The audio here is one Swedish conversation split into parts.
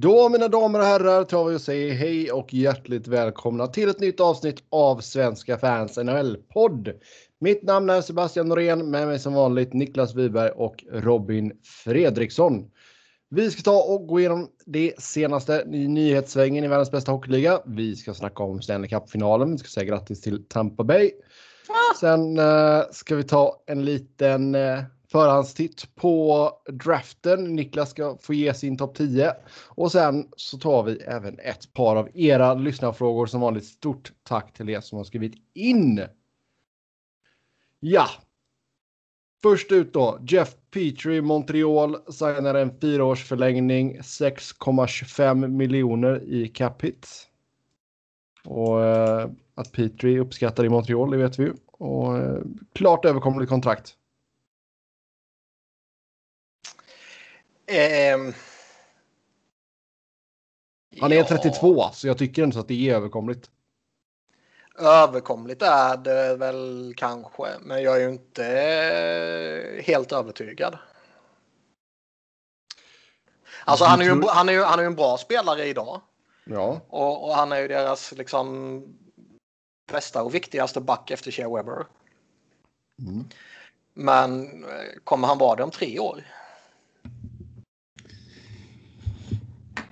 Då mina damer och herrar tar vi och säger hej och hjärtligt välkomna till ett nytt avsnitt av Svenska fans NHL-podd. Mitt namn är Sebastian Norén, med mig som vanligt Niklas Wiberg och Robin Fredriksson. Vi ska ta och gå igenom det senaste i nyhetssvängen i världens bästa hockeyliga. Vi ska snacka om Stanley Cup-finalen. Vi ska säga grattis till Tampa Bay. Sen uh, ska vi ta en liten uh, förhandstitt på draften. Niklas ska få ge sin topp 10 och sen så tar vi även ett par av era lyssnarfrågor som vanligt. Stort tack till er som har skrivit in. Ja. Först ut då. Jeff Petrie Montreal signar en fyraårsförlängning 6,25 miljoner i cap hit. Och eh, att Petrie uppskattar i Montreal, det vet vi ju. Och eh, klart överkomligt kontrakt. Um, Han är 32 så jag tycker inte att det är överkomligt. Överkomligt är det väl kanske, men jag är ju inte helt övertygad. Alltså han är ju, han är ju, han är ju en bra spelare idag. Ja. Och, och, han är ju deras liksom bästa och viktigaste back efter Shea Weber. Mm. Men eh, kommer han vara det om tre år?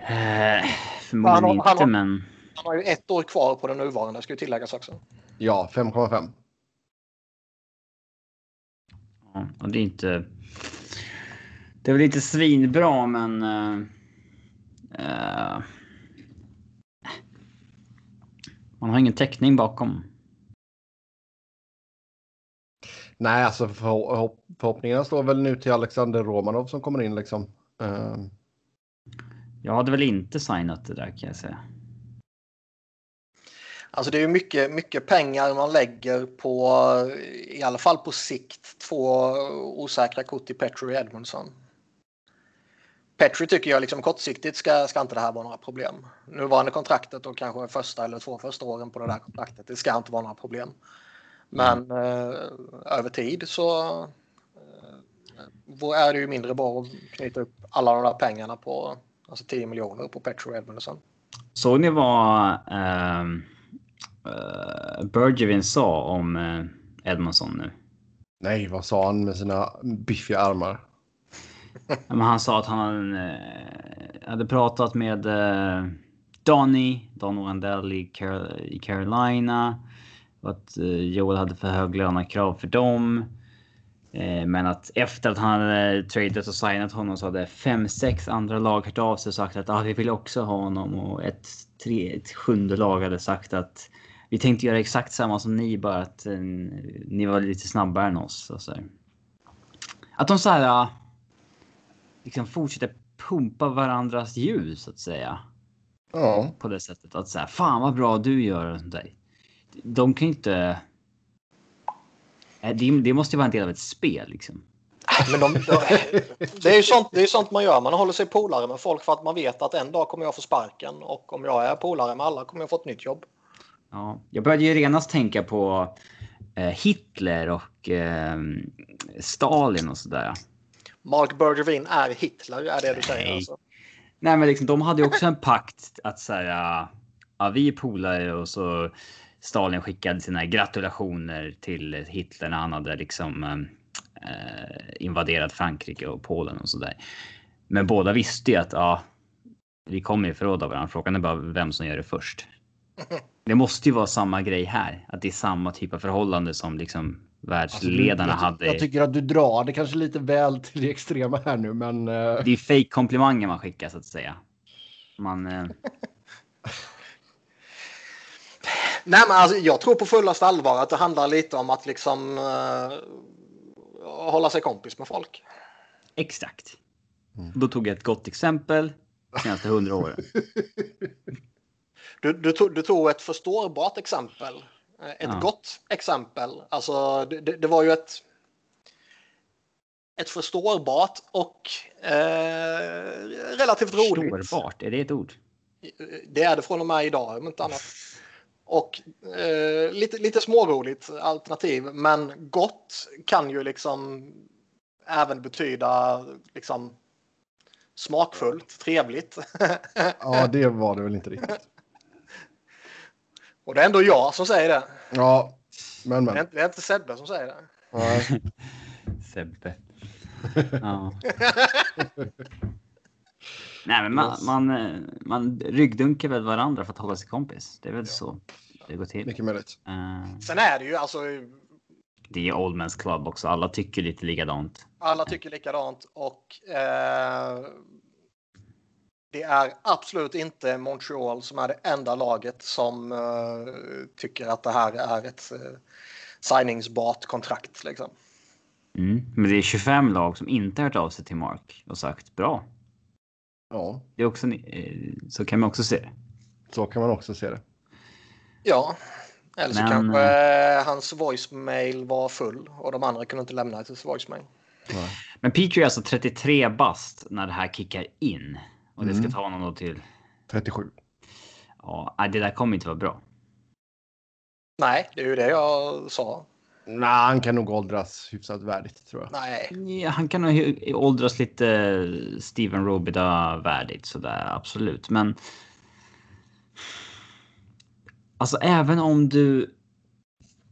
Eh, förmodligen han, inte, han, men... Han har ju ett år kvar på den nuvarande, ska ju tilläggas också. Ja, 5,5. Ja, och det är inte... Det är väl inte svinbra, men... Uh, man har ingen täckning bakom. Nej, alltså förhopp förhoppningarna står väl nu till Alexander Romanov som kommer in liksom. Uh. Jag hade väl inte signat det där kan jag säga. Alltså det är ju mycket, mycket pengar man lägger på, i alla fall på sikt, två osäkra kort i Petri och Edmondson. Petri tycker jag liksom kortsiktigt ska, ska inte det här vara några problem. Nuvarande kontraktet och kanske första eller två första åren på det där kontraktet, det ska inte vara några problem. Men mm. eh, över tid så eh, är det ju mindre bra att knyta upp alla de där pengarna på Alltså 10 miljoner på Petro Edmondson. Såg ni vad uh, uh, Bergevin sa om uh, Edmondson nu? Nej, vad sa han med sina biffiga armar? Men han sa att han uh, hade pratat med uh, Donny, Don Wandell i, Car i Carolina. Och att uh, Joel hade för hög lönekrav för dem. Eh, men att efter att han hade tradat och signat honom så hade fem, sex andra lag hört av sig och sagt att ah, vi vill också ha honom. Och ett, tre, ett sjunde lag hade sagt att vi tänkte göra exakt samma som ni, bara att eh, ni var lite snabbare än oss. Och så Att de så här liksom fortsätter pumpa varandras ljus så att säga. Ja. På det sättet att säga fan vad bra du gör och sånt där. De kan ju inte Eh, det, det måste ju vara en del av ett spel liksom. Men de, de, det, är ju sånt, det är sånt man gör. Man håller sig polare med folk för att man vet att en dag kommer jag få sparken och om jag är polare med alla kommer jag få ett nytt jobb. Ja, jag började ju genast tänka på eh, Hitler och eh, Stalin och sådär. Mark Bergevin är Hitler, är det du säger? Alltså. Nej, men liksom, de hade ju också en pakt att säga ja, vi är polare och så Stalin skickade sina gratulationer till Hitler när han hade liksom eh, invaderat Frankrike och Polen och så där. Men båda visste ju att ja, vi kommer ju förråda varandra. Frågan är bara vem som gör det först. Det måste ju vara samma grej här, att det är samma typ av förhållande som liksom världsledarna alltså, hade. Jag tycker att du drar det kanske lite väl till det extrema här nu, men. Uh... Det är fake komplimanger man skickar så att säga. Man. Nej, men alltså, jag tror på fullaste allvar att det handlar lite om att liksom uh, hålla sig kompis med folk. Exakt. Mm. Då tog jag ett gott exempel de senaste hundra åren. Du, du, tog, du tog ett förstårbart exempel. Eh, ett ja. gott exempel. Alltså, det, det, var ju ett ett förstårbart och eh, relativt roligt. Förstårbart, är det ett ord? Det är det från och med idag, om inte annat. Och eh, lite, lite småroligt alternativ, men gott kan ju liksom även betyda liksom smakfullt, trevligt. Ja, det var det väl inte riktigt. Och det är ändå jag som säger det. Ja, men Det är men. inte, det är inte Sebbe som säger det. Nej. Sebbe. Ja. Nej, men man, man, eh, man ryggdunkar väl varandra för att hålla sig kompis. Det är väl så det går till. Mycket möjligt. Eh, Sen är det ju alltså, det är Old Man's Club också. Alla tycker lite likadant. alla tycker likadant och eh, det är absolut inte Montreal som är det enda laget som eh, tycker att det här är ett eh, signingsbart kontrakt. Liksom. Mm. Men det är 25 lag som inte hört av sig till Mark och sagt bra. Ja, Det är också, eh, så kan man också se det. så kan man också se det. Ja, eller så Men, kanske eh, hans voicemail var full och de andra kunde inte lämna ett voicemail. Nej. Men Petrie är alltså 33 bast när det här kickar in. Och det ska Mm. ta honom då till... 37. Ja, det där kommer inte vara bra. Nej, det är ju det jag sa. Nej, han kan nog åldras hyfsat värdigt tror jag. Nej, Ja, han kan nog åldras lite Steven Robida värdigt sådär, absolut. Men... Alltså även om du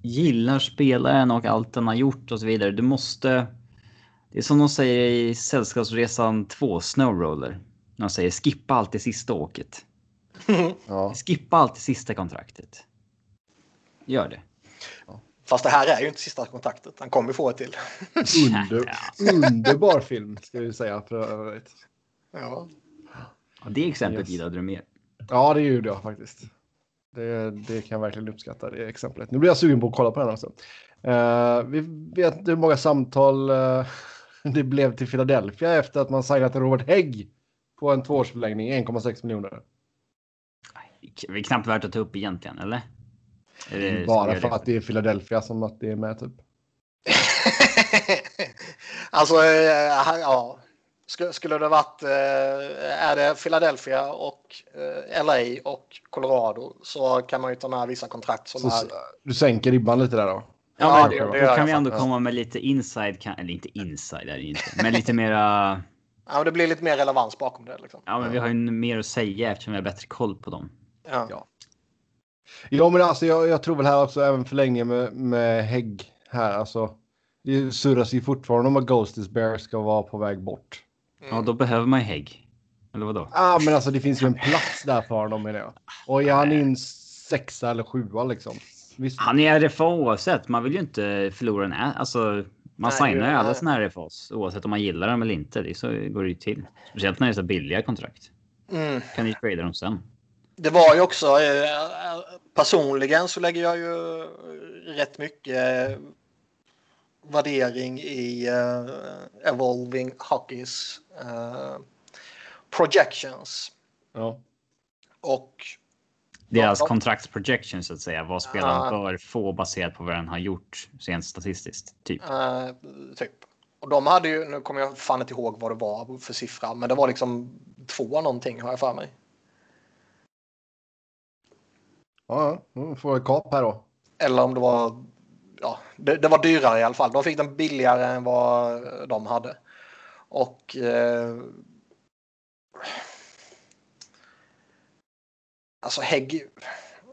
gillar spelaren och allt den har gjort och så vidare. Du måste... Det är som de säger i Sällskapsresan 2, Snowroller. De säger skippa alltid sista åket. Ja. Skippa alltid sista kontraktet. Gör det. Fast det här är ju inte sista kontaktet. Han kommer få ett till. Under, underbar film ska vi säga för övrigt. Ja. Ja, det exemplet Yes. gillade du mer. Ja, det gjorde jag faktiskt. Det, det kan jag verkligen uppskatta det exemplet. Nu blir jag sugen på att kolla på den också. Eh, vi vet hur många samtal eh, det blev till Philadelphia efter att man signat Robert Hägg på en tvåårsförlängning, 1,6 miljoner. Det är knappt värt att ta upp egentligen, eller? Det- Bara för att det är Philadelphia som att det är med typ. alltså, eh, ja. Skulle, skulle det varit, eh, är det Philadelphia och eh, LA och Colorado så kan man ju ta med vissa kontrakt som Så, är... du sänker ribban lite där då? Ja, Ja, men det- då kan jag vi ändå komma med lite inside, kan- eller inte inside är det inte, men lite mera. Ja, men det blir lite mer relevans bakom det. Liksom. Ja, men vi har ju mer att säga eftersom vi har bättre koll på dem. Ja. Ja. Ja, men alltså jag, jag tror väl här också även för länge med, med Hägg här. Alltså, det surras ju fortfarande om att Ghostis Bear ska vara på väg bort. Ja, då behöver man ju hägg. Eller vadå? Ja, ah, men alltså det finns ju en plats där för honom menar jag. Och är han in sexa eller sjua liksom? Visst, Han är RFA oavsett. Man vill ju inte förlora en Alltså, man Nej, signar ju alla sina här RFAs oavsett om man gillar dem eller inte. Det är så går det ju till. Speciellt när det är så billiga kontrakt. Mm. Kan ni trada dem sen. Det var ju också, eh, personligen så lägger jag ju rätt mycket eh, värdering i eh, Evolving Hockeys eh, projections. ja. Och Deras Ja. contract projections så att säga. Vad spelaren Ja. bör få baserat på vad den har gjort rent statistiskt. Typ. eh, typ. Och de hade ju, nu kommer jag fan inte ihåg vad det var för siffra, men det var liksom två någonting har jag för mig. Ja, ja. Får jag kap här då. Eller om det var, ja, det, det var dyrare i alla fall. De fick den billigare än vad de hade. Och eh, alltså Hägg,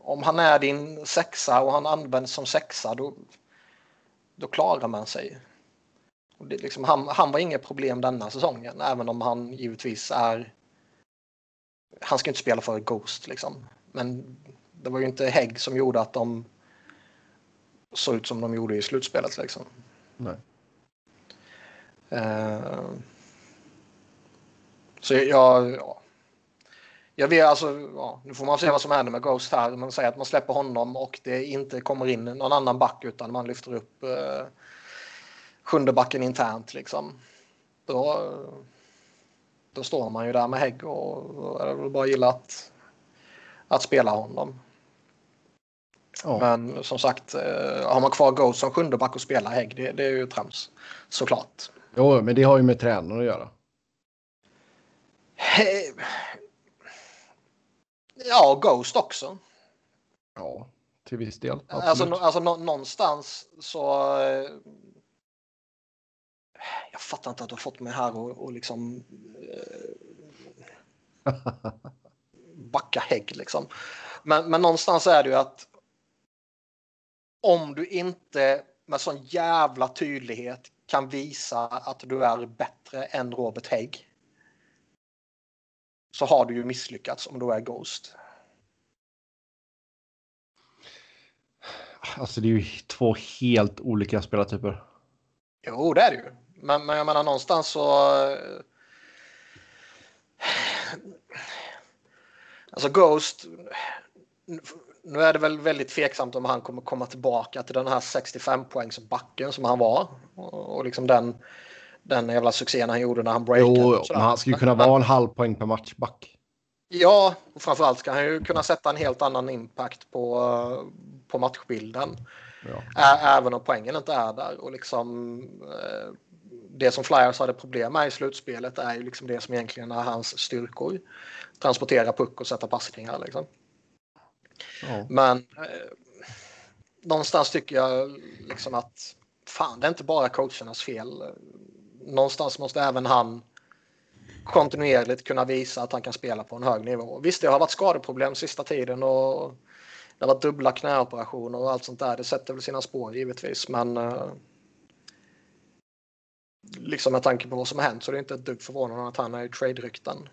om han är din sexa och han används som sexa då, då klarar man sig. Och det, liksom, han, han var inget problem denna säsongen, även om han givetvis är... Han ska inte spela för Ghost liksom. Men det var ju inte Hägg som gjorde att de såg ut som de gjorde i slutspelet. Liksom. Nej. Eh, så jag, ja. Jag vet alltså, ja, nu får man se vad som händer med Ghost här. Man säger att man släpper honom och det inte kommer in någon annan back utan man lyfter upp eh, sjunde backen internt liksom. Då, då står man ju där med Hägg och är det väl bara gilla att, att spela honom. Ja. Men som sagt, eh, har man kvar Ghost som sjunde back och spelar Hägg, det, det är ju trams. Såklart. Jo, men det har ju med tränaren att göra. He- Ja, Ghost också. Ja, till viss del. Alltså, Absolut. alltså nå- någonstans så... eh, Jag fattar inte att du har fått mig här och, och liksom... eh, backa hägg liksom. Men, men någonstans är det ju att om du inte med sån jävla tydlighet kan visa att du är bättre än Robert Hägg. Så har du ju misslyckats om du är Ghost. Alltså det är ju två helt olika spelartyper. Jo, det är det ju. Men, men jag menar någonstans så... Alltså Ghost. Nu är det väl väldigt tveksamt om han kommer komma tillbaka till den här 65 poängsbacken som han var. Och liksom den, den jävla succén han gjorde när han breakade. Jo, men han skulle kunna vara en halv poäng per match back. Ja, och framförallt ska han ju kunna sätta en helt annan impact på, på matchbilden. Ja. Även om poängen inte är där. Och liksom, eh, det som Flyers hade problem med i slutspelet är ju liksom det som egentligen är hans styrkor. Transportera puck och sätta passningar. Liksom. Ja. Men eh, någonstans tycker jag liksom att fan, det är inte bara coachernas fel. Någonstans måste även han kontinuerligt kunna visa att han kan spela på en hög nivå. Visst, det har varit skadeproblem sista tiden och det har varit dubbla knäoperationer och allt sånt där. Det sätter väl sina spår givetvis, men uh, liksom med tanke på vad som har hänt så är det inte ett dugg förvånande att han är i trade-rykten.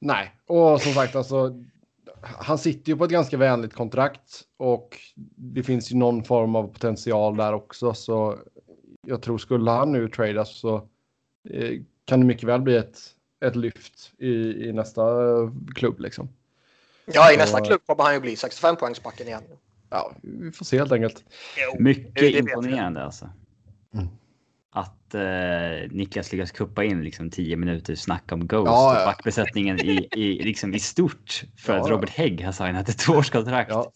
Nej, och som sagt alltså. Han sitter ju på ett ganska vänligt kontrakt och det finns ju någon form av potential där också. Så jag tror skulle han nu tradas så eh, kan det mycket väl bli ett, ett lyft i, i nästa klubb liksom. Ja, i nästa klubb kommer han ju bli 65 poängsbacken igen. Ja, vi får se helt enkelt. Mycket imponerande alltså. Mm. Att eh, Niklas lyckas kuppa in liksom 10 minuter snack om Ghost ja, ja. och backbesättningen i, i, liksom i stort för ja, att Robert Hägg har signat ett tvåårskontrakt. Ja.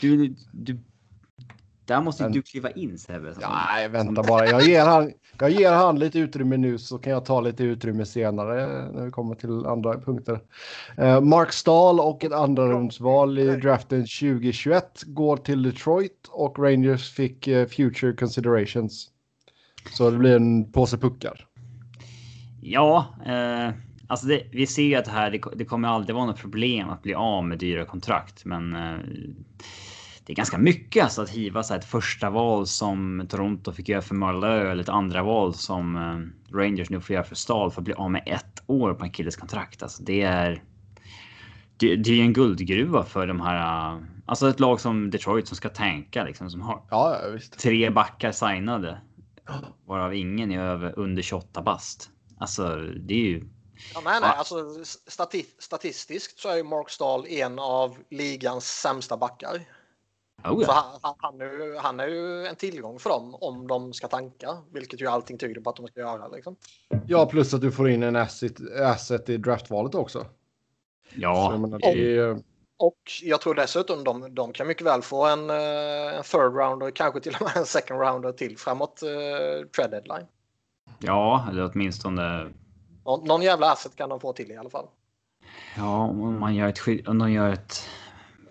Du, du där måste Men, du kliva in Sebbe. Nej, vänta bara. Jag ger, han, jag ger han lite utrymme nu så kan jag ta lite utrymme senare när vi kommer till andra punkter. Uh, Mark Stahl och ett andra rundsval i draften 2021 går till Detroit och Rangers fick uh, future considerations. Så det blir en påse puckar. Ja, eh, alltså det, vi ser ju att det här, det, det kommer aldrig vara något problem att bli av med dyra kontrakt, men eh, det är ganska mycket alltså att hiva så ett första val som Toronto fick göra för Marlö eller ett andra val som eh, Rangers nu får göra för Stahl för att bli av med ett år på en killes kontrakt. Alltså det är. Det, det är en guldgruva för de här. Alltså ett lag som Detroit som ska tanka liksom som har ja, tre backar signade. Varav ingen är över under 28 bast. Alltså det är ju. Ja, nej, nej. Alltså, stati statistiskt så är ju Mark Stahl en av ligans sämsta backar. Oh ja. Så han, han, är ju, han är ju en tillgång för dem om de ska tanka, vilket ju allting tyder på att de ska göra. Liksom. Ja, plus att du får in en asset, asset i draftvalet också. Ja. Så, menar, är... Och jag tror dessutom de, de kan mycket väl få en, eh, en third rounder, kanske till och med en second rounder till framåt uh, trade deadline. Ja, eller åtminstone. Någon, någon jävla asset kan de få till i alla fall. Ja, om man gör ett, om de gör ett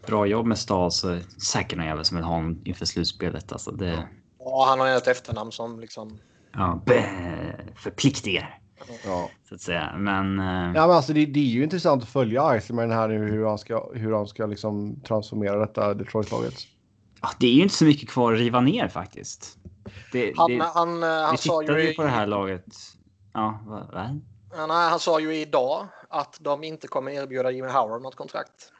bra jobb med Stahl så är det säkert någon jävel som vill ha honom inför slutspelet. Alltså det... Ja, han har ju ett efternamn som liksom... Ja, förpliktigar. Ja. Så att säga. Men... Uh... Ja, men alltså det, det, är ju intressant att följa Iceman här nu hur han ska, hur han ska liksom transformera detta Detroit-laget. Ja, det är ju inte så mycket kvar att riva ner faktiskt. Det, han, det, han, han, vi sa ju i... på det här laget. Ja, vad? Va? Ja, nej, han sa ju idag att de inte kommer erbjuda Jimmy Howard något kontrakt.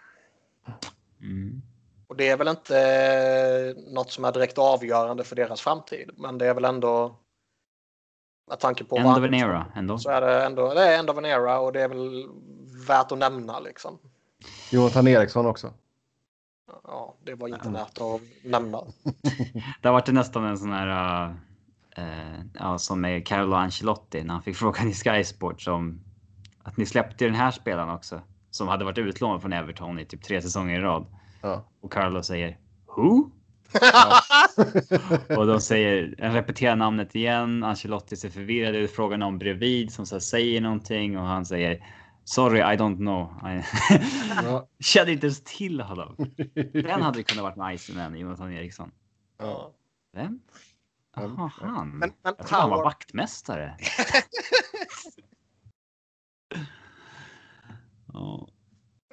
Mm. Och det är väl inte eh, något som är direkt avgörande för deras framtid. Men det är väl ändå med tanke på End of an era ändå. Så är det ändå. Det är end of an era och det är väl värt att nämna liksom. Jonathan Eriksson också. Ja, det var inte värt att nämna. det har varit nästan en sån här. Uh, ja, som med Carlo Ancelotti när han fick frågan i Sky Sports om att ni släppte den här spelaren också som hade varit utlånad från Everton i typ tre säsonger i rad. Ja. Och Carlo säger Who? Ja. och de säger, han repeterar namnet igen. Ancelotti ser förvirrad ut. Frågar någon bredvid som så säger någonting och han säger Sorry, I don't know. ja. Kände inte ens till honom. Den hade kunnat varit med Iceman, Jonathan Eriksson. Ja. Vem? Jaha, han. Men, men, jag trodde han var vaktmästare.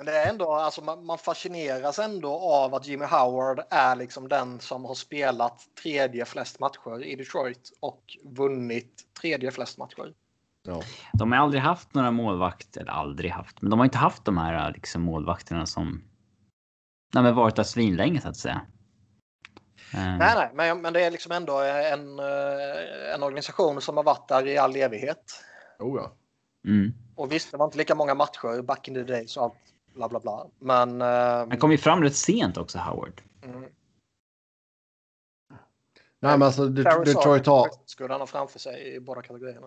det är ändå, alltså man, man, fascineras ändå av att Jimmy Howard är liksom den som har spelat tredje flest matcher i Detroit och vunnit tredje flest matcher. Ja. De har aldrig haft några målvakter, eller aldrig haft, men de har inte haft de här liksom, målvakterna som nej, men varit där svinlänge så att säga. Mm. Nej, nej, men, men det är liksom ändå en, eh, en organisation som har varit där i all evighet. Oh ja. Mm. Och visst, det var inte lika många matcher back in the days och allt bla bla bla. Men... Uh... Han kom ju fram rätt sent också, Howard. Mm. Nej, men alltså Detroit har... Skulle han ha framför sig i båda kategorierna.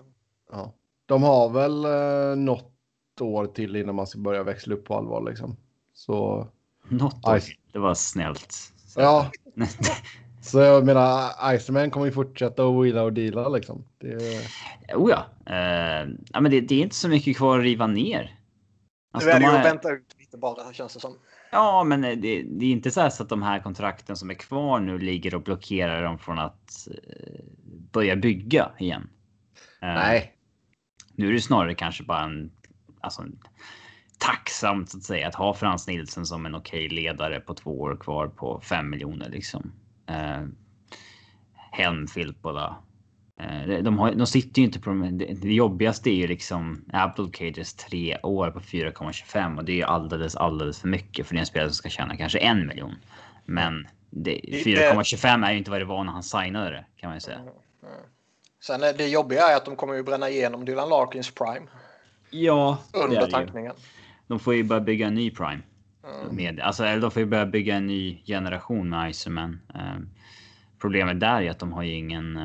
Ja. De har väl uh, något år till innan man ska börja växla upp på allvar liksom. Så... Något år? Det var snällt. Så. Ja. Så jag menar, Iceman kommer ju fortsätta att wheela och deala liksom. Det... Oh ja. Uh, ja men det, det, är inte så mycket kvar att riva ner. Alltså, nu är det ju att vänta ut lite bara, känns det som. Ja, men det, det är inte så, så att de här kontrakten som är kvar nu ligger och blockerar dem från att uh, börja bygga igen. Uh, Nej. Nu är det snarare kanske bara en, alltså, en tacksamt så att säga att ha Frans Nilsson som en okej ledare på två år kvar på fem miljoner liksom. Eh, Helm Filppola. Eh, de, har, de sitter ju inte på det, det jobbigaste är ju liksom Apple Cages tre år på 4,25 och det är ju alldeles, alldeles för mycket för det är en spelare som ska tjäna kanske en miljon. Men 4,25 är ju inte vad det var när han signade det kan man ju säga. Mm, mm. Sen det jobbiga är att de kommer ju bränna igenom Dylan Larkins prime. Ja, under tankningen. De får ju börja bygga en ny prime. Mm. Med, alltså, eller de får ju börja bygga en ny generation med Iserman. Eh, problemet där är att de har ju ingen...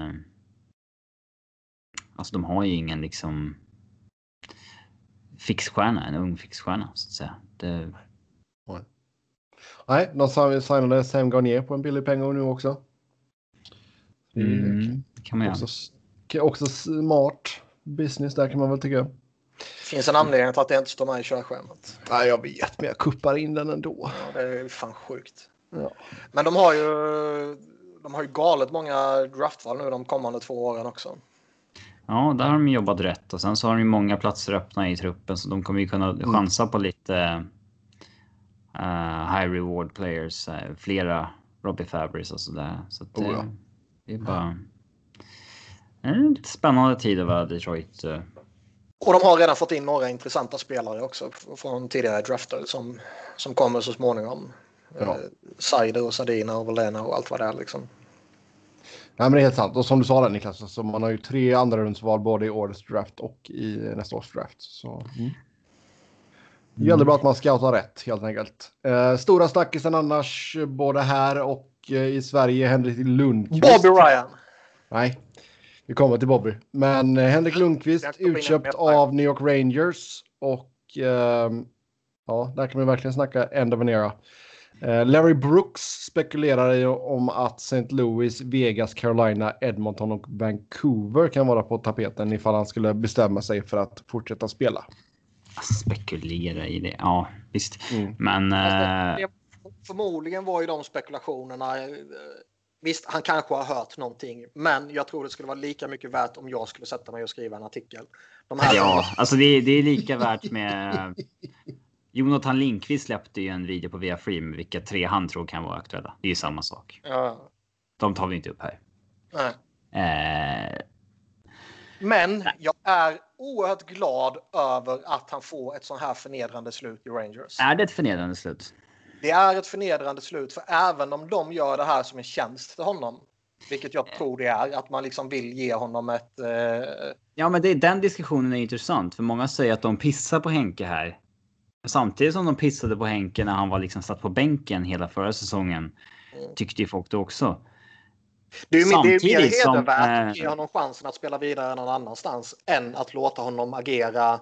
Alltså de har ju ingen liksom fixstjärna, en ung fixstjärna så att säga. Det... Nej, de signade Sam Garnier på en billig pengar nu också. Mm, kan man också, göra. Också smart business där kan man väl tycka. Det finns en anledning till att det inte står med i körschemat. Ja, jag vet, men jag kuppar in den ändå. Ja, det är fan sjukt. Ja. Men de har ju de har ju galet många draftval nu de kommande två åren också. Ja, där har de jobbat rätt och sen så har de ju många platser öppna i truppen så de kommer ju kunna mm. chansa på lite uh, high reward players, uh, flera Robbie Fabris och sådär. Så att, oh, ja. det är bara en lite spännande tid att vara Detroit och de har redan fått in några intressanta spelare också från tidigare drafter som, som kommer så småningom. Ja. Eh, Seider och Sardina och Valena och allt vad det är liksom. Nej, men det är helt sant. Och som du sa där Niklas, alltså, man har ju tre andra rundsval både i årets draft och i nästa års draft. Så, mm. Det gäller bara att man scoutar rätt helt enkelt. Eh, stora snackisen annars både här och eh, i Sverige. Henrik Lundqvist. Bobby Ryan. Nej, vi kommer till Bobby. Men eh, Henrik Lundqvist utköpt av New York Rangers. Och eh, ja, där kan man verkligen snacka end of an era. Eh, Larry Brooks spekulerar ju om att St. Louis, Vegas, Carolina, Edmonton och Vancouver kan vara på tapeten ifall han skulle bestämma sig för att fortsätta spela. Spekulera i det, ja visst. Mm. Men... Alltså, eh... Förmodligen var ju de spekulationerna eh, Visst, han kanske har hört någonting, men jag tror det skulle vara lika mycket värt om jag skulle sätta mig och skriva en artikel. De här ja, alltså det är, det är lika värt med... Jonathan Lindqvist släppte ju en video på Viafree med vilka tre han tror kan vara aktuella. Det är ju samma sak. Ja. De tar vi inte upp här. Nej. Eh... Men jag är oerhört glad över att han får ett sån här förnedrande slut i Rangers. Är det ett förnedrande slut? Det är ett förnedrande slut för även om de gör det här som en tjänst till honom, vilket jag tror det är, att man liksom vill ge honom ett... Eh... Ja, men det, den diskussionen är intressant för många säger att de pissar på Henke här. Samtidigt som de pissade på Henke när han var liksom satt på bänken hela förra säsongen. Mm. Tyckte ju folk det också. Det är ju Samtidigt det är mer hedervärt att äh... ge honom chansen att spela vidare någon annanstans än att låta honom agera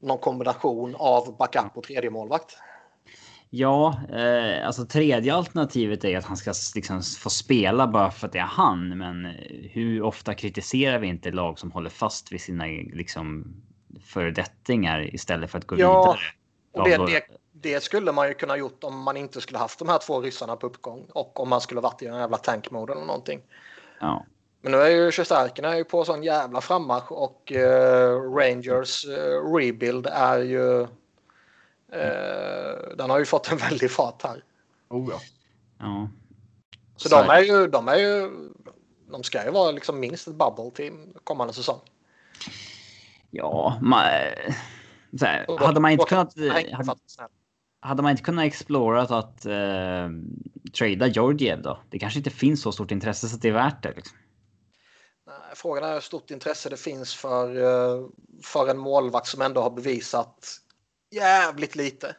någon kombination av backup och tredje målvakt. Ja, eh, alltså tredje alternativet är att han ska liksom få spela bara för att det är han. Men hur ofta kritiserar vi inte lag som håller fast vid sina liksom föredettingar istället för att gå ja, vidare? Och det, det, det, skulle man ju kunna gjort om man inte skulle haft de här två ryssarna på uppgång och om man skulle varit i en jävla tankmode eller någonting. Ja. Men nu är ju Shesterkin på sån jävla frammarsch och uh, Rangers uh, rebuild är ju Eh, den har ju fått en väldig fart här. Oh, ja. Ja. Så de är ju, de är ju, de ska ju vara liksom minst ett bubble team kommande säsong. Ja, man, här, hade man inte kunnat... Hade, hade man inte kunnat explora att eh, trada Georgiev då? Det kanske inte finns så stort intresse så att det är värt det. Liksom. Nej, frågan är hur stort intresse det finns för, eh, för en målvakt som ändå har bevisat jävligt lite.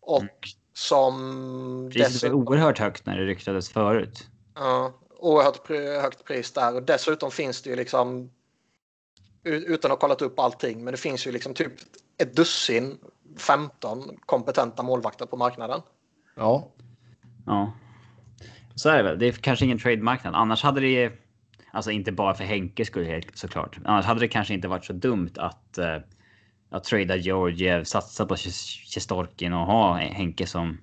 Och mm. som... Priset dessutom, var oerhört högt när det ryktades förut. Ja, oerhört högt pris där. Och dessutom finns det ju liksom utan att ha kollat upp allting, men det finns ju liksom typ ett dussin, 15 kompetenta målvakter på marknaden. Ja. Ja. Så är det väl. Det är kanske ingen trade-marknad. Annars hade det Alltså inte bara för Henkes skull såklart. Annars hade det kanske inte varit så dumt att, uh, att trada Georgiev, satsa på Sjestorkin och ha Henke som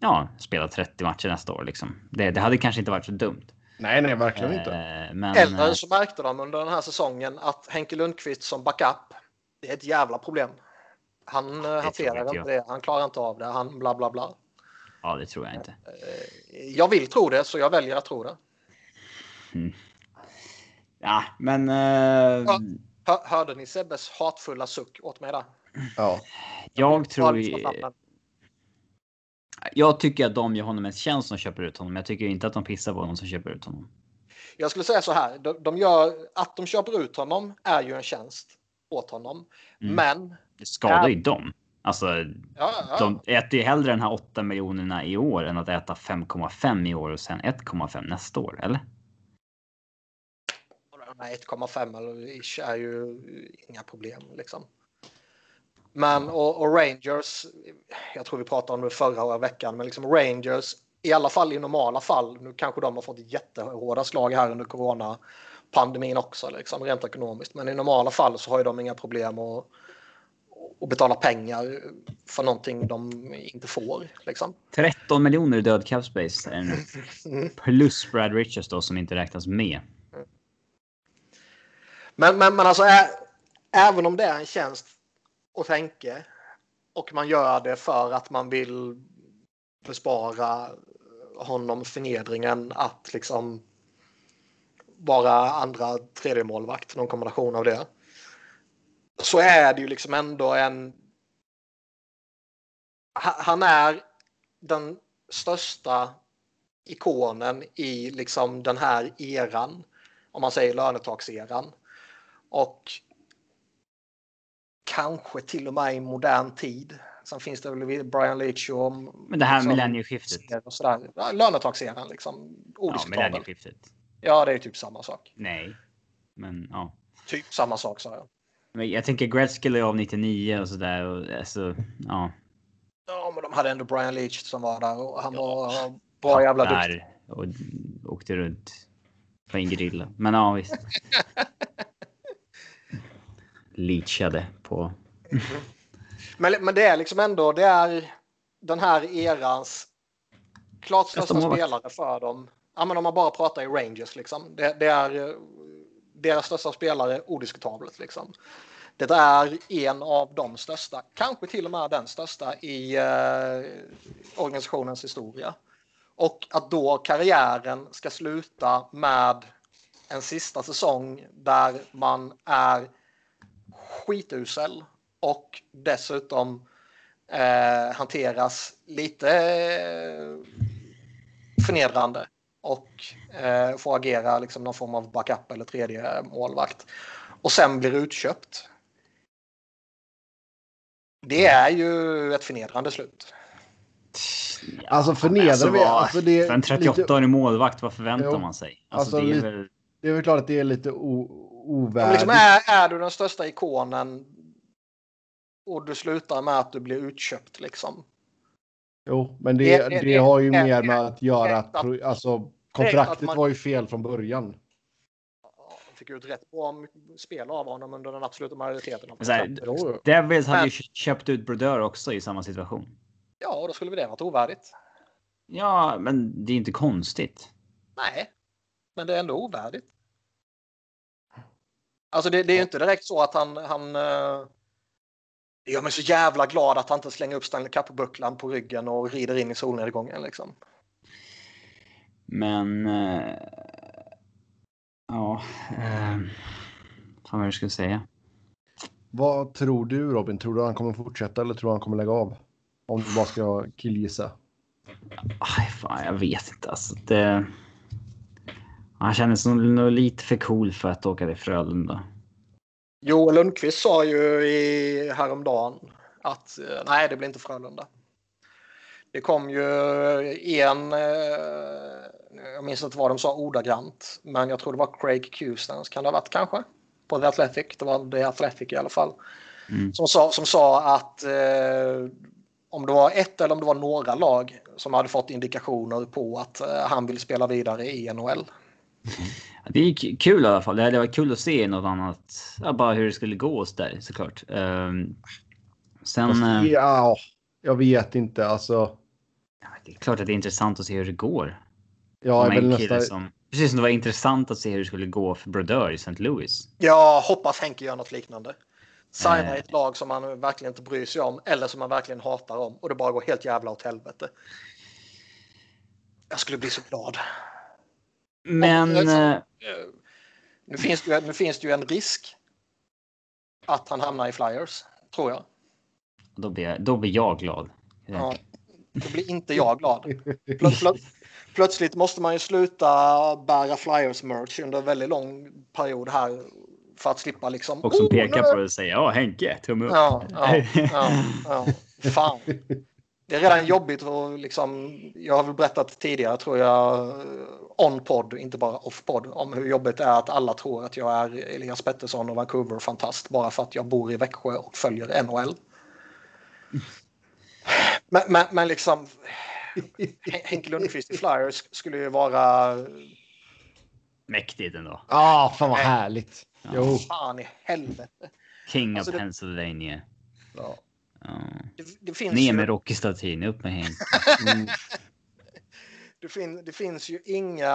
ja, spelar 30 matcher nästa år. Liksom. Det, det hade kanske inte varit så dumme. Nej, nej, verkligen inte. Eh, men, Eller eh, så märkte de under den här säsongen att Henke Lundqvist som backup, det är ett jävla problem. Han eh, hanterar inte det, han klarar inte av det, han bla bla bla. Ja, det tror jag inte. Jag vill tro det, så jag väljer att tro det. Mm. Ja, men... Uh... Ja, hörde ni Sebbes hatfulla suck åt mig där? Ja. Jag tror... Jag tycker att de gör honom en tjänst som köper ut honom. Jag tycker inte att de pissar på honom som köper ut honom. Jag skulle säga så här. De, de gör, att de köper ut honom är ju en tjänst åt honom. Mm. Men. Det skadar ju dem. Alltså, ja, ja. de äter ju hellre den här 8 miljonerna i år än att äta 5,5 i år och sen 1,5 nästa år, eller? 1,5 eller är ju inga problem liksom. Men och, och, Rangers, jag tror vi pratade om det förra veckan, men liksom Rangers i alla fall i normala fall. Nu kanske de har fått jättehårda slag här under corona pandemin också, liksom, rent ekonomiskt. Men i normala fall så har ju de inga problem att, att betala pengar för någonting de inte får. Liksom. 13 miljoner i död cap space. Mm. Plus Brad Richards då som inte räknas med. Men, men, men alltså, även om det är en tjänst och tänke och man gör det för att man vill bespara honom förnedringen att liksom vara andra tredje målvakt, någon kombination av det. Så är det ju liksom ändå en. Han är den största ikonen i liksom den här eran. Om man säger lönetakseran. Och kanske till och med i modern tid. Sen finns det väl Brian Leach och... Men det här liksom, millennieskiftet? Ja, lönetagseran liksom. Ja, millennieskiftet. Ja, det är typ samma sak. Nej. Men ja. Typ samma sak sa jag. Men jag tänker Gretzky är av 99 och sådär. Alltså, ja. Ja, men de hade ändå Brian Leach som var där och han ja. var bra jävla duktig. och åkte runt på en grill. Men ja, visst. leachade på. men, men det är liksom ändå, det är den här erans klart största spelare för dem. Ja, men om man bara pratar i Rangers liksom. Det, det är eh, deras största spelare odiskutabelt liksom. Det är en av de största, kanske till och med den största i eh, organisationens historia. Och att då karriären ska sluta med en sista säsong där man är skitusel och dessutom eh, hanteras lite eh, förnedrande och eh, får agera liksom någon form av backup eller tredje målvakt och sen blir utköpt. Det är ju ett förnedrande slut. Alltså förnedrar alltså. Alltså det för en 38-årig målvakt, vad förväntar jo, man sig? Alltså, alltså det, är väl... det är väl klart att det är lite ovärdigt. Liksom är, är du den största ikonen och du slutar med att du blir utköpt liksom. Jo, men det, det, det, det har ju mer med att göra att, alltså kontraktet man, var ju fel från början. De fick ut rätt bra spel av honom under den absoluta majoriteten av Devils hade ju köpt ut Brodeur också i samma situation. Ja, och då skulle väl det varit ovärdigt. Ja, men det är inte konstigt. Nej, men det är ändå ovärdigt. Alltså det, det är ju inte direkt så att han, han, Det gör mig så jävla glad att han inte slänger upp Stanley Cup-bucklan på ryggen och rider in i solnedgången liksom. Men... Eh, ja... Eh, fan vad jag ska säga. Vad tror du Robin? Tror du han kommer fortsätta eller tror du han kommer lägga av? Om du bara ska killgissa. Aj, fan, jag vet inte. Alltså, det... Han kändes nog lite för cool för att åka till Frölunda. Joel Lundqvist sa ju i häromdagen att eh, nej, det blir inte Frölunda. Det kom ju en, eh, jag minns inte vad de sa ordagrant, men jag tror det var Craig Custance kan det ha varit kanske på The Athletic. Det var The Athletic i alla fall. Mm. Som, sa, som sa att eh, om det var ett eller om det var några lag som hade fått indikationer på att eh, han vill spela vidare i NHL. Det är kul i alla fall. Det hade varit kul att se något annat. Ja, bara hur det skulle gå oss där såklart. Um, sen. Fast, eh, ja, jag vet inte alltså. Det är klart att det är intressant att se hur det går. Ja, jag vill nästa... som, precis som det var intressant att se hur det skulle gå för Brodeur i St. Louis. Jag hoppas Henke gör något liknande. Signa eh. ett lag som man verkligen inte bryr sig om eller som man verkligen hatar om och det bara går helt jävla åt helvete. Jag skulle bli så glad. Men... Och, eh, nu, finns det, nu finns det ju en risk att han hamnar i Flyers, tror jag. Då blir, då blir jag glad. Ja, då blir inte jag glad. Plö, plö, plötsligt måste man ju sluta bära Flyers-merch under en väldigt lång period här för att slippa liksom. Och som oh, pekar på det och säger ja Henke, tumme upp. Ja, ja, ja, ja. Fan. Det är redan jobbigt och liksom. Jag har väl berättat tidigare tror jag on podd, inte bara off podd, om hur jobbigt det är att alla tror att jag är Elias Pettersson och Vancouver fantast bara för att jag bor i Växjö och följer NHL. Men, men, men liksom Henke Lundqvist i Flyers skulle ju vara mäktigt ändå. Ja, ah, fan vad härligt. Ja. Jo. Fan i helvete. King alltså, of Pennsylvania. Ja. Det, det finns Ner med ju... Rocky-statyn, upp med Henke. Mm. det, fin det finns ju inga...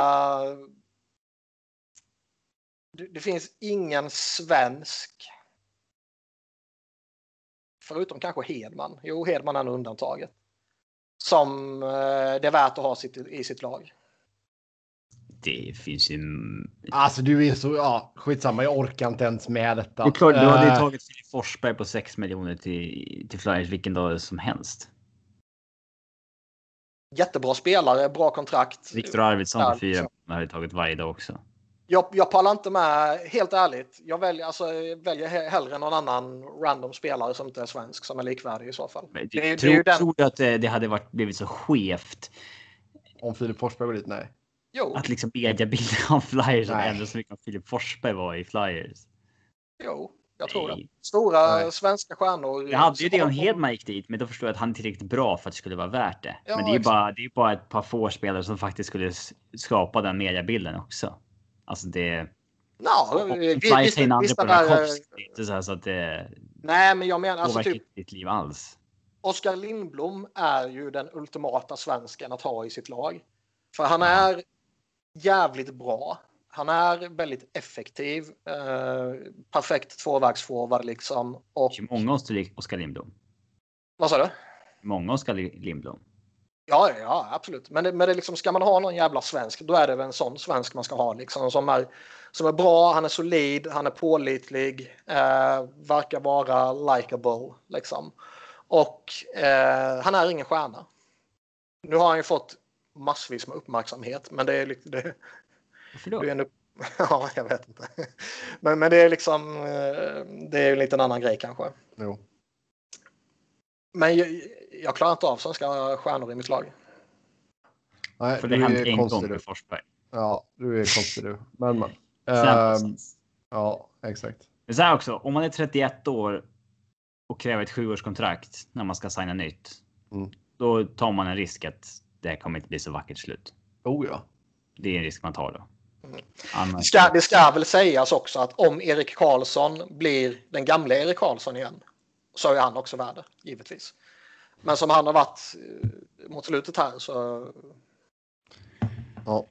Det, det finns ingen svensk förutom kanske Hedman. Jo, Hedman är undantaget. Som eh, det är värt att ha sitt, i sitt lag det finns ju... Alltså du är så, ja skitsamma, jag orkar inte ens med detta. Det är klart, du hade ju eh. tagit Filip Forsberg på 6 miljoner till, till Flyers vilken dag som helst. Jättebra spelare, bra kontrakt. Viktor Arvidsson på 4 hade tagit varje dag också. Jag, jag pallar inte med, helt ärligt. Jag väljer, alltså, väljer hellre någon annan random spelare som inte är svensk som är likvärdig i så fall. Men, det, det, tror, det den... tror du att det, det hade varit, blivit så skevt? Om Filip Forsberg var dit? Nej. Jo. Att liksom mediabilden av Flyers som ändå så mycket om Filip Forsberg var i Flyers. Jo, jag tror Nej. det. Stora Nej. svenska stjärnor. Jag hade ju det om Hedman gick dit, men då förstår jag att han är tillräckligt bra för att det skulle vara värt det. Ja, men det är ju bara, det är bara ett par få spelare som faktiskt skulle skapa den mediabilden också. Alltså det. Ja, Flyers säger André Burakovsky. Så, så att det. Nej, men jag menar alltså typ. ditt liv alls. Oskar Lindblom är ju den ultimata svensken att ha i sitt lag. För han är jävligt bra. Han är väldigt effektiv. Eh, perfekt tvåvägsforward liksom. Och... Många Oskar Lindblom. Vad sa du? Många Oskar Lindblom. Ja, ja, absolut. Men, det, men det liksom, ska man ha någon jävla svensk, då är det väl en sån svensk man ska ha. Liksom, som, är, som är bra, han är solid, han är pålitlig, eh, verkar vara likable. Liksom. Och eh, han är ingen stjärna. Nu har han ju fått massvis med uppmärksamhet. Men det är. Det, Varför då? Det är en upp, ja, jag vet inte. Men, men det är liksom... Eh, det är en liten annan grej kanske. Jo. Men jag, jag klarar inte av svenska stjärnor i mitt lag. Nej, För det hänt en gång med Forsberg. Ja, du är konstig du. Men, men. Ähm, ja, exakt. Men så här också, om man är 31 år och kräver ett sjuårskontrakt när man ska signa nytt. Mm. Då tar man en risk att det kommer inte bli så vackert slut. Oh ja. Det är en risk man tar då. Mm. Det, ska, det ska väl sägas också att om Erik Karlsson blir den gamla Erik Karlsson igen så är han också värd givetvis. Men som han har varit eh, mot slutet här så. Ja.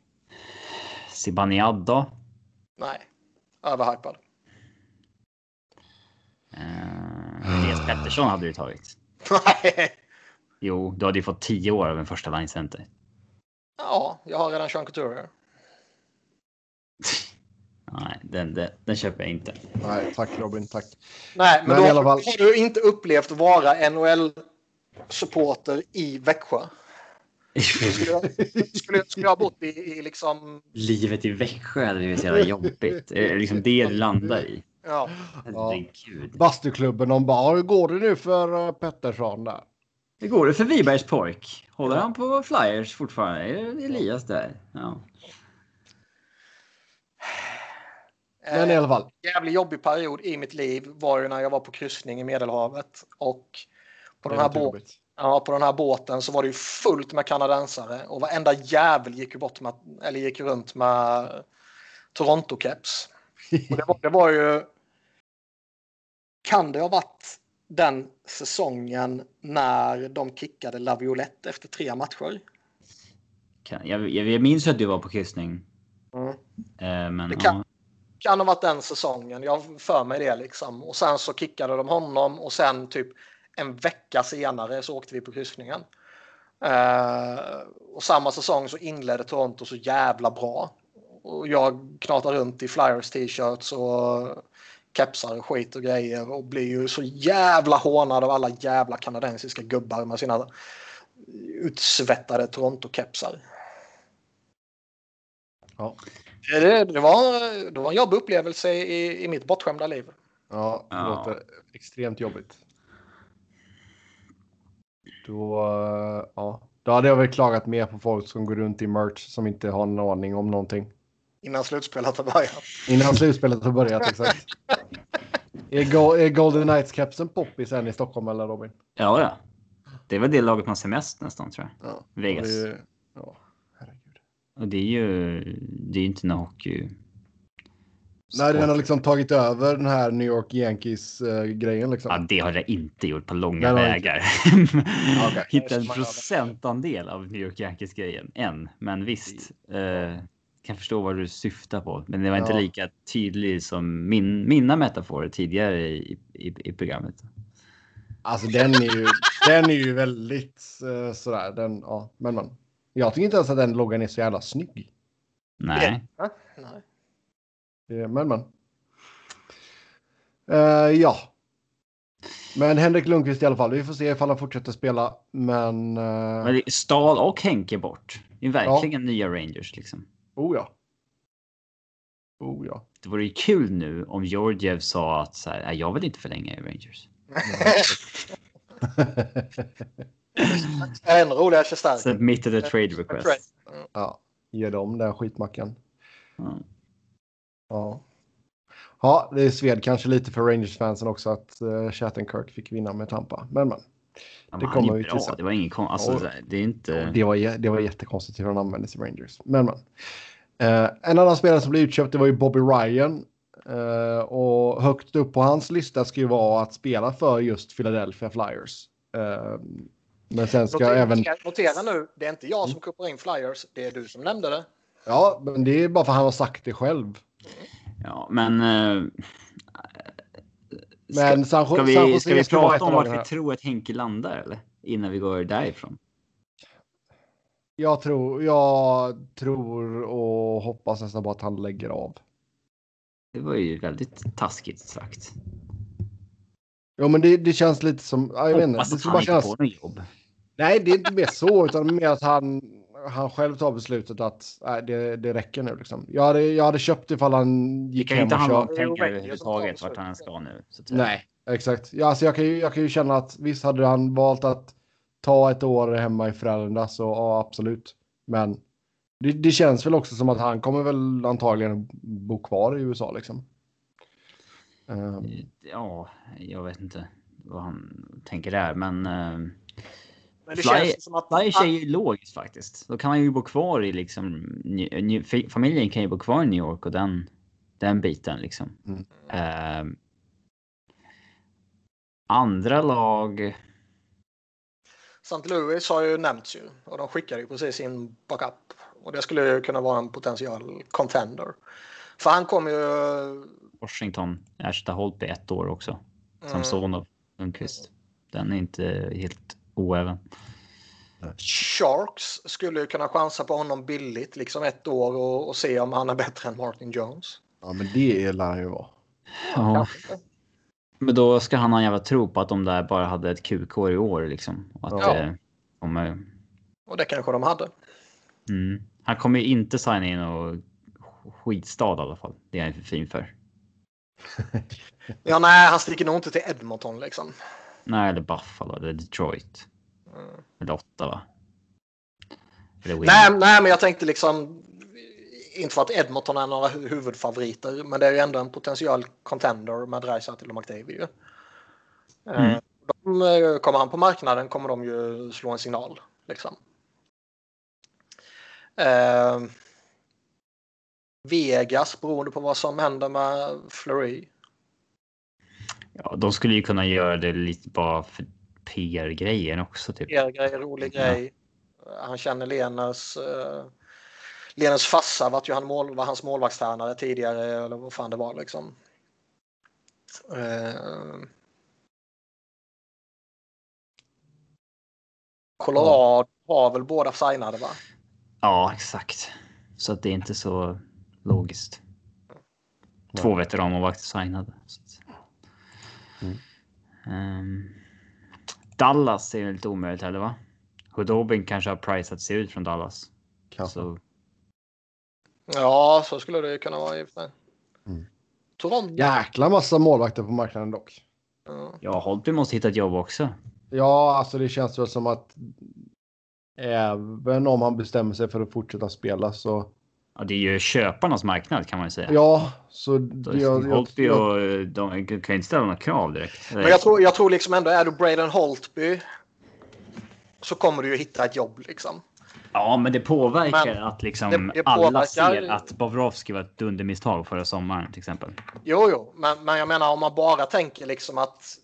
Zibanejad då? Nej, överhypad. Uh, Pettersson hade du tagit. Nej. Jo, du hade ju fått tio år av en första line center. Ja, jag har redan Sean Couturier. Nej, den, den, den köper jag inte. Nej, tack Robin, tack. Nej, men, Men då i alla fall- har du inte upplevt vara NHL-supporter i Växjö. Skulle jag, skulle, skulle jag ha bott i, i liksom... Livet i Växjö hade blivit så jävla jobbigt. Det är liksom det du landar i. Ja, Herregud. Bastuklubben, de bara, hur går det nu för eh, Pettersson där? Hur går det för Wibergs pojk? Håller han på Flyers fortfarande? Är det Elias där? Ja. Men i eh, alla fall. jävligt jobbig period i mitt liv var ju när jag var på kryssning i Medelhavet. Och på den, här låter bå- jobbigt. ja, på den här båten så var det ju fullt med kanadensare och varenda jävel gick ju, bort med, eller gick runt med Toronto-keps. Och det, var, det var ju... Kan det ha varit den säsongen när de kickade Laviolette efter tre matcher? Jag, jag, jag minns att du var på kryssning. Mm. Eh, men Det kan- ja. Kan ha varit den säsongen. Jag för mig det liksom. Och sen så kickade de honom och sen typ en vecka senare så åkte vi på kryssningen. Eh, och samma säsong så inledde Toronto så jävla bra. Och jag knatar runt i Flyers t-shirts och kepsar och skit och grejer och blir ju så jävla hånad av alla jävla kanadensiska gubbar med sina utsvettade Toronto-kepsar. Ja. Det, det, var, det var en jobbig upplevelse i, i mitt bortskämda liv. Ja, det Ja. låter extremt jobbigt. Då, eh, ja. Då hade jag väl klagat mer på folk som går runt i merch som inte har en aning om någonting. Innan slutspelet har börjat. Innan slutspelet har börjat exakt. Är, Go är Golden Knights-kepsen poppis än i Stockholm eller Robin? ja, ja. Det var det laget man ser mest nästan tror jag. Ja. Vegas. Det är- ja, herregud. Och det är ju det är inte en hockey. Nej, den har liksom tagit över den här New York Yankees-grejen liksom. Ja, det har det inte gjort på långa har vägar. Okej. Hitta en procentandel av New York Yankees grejen än. Men visst, eh, kan förstå vad du syftar på. Men det var inte Ja. lika tydlig som min, mina metaforer tidigare i, i, i programmet. Alltså den är ju, den är ju väldigt eh, sådär. Den, ja, men, men. Jag tycker inte ens att den loggan är så jävla snygg. Nej, Ja, nej. Eh, Men men. Eh, ja. Men Henrik Lundqvist i alla fall. Vi får se ifall han fortsätter spela. Men... eh, men Stahl och Henke bort. Det är verkligen nya Rangers liksom. Oh ja. Oh ja. Det vore ju kul nu om Georgiev sa att så här, "Nej, jag vill inte förlänga i Rangers. Ännu roligare förstärkning. Submitted a trade request. ja. Ge dem den skitmackan. Ja. Ja. Ja, det sved kanske lite för Rangers-fansen också att uh, Shattenkirk fick vinna med Tampa. Men men. Ja, Det kommer han vi bra. till sen. Det var ingen kon- alltså, Ja. det är inte. Det var, det var jättekonstigt hur han användes i Rangers. Men men. Eh, en annan spelare som blev utköpt det var ju Bobby Ryan. Eh, och högt upp på hans lista ska ju vara att spela för just Philadelphia Flyers. Eh, men sen ska Notera, även... notera nu, det är inte jag som kuppar in Flyers, det är du som nämnde det. Ja, men det är bara för att han har sagt det själv. Ja, men. Men San, Ska San vi, ska vi skulle vara ett prata om vart vi tror att Henke landar eller? Innan vi går därifrån. Jag tror, jag tror och hoppas nästan bara att han lägger av. Det var ju väldigt taskigt sagt. Jo, men det, det känns lite som... ja, Jag vet inte. Hoppas Det att ska han bara inte kännas... får något jobb. Nej, det är inte mer så, utan mer att han, han själv tar beslutet att nej, det, det räcker nu. Liksom. Jag, hade, jag hade köpt ifall han gick kan hem inte och kör. Det är pengar Rangers som tar överhuvudtaget vart han ska nu. Nej, exakt. Ja, alltså jag, kan ju, jag kan ju känna att visst hade han valt att ta ett år hemma i Frölunda så ja, absolut. Men det, det känns väl också som att han kommer väl antagligen bo kvar i USA liksom. Ehm, Ja, jag vet inte vad han tänker där, men. Uh, Men det Fly- känns som att... Flyers är ju logiskt faktiskt. Då kan man ju bo kvar i liksom. Familjen kan ju bo kvar i New York och den, den biten liksom. Mm. Ehm, andra lag. St. Louis har ju nämnts ju och de skickade ju precis sin backup. Och det skulle ju kunna vara en potential contender. För han kommer ju... Washington ersätta Holtby ett år också. Mm. Samsonov. Lundqvist. Den är inte helt oäven. Sharks skulle ju kunna chansa på honom billigt, liksom ett år och, och se om han är bättre än Martin Jones. Ja, men det lär ju vara. Ja, Kanske men då ska han ha en jävla tro på att de där bara hade ett QK i år liksom. Och att Ja. det kommer... Och det kanske de hade. Mm. Han kommer ju inte signa in och skitstad i alla fall. Det är han för fin för. Ja, nej, han sticker nog inte till Edmonton liksom. Nej, eller Buffalo eller Detroit. Mm. Eller Ottawa. Eller. Nej, nej, men jag tänkte liksom inte för att Edmonton är några hu- huvudfavoriter, men det är ju ändå en potential contender med Dreisaitl och McDavid ju. Eh, Mm. De, eh, kommer han på marknaden kommer de ju slå en signal liksom. Eh, Vegas beroende på vad som händer med Fleury. Ja, de skulle ju kunna göra det lite bara för PR-grejen också. Typ. Er grej, rolig Ja. grej. Han känner Lenes. Uh, Lenes farsa var ju han mål, var hans målvaktstränare tidigare eller vad fan det var liksom. Eh, Colorado har väl båda signade va? Ja, exakt. Så att det är inte så logiskt. Två veteranmålvakter signade. Så. Ehm, Dallas är ju lite omöjligt heller va? Hudobin kanske har prisat sig ut från Dallas. Kanske. Så Ja, så skulle det kunna vara i och för sig. Mm. Toronto. Jäkla massa målvakter på marknaden dock. Ja. ja, Holtby måste hitta ett jobb också. Ja, alltså det känns väl som att även om han bestämmer sig för att fortsätta spela så Ja, det är ju köparnas marknad kan man ju säga. ja, så det, jag, Holtby jag, och eh, de kan ju inte ställa några krav direkt. Men jag tror, jag tror liksom ändå, är du Braden Holtby så kommer du ju hitta ett jobb liksom. Ja, men det påverkar Men att liksom det- det alla påverkar- ser att Bobrovski var ett dundermisstag förra sommaren till exempel. Jo, jo, men, men jag menar om man bara tänker liksom att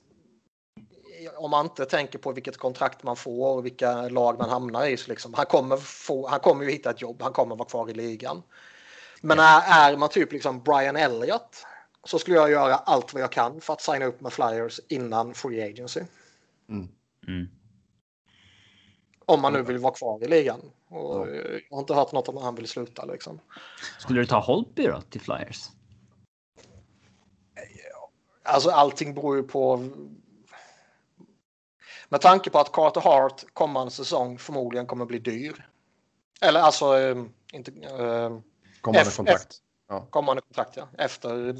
om man inte tänker på vilket kontrakt man får och vilka lag man hamnar i så liksom han kommer få, han kommer ju hitta ett jobb, han kommer vara kvar i ligan. Men är, är man typ liksom Brian Elliott så skulle jag göra allt vad jag kan för att signa upp med Flyers innan Free Agency. Mm. Om man nu vill vara kvar i ligan. Och Jag har inte hört något om att han vill sluta liksom. Skulle du ta Holtby då till Flyers? Alltså allting beror ju på. Med tanke på att Carter Hart kommande säsong förmodligen kommer bli dyr. Eller alltså eh, inte eh, kommande F- kontrakt. kommande kontrakt ja, efter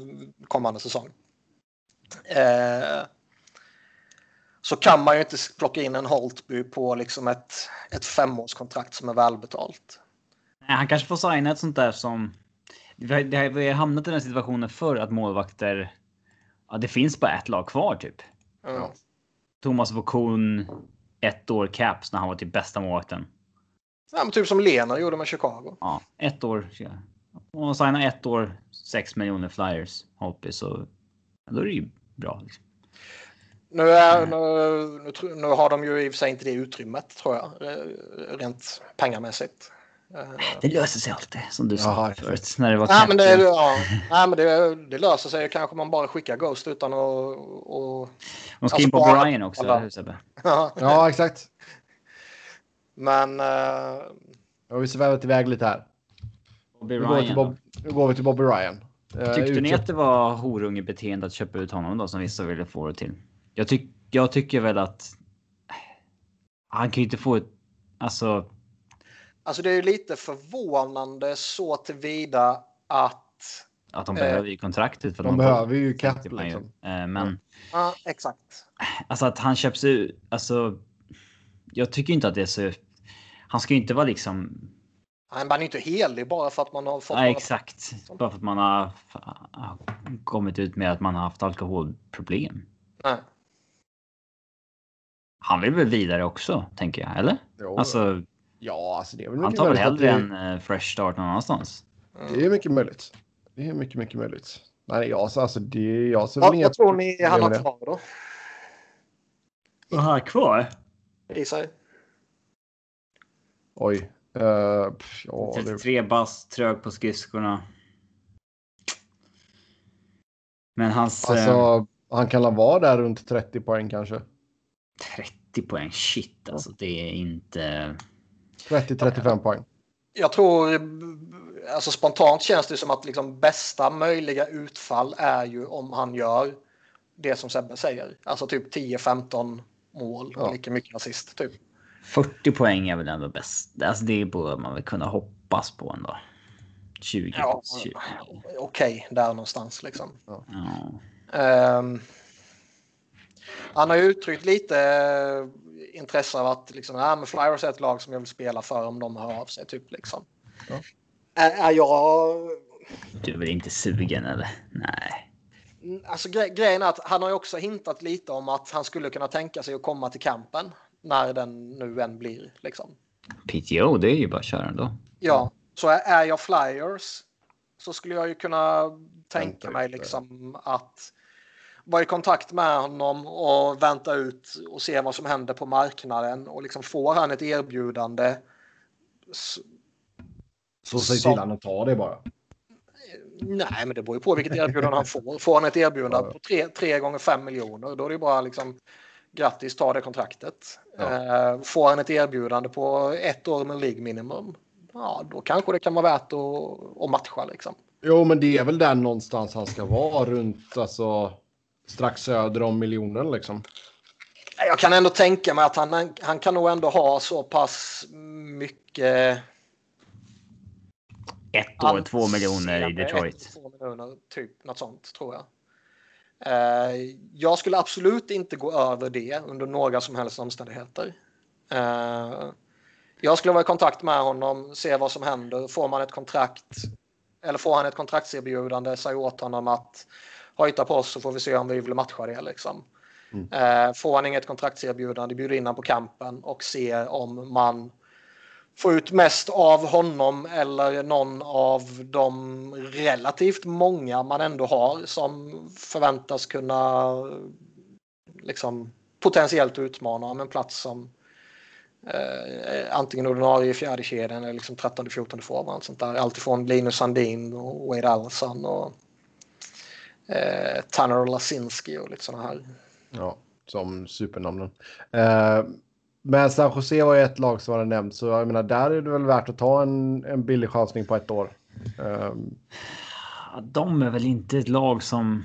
kommande säsong. Eh, så kan man ju inte plocka in en Holtby på liksom ett, ett femårskontrakt som är välbetalt. Nej, han kanske får signa ett sånt där som... Vi har, vi har hamnat i den situationen förr att målvakter... Ja, det finns bara ett lag kvar typ. Mm. Ja. Thomas Vokun, ett år caps när han var till bästa målvakten. Ja, typ som Lena gjorde med Chicago. Ja, ett år. Om man signar ett år, 6 miljoner flyers, Holtby, så då är det ju bra. Liksom. Nu, är, nu, nu, tro- nu har de ju i och för sig inte det utrymmet tror jag, eh, rent pengamässigt. Eh, Det löser sig alltid, som du sa Jaha, förut. När det var Nej, men, det, ja, nej, men det, det löser sig. Kanske man bara skickar Ghost utan att... Och, De ska in på alltså, Brian också, alla- eller hur Sebbe? Ja, exakt. Men Jag har vi svävat iväg lite här. Bobby Nu går, vi till Ryan. Bob, nu går vi till Bobby Ryan. Eh, Tyckte ni att det var horungebeteende att köpa ut honom då som vissa ville få det till? Jag, tyck, jag tycker väl att han kan ju inte få ett... Alltså, alltså det är ju lite förvånande så tillvida att... att de Eh, behöver ju kontraktet. För de att behöver ju cap, liksom. Eh, Men Ja, exakt. alltså att han köps ut. Alltså, jag tycker inte att det är så. Han ska ju inte vara liksom. Nej, Man är inte helig bara för att man har fått... Nej, några- exakt. Bara för att man har har kommit ut med att man har haft alkoholproblem. Nej. Han vill väl vidare också, tänker jag, eller? Jo, Alltså, ja, alltså det är väl han tar väl hellre det, en eh, fresh start någon annanstans. Mm. det är mycket möjligt. Det är mycket, mycket möjligt. Nej, jag, så alltså, det, jag ser väl Vad, tror ni han har det. kvar då? Vad har han kvar? I sig? Oj. Uh, pff, ja, det, 33 bast, trög på skridskorna. Men hans... eh, alltså, Han kan vara där runt 30 poäng kanske. 30 poäng, shit alltså. Det är inte... 30-35 poäng. Jag tror, alltså spontant känns det som att liksom bästa möjliga utfall är ju om han gör det som Sebbe säger. Alltså typ 10-15 mål och Ja. lika mycket assist. Typ. 40 poäng är väl ändå bäst. Alltså det borde man väl kunna hoppas på ändå. 20. Ja, 20. Okej, där någonstans liksom. Ja. Ehm, han har ju uttryckt lite intresse av att liksom, ah, men Flyers är ett lag som jag vill spela för om de hör av sig. Typ, liksom. Ja. Är, är jag... Du är väl inte sugen eller? Nej. Alltså, gre grejen är att han har ju också hintat lite om att han skulle kunna tänka sig att komma till campen när den nu än blir. Liksom. PTO, det är ju bara att köra ändå. Ja, så är, är jag Flyers så skulle jag ju kunna tänka mig liksom att vara i kontakt med honom och vänta ut och se vad som händer på marknaden och liksom får han ett erbjudande s- Så säg till han att ta det bara. Nej, men det beror ju på vilket erbjudande han får. Får han ett erbjudande på 3, 3 gånger 5 miljoner, då är det ju bara liksom grattis, ta det kontraktet. Ja. Eh, får han ett erbjudande på ett år med League minimum, ja, då kanske det kan vara värt att, att matcha liksom. Jo, men det är väl där någonstans han ska vara runt alltså strax söder om miljonen liksom. Jag kan ändå tänka mig att han, han kan nog ändå ha så pass mycket... Ett år, två miljoner i Detroit. Ett, två miljoner, typ något sånt tror jag. Eh, jag skulle absolut inte gå över det under några som helst omständigheter. Eh, jag skulle vara i kontakt med honom, se vad som händer. Får man ett kontrakt eller får han ett kontraktserbjudande, säg åt honom att hojta på oss så får vi se om vi vill matcha det. Liksom. Mm. Eh, får han inget kontraktserbjudande, bjud in honom på kampen och se om man får ut mest av honom eller någon av de relativt många man ändå har som förväntas kunna liksom potentiellt utmana om en plats som eh, antingen ordinarie i fjärde kedjan eller liksom 13 14 forward. Alltifrån Linus Sandin och Wade Allison och eh, Tanner Lasinski och lite sådana här. Ja, som supernamnen. Eh, men San Jose var ju ett lag som hade nämnt, så jag menar, där är det väl värt att ta en, en billig chansning på ett år. Eh, De är väl inte ett lag som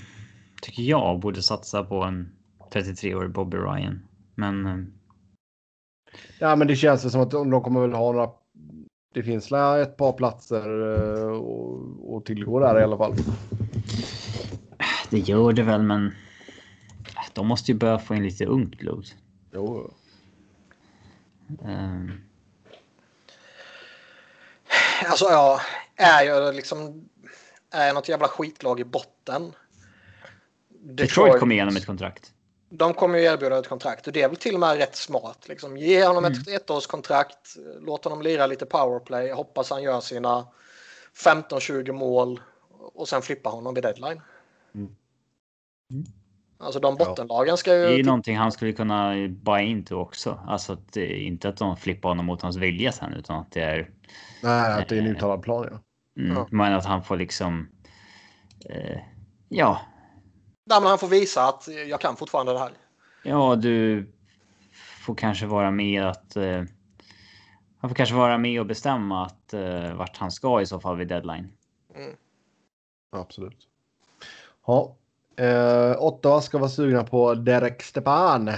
tycker jag borde satsa på en 33-årig Bobby Ryan. Men eh, ja, men det känns som att de de kommer väl ha några. Det finns ett par platser eh, och, och tillgå där i alla fall. Det gör det väl, men de måste ju börja få in lite ungt blod. Jo, Eh, Alltså ja, är jag liksom är jag något jävla skitlag i botten. Detroit kommer igenom ett kontrakt. De kommer ju erbjuda ett kontrakt och det är väl till och med rätt smart. Liksom. Ge honom Mm. ett ettårskontrakt, låt honom lira lite powerplay, hoppas han gör sina 15-20 mål och sen flippa honom vid deadline. Mm. Mm. Alltså de Ja. bottenlagen ska Det är ju ju... någonting han skulle kunna buy into också. Alltså att det är inte att de flippar honom mot hans vilja sen utan att det är nej, att det är en uttalad plan. Ja. mm, Ja. men att han får liksom. Eh, ja, Där man han får visa att jag kan fortfarande det här. ja, du får kanske vara med att. Eh, han får kanske vara med och bestämma att eh, vart han ska i så fall vid deadline. Absolut. Ja. Eh, Ottawa ska vara sugna på Derek Stepan.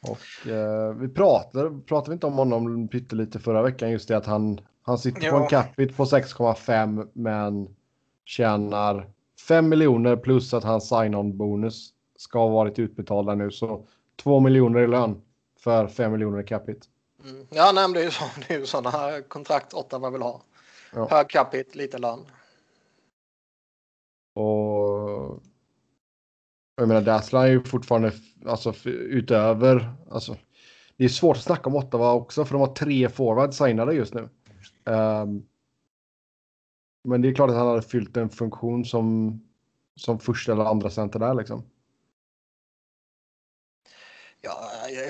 Och eh, vi pratade, pratade vi inte om honom pyttelite förra veckan. Just det att han, han sitter på Ja. en capita på 6,5 men tjänar 5 miljoner plus att hans sign-on bonus ska ha varit utbetalda nu. Så 2 miljoner i lön för 5 miljoner i capita. Mm. Ja, nej, det är ju, så, det är ju sådana här kontrakt Ottawa vill ha. Ja. Hög capita, lite lön. Och jag menar, Dazzler är ju fortfarande alltså, utöver. Alltså, det är svårt att snacka om Ottawa också för de har tre forwards signade just nu. Ehm, men det är klart att han hade fyllt en funktion som, som första eller andra center där liksom. Ja,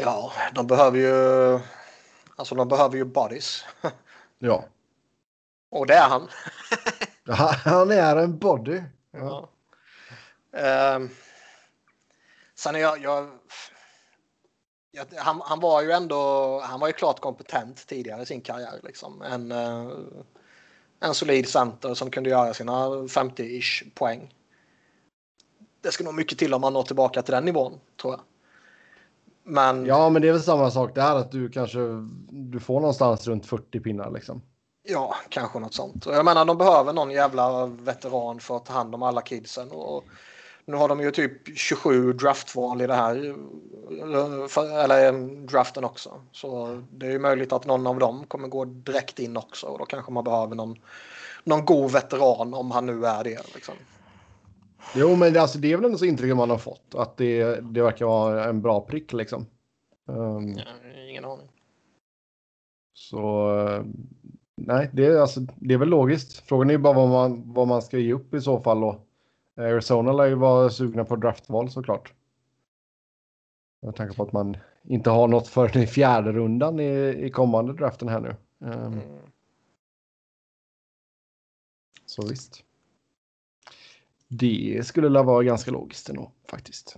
ja, de behöver ju... Alltså de behöver ju bodies. Ja, Och det är han. han är en body. Ja. Ja. Uh, sen är jag, jag, han, han, var ju ändå, han var ju klart kompetent tidigare i sin karriär. Liksom. En, uh, en solid center som kunde göra sina 50-ish poäng. Det ska nog mycket till om man når tillbaka till den nivån, tror jag. Men... Ja, men det är väl samma sak där att du kanske du får någonstans runt 40 pinnar liksom. Ja, kanske något sånt. Jag menar, de behöver någon jävla veteran för att ta hand om alla kidsen. Och nu har de ju typ 27 draftval i det här, eller draften också. Så det är ju möjligt att någon av dem kommer gå direkt in också och då kanske man behöver någon, någon god veteran om han nu är det. Liksom. Jo, men det, alltså, det är väl ändå så intrycket man har fått att det, det verkar vara en bra prick liksom. Um, ja, ingen aning. Så nej, det är, alltså, det är väl logiskt. Frågan är ju bara vad man, vad man ska ge upp i så fall. Och Arizona lär ju vara sugna på draftval såklart. Jag tänker på att man inte har något förrän i fjärde rundan i, i kommande draften här nu. Um. Så visst. Det skulle väl vara ganska logiskt ändå faktiskt.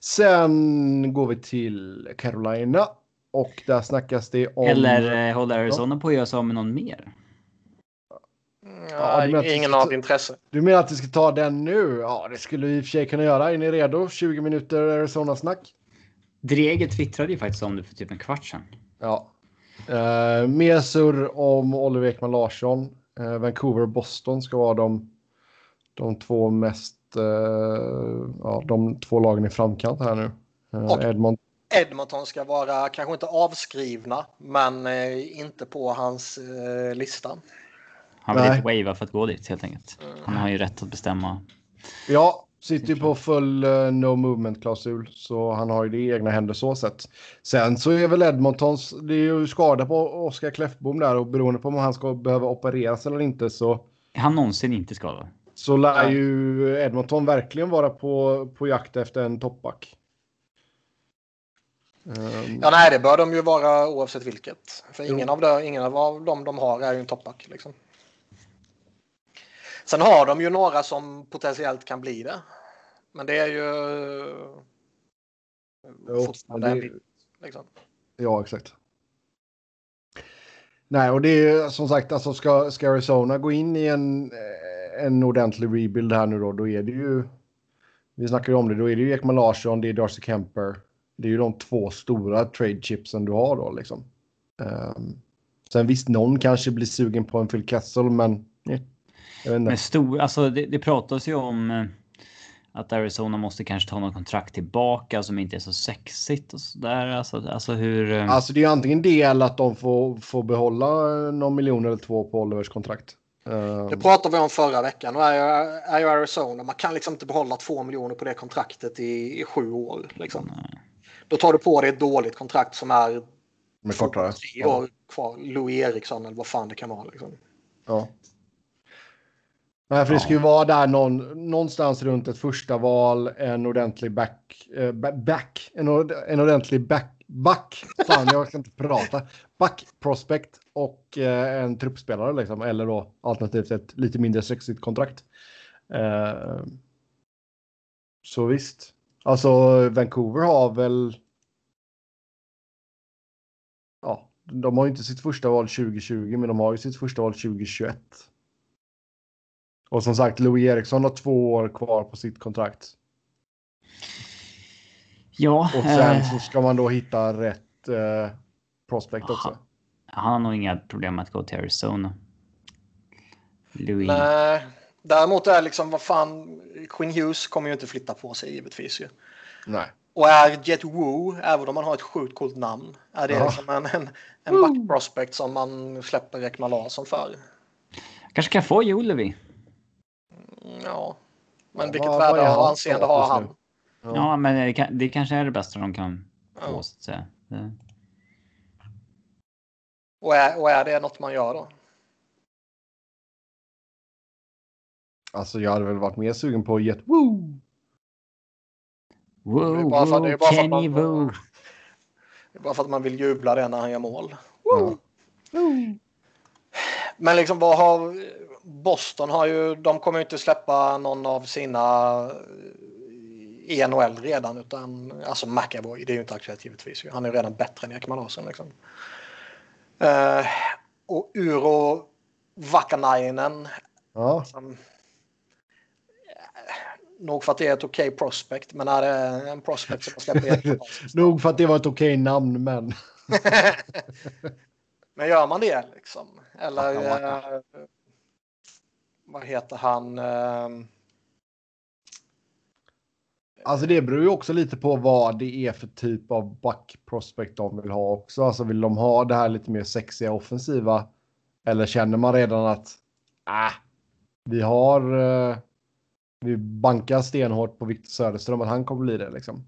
Sen går vi till Carolina och där snackas det om... Eller eh, håller Arizona på att göra sig av med någon mer? Ja, ja ingen har intresse. Du menar att vi ska ta den nu? Ja, det skulle vi i och för sig kunna göra. Är ni redo? 20 minuter Arizona-snack. Drege twittrade ju faktiskt om det för typ en kvart sedan. Ja. Uh, mer surr om Oliver Ekman Larsson. Uh, Vancouver och Boston ska vara de, de två mest... Uh, ja, de två lagen i framkant här nu. Uh, Edmont Edmonton ska vara kanske inte avskrivna, men eh, inte på hans eh, lista. Han vill inte wava för att gå dit helt enkelt. Mm. Han har ju rätt att bestämma. Ja, sitter ju på full uh, no movement klausul så han har ju det i egna händer så sett. Sen så är väl Edmontons, det är ju skada på Oskar Kläffbom där och beroende på om han ska behöva opereras eller inte så. Är han någonsin inte skadad? Så lär ju Edmonton verkligen vara på, på jakt efter en toppback. Um, ja, nej, det bör de ju vara oavsett vilket. För ingen av, det, ingen av dem de har är ju en toppback. Liksom. Sen har de ju några som potentiellt kan bli det. Men det är ju jo, fortfarande det... en liksom. Ja, exakt. Nej, och det är som sagt, alltså ska, ska Arizona gå in i en, en ordentlig rebuild här nu då, då är det ju, vi snackar ju om det, då är det ju Ekman Larsson, det är Darcy Kemper, det är ju de två stora trade chipsen du har då liksom. Um, sen visst, någon kanske blir sugen på en Phil Kessel, men... Eh, men stor, alltså det, det pratas ju om eh, att Arizona måste kanske ta något kontrakt tillbaka som inte är så sexigt och sådär. Alltså, alltså hur... Eh, alltså det är antingen det eller att de får, får behålla någon miljon eller två på Olivers kontrakt. Um... Det pratade vi om förra veckan och är ju, är ju Arizona. Man kan liksom inte behålla två miljoner på det kontraktet i, i sju år. Liksom. Nej. Då tar du på dig ett dåligt kontrakt som är med kortare. tre år kvar. Louis Eriksson eller vad fan det kan vara. Liksom. Ja. Nej, för det ska ju vara där någon, någonstans runt ett första val, en ordentlig back, eh, back en, en ordentlig back, back, fan jag kan inte prata, back prospect och eh, en truppspelare liksom, eller då alternativt ett lite mindre sexigt kontrakt. Eh, så visst, alltså Vancouver har väl ja, de har ju inte sitt första val 2020, men de har ju sitt första val 2021. Och som sagt, Louis Eriksson har två år kvar på sitt kontrakt. Ja. Och sen eh, så ska man då hitta rätt eh, prospect också. Han, han har nog inga problem med att gå till Arizona. Louis. Nej, däremot är liksom vad fan, Quinn Hughes kommer ju inte flytta på sig givetvis ju. Nej. Och är Jet Woo, även om man har ett sjukt coolt namn, är det ja. liksom en, en, en back prospect som man släpper Ekman Larsson för? Kanske kan få Julevi. Mm, ja, men ja, vilket värde och anseende har han? Ja. ja, men det, det, kanske är det bästa de kan få, ja. så att säga. Det... Och, är, och är det något man gör då? Alltså, jag hade väl varit mer sugen på Jet Woo. Wow, det är bara för, det är bara för att man, Woo. Det är bara för att man vill jubla det när han gör mål. Wow. Men liksom vad har... Boston har ju, de kommer ju inte släppa någon av sina i NHL redan utan alltså McAvoy, det är ju inte aktuellt givetvis. Han är ju redan bättre än Ekman Larsson liksom. Uh, och Uro Vakanainen. Ja. Som, nog för att det är ett okej okay prospect, men är det en prospect som släpper Nog för att det var ett okej okay namn, men. men gör man det liksom? Eller. Eh, vad heter han? Eh, Alltså det beror ju också lite på vad det är för typ av back prospect de vill ha också. Alltså vill de ha det här lite mer sexiga offensiva? Eller känner man redan att äh, vi har uh, vi bankar stenhårt på Victor Söderström att han kommer bli det liksom.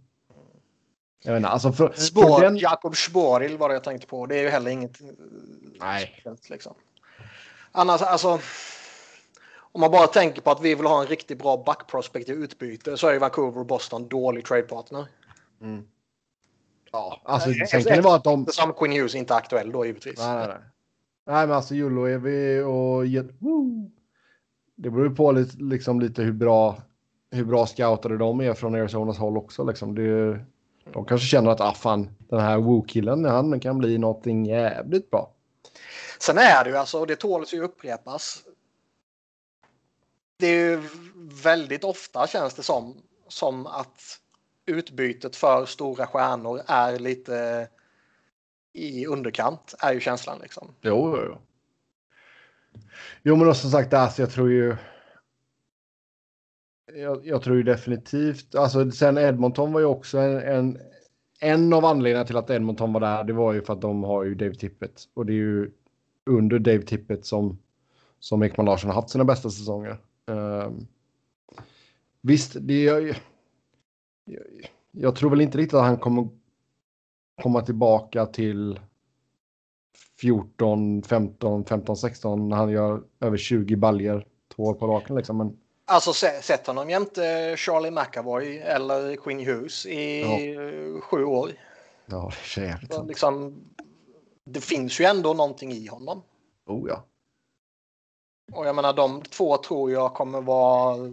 Jag vet inte, alltså för, Spår, den... Jakob Sporil var det jag tänkte på. Det är ju heller inget. Nej. Liksom. Annars, alltså om man bara tänker på att vi vill ha en riktigt bra backprospekt i utbyte så är Vancouver och Boston dålig tradepartner. Mm. Ja, alltså nej, sen kan det vara att de... Som Quinn Hughes inte aktuell då givetvis. Nej, nej, nej. nej men alltså Juloevi och... Det beror ju på lite, liksom, lite hur bra hur bra scoutade de är från Arizonas håll också. Liksom. Det, de kanske känner att ah, fan, den här Woo-killen han kan bli någonting jävligt bra. Sen är det ju alltså, och det tål ju upprepas det är ju väldigt ofta känns det som, som att utbytet för stora stjärnor är lite i underkant, är ju känslan liksom. Jo, jo, jo. Jo, men som sagt, alltså, jag tror ju. Jag, jag, tror ju definitivt, alltså sen Edmonton var ju också en, en, en av anledningarna till att Edmonton var där. Det var ju för att de har ju Dave Tippett och det är ju under Dave Tippett som som Ekman Larsson har haft sina bästa säsonger. Um, visst, det jag, jag, jag tror väl inte riktigt att han kommer komma tillbaka till 14, 15, 15, 16 när han gör över 20 baljer två år på raken. Liksom. Men... Alltså sätt honom jämte Charlie McAvoy eller Quinn Hughes i ja. sju år. Ja, det är jävligt sant. Liksom, det finns ju ändå någonting i honom. Oh ja. Och jag menar de två tror jag kommer vara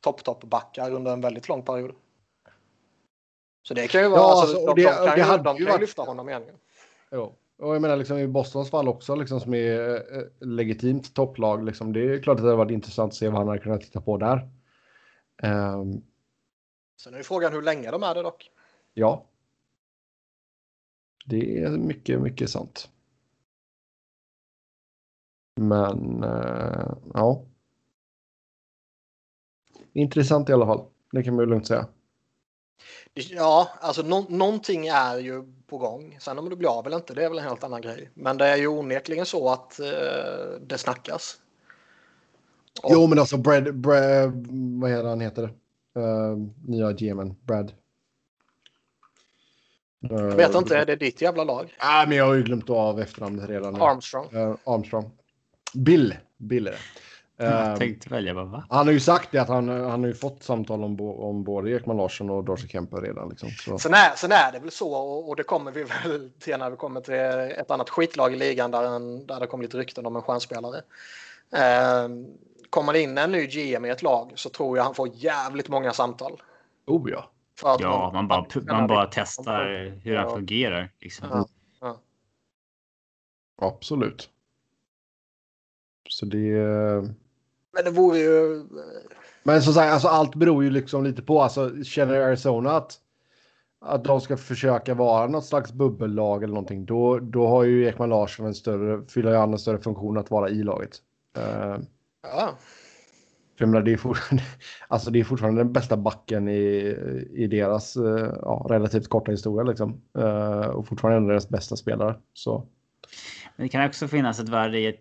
topp-topp-backar under en väldigt lång period. Så det kan ju vara, ja, alltså, alltså, de, det, de, kan, det ju, de kan ju lyfta honom igen. Jo. Och jag menar liksom i Bostons fall också liksom som är eh, legitimt topplag liksom. Det är klart att det hade varit intressant att se vad han hade kunnat titta på där. Um, Sen är frågan hur länge de är det dock. Ja. Det är mycket, mycket sant. Men uh, ja. Intressant i alla fall. Det kan man ju lugnt säga. Ja, alltså no någonting är ju på gång. Sen om det blir av eller inte, det är väl en helt annan grej. Men det är ju onekligen så att uh, det snackas. Och... Jo, men alltså Brad, Brad vad heter han heter? Uh, nya GMen, Brad. Jag vet inte, är det ditt jävla lag? Nej, uh, men jag har ju glömt av efternamnet redan. Armstrong. Armstrong. Bill. Bill är det. Jag ehm, tänkte välja bara, va? Han har ju sagt det att han, han har ju fått samtal om, om både Ekman Larsson och Darcy Kemper redan. Liksom, så. Sen, är, sen är det väl så och det kommer vi väl till när vi kommer till ett annat skitlag i ligan där, en, där det kommer lite rykten om en stjärnspelare. Eh, kommer det in en ny GM i ett lag så tror jag han får jävligt många samtal. Oh ja. ja, man, man bara, man bara testar hur ja. han fungerar. Liksom. Ja. Ja. Absolut. Så det... Men det vore ju... Men som sagt, alltså, allt beror ju liksom lite på. Alltså, känner Arizona att, att de ska försöka vara något slags bubbellag eller någonting, då, då har ju Ekman Larsson en större, fyller han en större funktion att vara i laget. Uh, ja. För menar, det, är fortfarande, alltså det är fortfarande den bästa backen i, i deras uh, ja, relativt korta historia. Liksom. Uh, och fortfarande en av deras bästa spelare. Så. Men det kan också finnas ett värde i att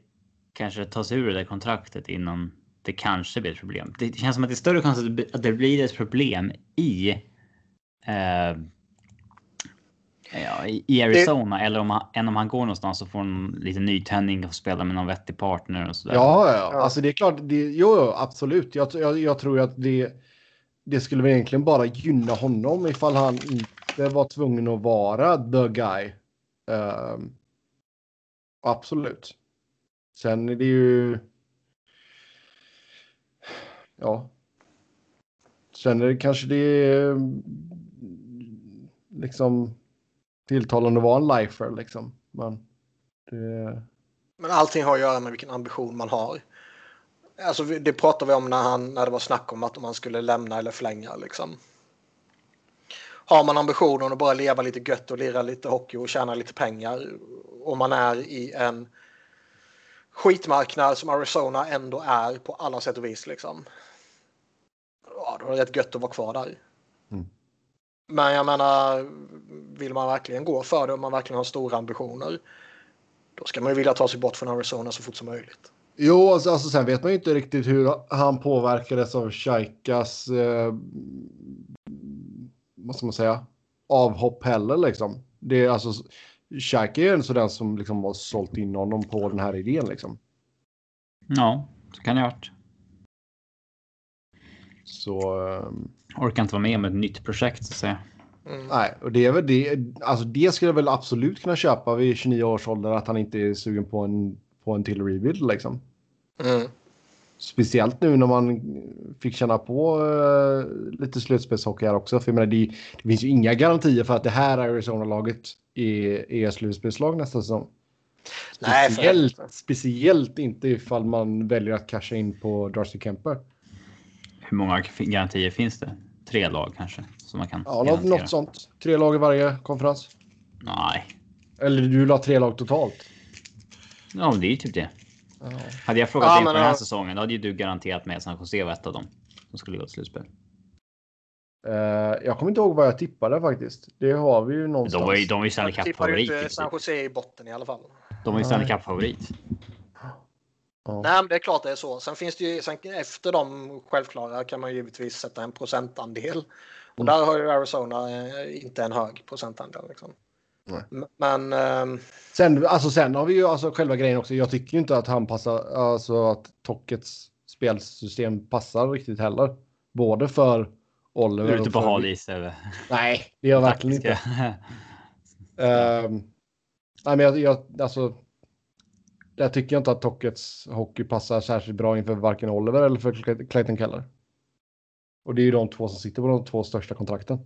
kanske ta sig ur det där kontraktet innan det kanske blir ett problem. Det känns som att det är större chans att det blir ett problem i eh, ja, i Arizona det... eller om han, än om han går någonstans och får en liten nytändning och spela med någon vettig partner och sådär. Ja, ja, alltså det är klart. Det, jo, absolut. Jag, jag, jag tror att det, det skulle väl egentligen bara gynna honom ifall han inte var tvungen att vara the guy. Um, absolut. Sen är det ju ja. Sen är det kanske det är liksom tilltalande att vara en lifer liksom. Men det... Men allting har att göra med vilken ambition man har. Alltså det pratade vi om när, han, när det var snack om att man skulle lämna eller förlänga liksom. Har man ambitionen att bara leva lite gött och lira lite hockey och tjäna lite pengar och man är i en skitmarknad som Arizona ändå är på alla sätt och vis liksom. Ja, då är det rätt gött att vara kvar där. Mm. Men jag menar, vill man verkligen gå för det och man verkligen har stora ambitioner. Då ska man ju vilja ta sig bort från Arizona så fort som möjligt. Jo, alltså, alltså sen vet man ju inte riktigt hur han påverkades av Shaikas, eh, vad ska man säga, avhopp heller liksom. Det är alltså, Shaika är en sån som liksom har sålt in honom på den här idén liksom. Ja, så kan det ha varit. Så... Um... Orkar inte vara med om ett nytt projekt så att säga. Mm. Nej, och det är väl det. Alltså det skulle jag väl absolut kunna köpa vid 29 års ålder att han inte är sugen på en, på en till rebuild liksom. Mm. Speciellt nu när man fick känna på uh, lite slutspelshockey här också. För jag menar, det, det finns ju inga garantier för att det här Arizona-laget är, är slutspelslag nästa säsong. Speciellt, Nej, speciellt inte ifall man väljer att casha in på Darcy Kemper. Hur många garantier finns det? Tre lag kanske? Som man kan ja, garantera. något sånt. Tre lag i varje konferens. Nej. Eller du vill ha tre lag totalt? Ja, det är ju typ det. Ja. Hade jag frågat ja, dig inför den här säsongen, då hade ju du garanterat med San Jose var ett av dem som skulle gå till slutspel. Uh, jag kommer inte ihåg vad jag tippade faktiskt. Det har vi ju någonstans. De var ju, de var ju Stanley Cup-favorit. Jag San Jose i botten i alla fall. De var ju Stanley Cup-favorit. Ja. Nej, men det är klart det är så. Sen finns det ju, sen efter de självklara kan man ju givetvis sätta en procentandel. Och mm. där har ju Arizona eh, inte en hög procentandel. Liksom. Nej. Men... Um... Sen, alltså, sen har vi ju alltså själva grejen också. Jag tycker ju inte att han passar, alltså att Tockets spelsystem passar riktigt heller. Både för Oliver Du är ute på hal is Nej, det är jag verkligen inte. um, nej, men jag, jag, alltså, där tycker jag inte att Tockets hockey passar särskilt bra inför varken Oliver eller för Clayton Keller. Och det är ju de två som sitter på de två största kontrakten.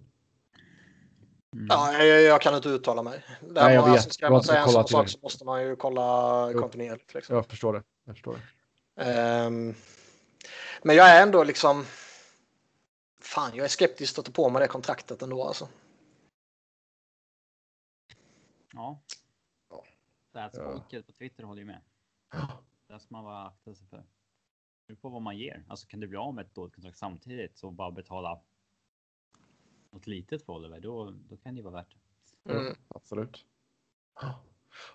Mm. Ja, jag, jag, kan inte uttala mig. Där Nej, jag vet. Alltså, ska man säga en sån sak så måste man ju kolla kontinuerligt. Liksom. Jag förstår det. Jag förstår det. Um, men jag är ändå liksom... Fan, jag är skeptisk att ta på mig det kontraktet ändå alltså. Ja. That's ja. folket på Twitter håller ju med. Det ska man vara akta sig för. Det på vad man ger. Alltså kan du bli av med ett dåligt kontrakt samtidigt så bara betala något litet för Oliver, då, då kan det vara värt det. Mm. Absolut.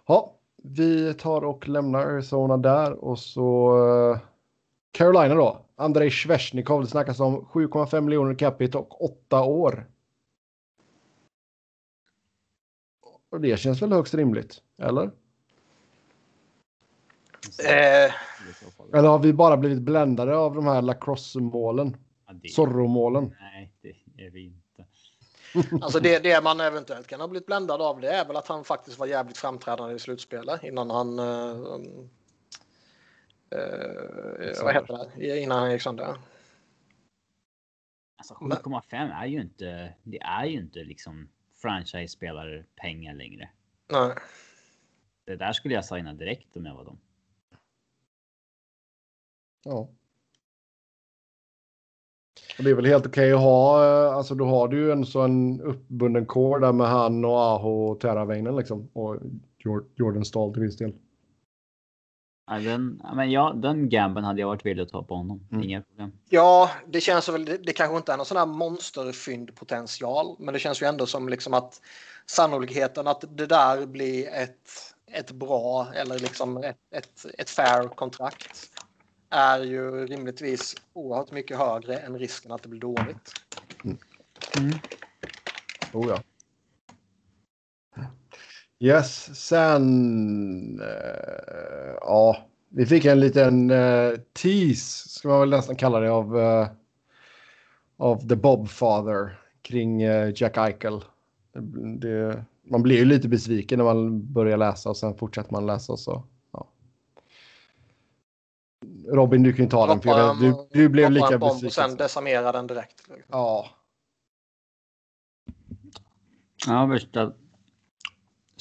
Ja, vi tar och lämnar Arizona där och så uh, Carolina då. Andrei Svesjnikov, det snackas om 7,5 miljoner capita och 8 år. Och det känns väl högst rimligt, eller? Eh. Eller har vi bara blivit bländade av de här lacrosse-målen? Ja, det... Zorro-målen? Nej, det är vi inte. Alltså det, det man eventuellt kan ha blivit bländad av det är väl att han faktiskt var jävligt framträdande i slutspelet innan han... Uh, uh, vad heter det? Innan han gick sönder. Alltså 7,5 är ju inte, det är ju inte liksom franchise-spelare pengar längre. Nej. Det där skulle jag signa direkt om jag var dem. Ja. Det är väl helt okej okay att ha, eh, alltså då har du ju en sån uppbunden core där med han och Aho och Terraväinen liksom. Och Jordan Stahl till viss del. Ja, den, men ja, den gamben hade jag varit villig att ta på honom. Mm. Inga problem. Ja, det känns väl. Det, det kanske inte är någon sån här monsterfyndpotential, men det känns ju ändå som liksom att sannolikheten att det där blir ett, ett bra eller liksom ett, ett, ett fair kontrakt är ju rimligtvis oerhört mycket högre än risken att det blir dåligt. Mm. Mm. Oh ja. Yes, sen... Uh, ja, vi fick en liten uh, tease, ska man väl nästan kalla det, av, uh, av The Bobfather kring Jack Eichel. Det, man blir ju lite besviken när man börjar läsa och sen fortsätter man läsa och så Robin, du kan ju ta den. För jag du, du blev lika en bomb Och besviken. sen desarmera den direkt. Ja, Ja, värsta.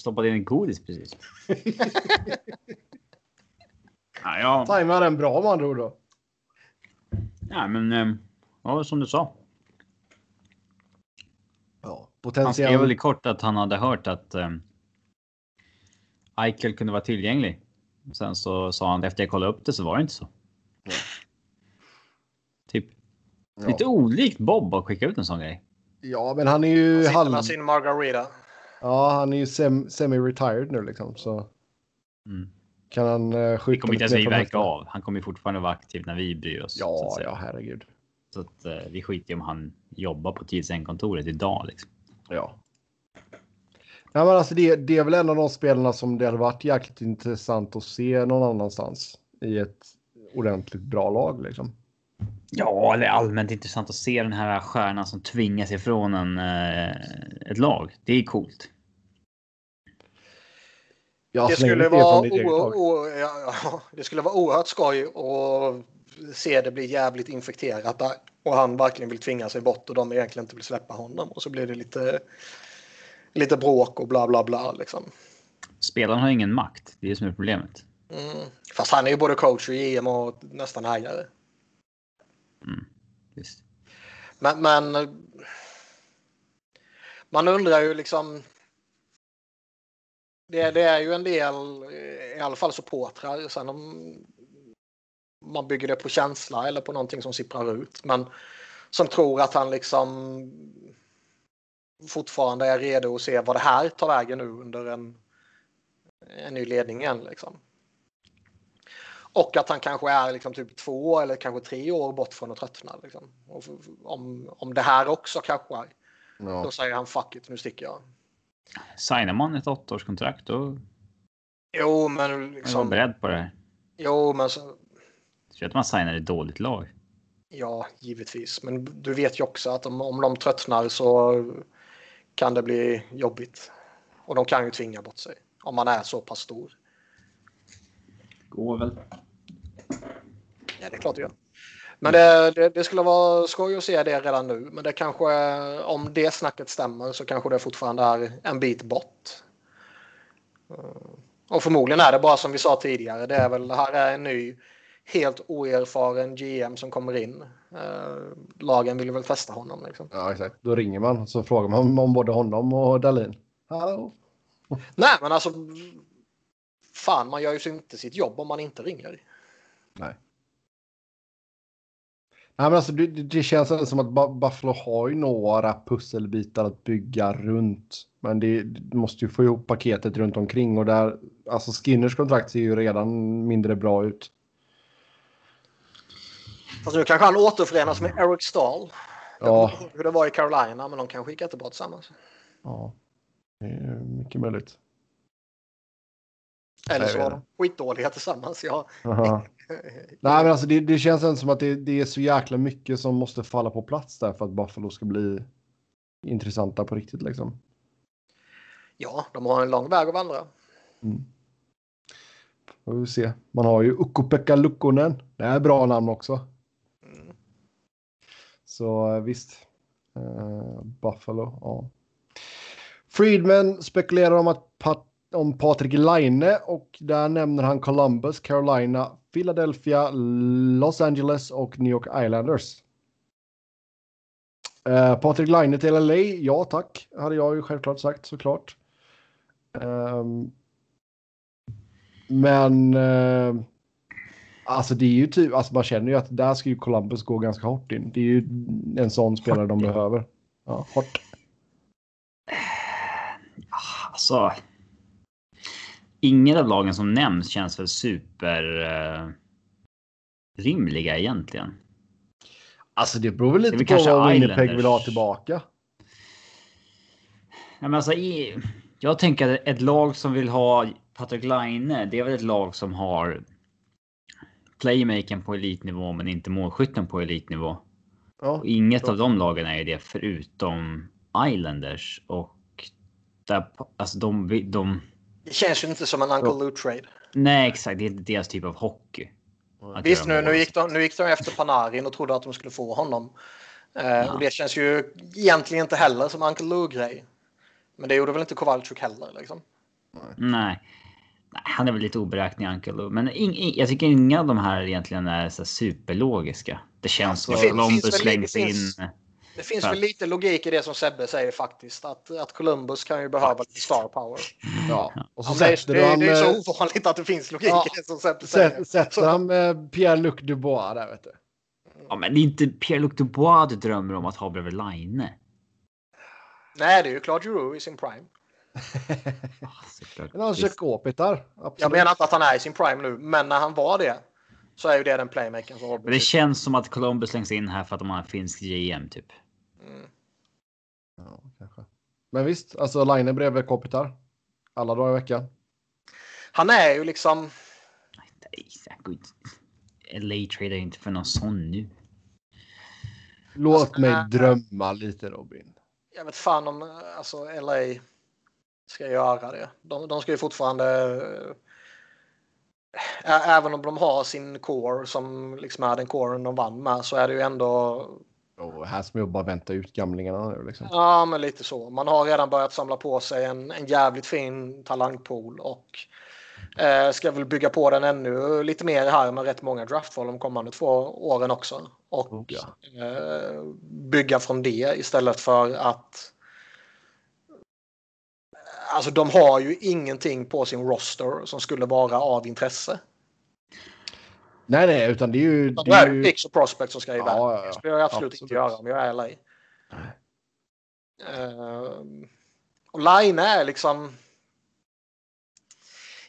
Stoppade in en godis precis. ja, ja. tajmar den bra med andra ord då. ja, men eh, ja, som du sa. Ja, Han skrev potentiell. väl i kort att han hade hört att eh, Eichel kunde vara tillgänglig. Sen så sa han efter jag kollade upp det så var det inte så. Typ Ja. lite olikt Bob att skicka ut en sån grej. ja, men han är ju Han sitter halv... med sin Margarita. Ja, han är ju sem- semi-retired nu liksom. Så Mm. kan han uh, Det skjuta kommer inte mer vi verka av. Han kommer ju fortfarande vara aktiv när vi bryr oss. att Ja, ja, herregud. Så att eh, vi skiter i om han jobbar på TSN-kontoret idag liksom. Ja. Nej, men alltså det, det är väl en av de spelarna som det hade varit jäkligt intressant att se någon annanstans i ett ordentligt bra lag liksom. Ja, det är allmänt intressant att se den här stjärnan som tvingas ifrån en, eh, ett lag. Det är coolt. Ja, Det skulle, det vara o- ja, ja, det skulle vara oerhört skoj att se det bli jävligt infekterat där. Och han verkligen vill tvinga sig bort och de egentligen inte vill släppa honom. Och så blir det lite, lite bråk och bla bla bla. Liksom. Spelaren har ingen makt. Det är det som är problemet. Mm. Fast han är ju både coach och GM och nästan ägare. Mm. Visst. Men, men man undrar ju liksom. Det, det är ju en del, i alla fall supportrar. Sen om man bygger det på känsla eller på någonting som sipprar ut. Men som tror att han liksom fortfarande är redo att se vad det här tar vägen nu under en, en ny ledning igen. Liksom. Och att han kanske är liksom typ två eller kanske tre år bort från att tröttna. Liksom. Och om, om det här också kraschar, Ja. då säger han fuck it, nu sticker jag. Signar man ett åttaårskontrakt då Jo, men är man liksom. beredd på det här. Jo, men så, Så att man signar ett dåligt lag. ja, givetvis. Men du vet ju också att om, om de tröttnar så kan det bli jobbigt. Och de kan ju tvinga bort sig om man är så pass stor. Går väl. Ja, det är klart det gör. Men det, det, det skulle vara skoj att se det redan nu. Men det kanske, om det snacket stämmer så kanske det fortfarande är en bit bort. Och förmodligen är det bara som vi sa tidigare. Det är väl, här är en ny, helt oerfaren GM som kommer in. Eh, Lagen vill väl testa honom. Liksom. ja, exakt. Då ringer man och så frågar man om både honom och Dahlin. Hallå? Nej, men alltså. Fan, man gör ju inte sitt jobb om man inte ringer. Nej. Nej, men alltså, det, det känns som att Bu- Buffalo har ju några pusselbitar att bygga runt. Men det, det måste ju få ihop paketet runt omkring och där, alltså Skinners kontrakt ser ju redan mindre bra ut. Fast nu kanske han återförenas med Eric Stahl. Ja, hur det var i Carolina, men de kanske gick jättebra tillsammans. ja. Det är mycket möjligt. Eller så var de skitdåliga tillsammans. Ja. Nej, men alltså det, det känns ändå som att det, det är så jäkla mycket som måste falla på plats där för att Buffalo ska bli intressanta på riktigt liksom. ja, de har en lång väg att vandra. Mm. Får vi se. Man har ju Ukko-Pekka Lukkonen. Det är bra namn också. Mm. Så eh, visst. Eh, Buffalo, ja. Friedman spekulerar om att Pat om Patrik Laine och där nämner han Columbus, Carolina, Philadelphia, Los Angeles och New York Islanders. Eh, Patrik Laine till LA, ja tack, hade jag ju självklart sagt såklart. Ehm, men eh, alltså det är ju typ, alltså man känner ju att där ska ju Columbus gå ganska hårt in. Det är ju en sån spelare de in. behöver. Ja, hårt. Alltså. Ingen av lagen som nämns känns väl super eh, rimliga egentligen. Alltså det beror väl Det lite väl på kanske vad Winnipeg Islanders. vill ha tillbaka. Ja, men alltså, i, jag tänker att ett lag som vill ha Patrik Laine, det är väl ett lag som har playmakern på elitnivå men inte målskytten på elitnivå. Ja, Och inget så. av de lagen är det förutom Islanders och där, alltså de, de Det känns ju inte som en Uncle Lou trade. Nej, exakt. Det är inte deras typ av hockey. Att Visst, nu, nu, gick de, nu gick de efter Panarin och trodde att de skulle få honom. Eh, Och det känns ju egentligen inte heller som Uncle Lou-grej. Men det gjorde väl inte Kowalczyk heller. Liksom. Nej. Nej, han är väl lite oberäknelig Uncle Lou. Men ing, ing, jag tycker inga av de här egentligen är så superlogiska. Det känns som Det att Columbus slängs in. finns- Det finns väl lite logik i det som Sebbe säger faktiskt. Att, att Columbus kan ju behöva lite star power. Ja. Och så Ja, det, är, sätter det, är, han, det är eh, så ovanligt att det finns logik Ja. i det som Sebbe säger. sä- sätter han med Pierre-Luc Dubois där vet du. Ja, men det är inte Pierre-Luc Dubois du drömmer om att ha bredvid Line. Nej, det är ju Claude Giroux i sin prime. Men han kör. Absolut. Jag menar inte att han är i sin prime nu, men när han var det så är ju det den playmakern som Men det känns som att Columbus slängs in här för att de har en finsk GM typ. Mm. Ja, kanske. Men visst, alltså Line bredvid Kopitar. Alla dagar i veckan. Han är ju liksom... Nej, här LA tradar inte för någon sån nu. Låt Alltså, mig nej. drömma lite Robin. Jag vet fan om alltså, LA ska göra det. De, de ska ju fortfarande... Ä- Även om de har sin core som liksom är den coren de vann med så är det ju ändå... Och här ska jag bara vänta ut gamlingarna nu liksom. Ja, men lite så. Man har redan börjat samla på sig en, en jävligt fin talangpool och eh, ska väl bygga på den ännu lite mer här med rätt många draftval de kommande två åren också. Och Oh, ja. eh, bygga från det istället för att Alltså de har ju ingenting på sin roster som skulle vara av intresse. Nej, nej, utan det är ju... Då Det är det ju picks och prospects som ska iväg. Ja, ja, ja. Det skulle jag absolut, Absolut. inte göra om jag är LA. Ehm, och Line är liksom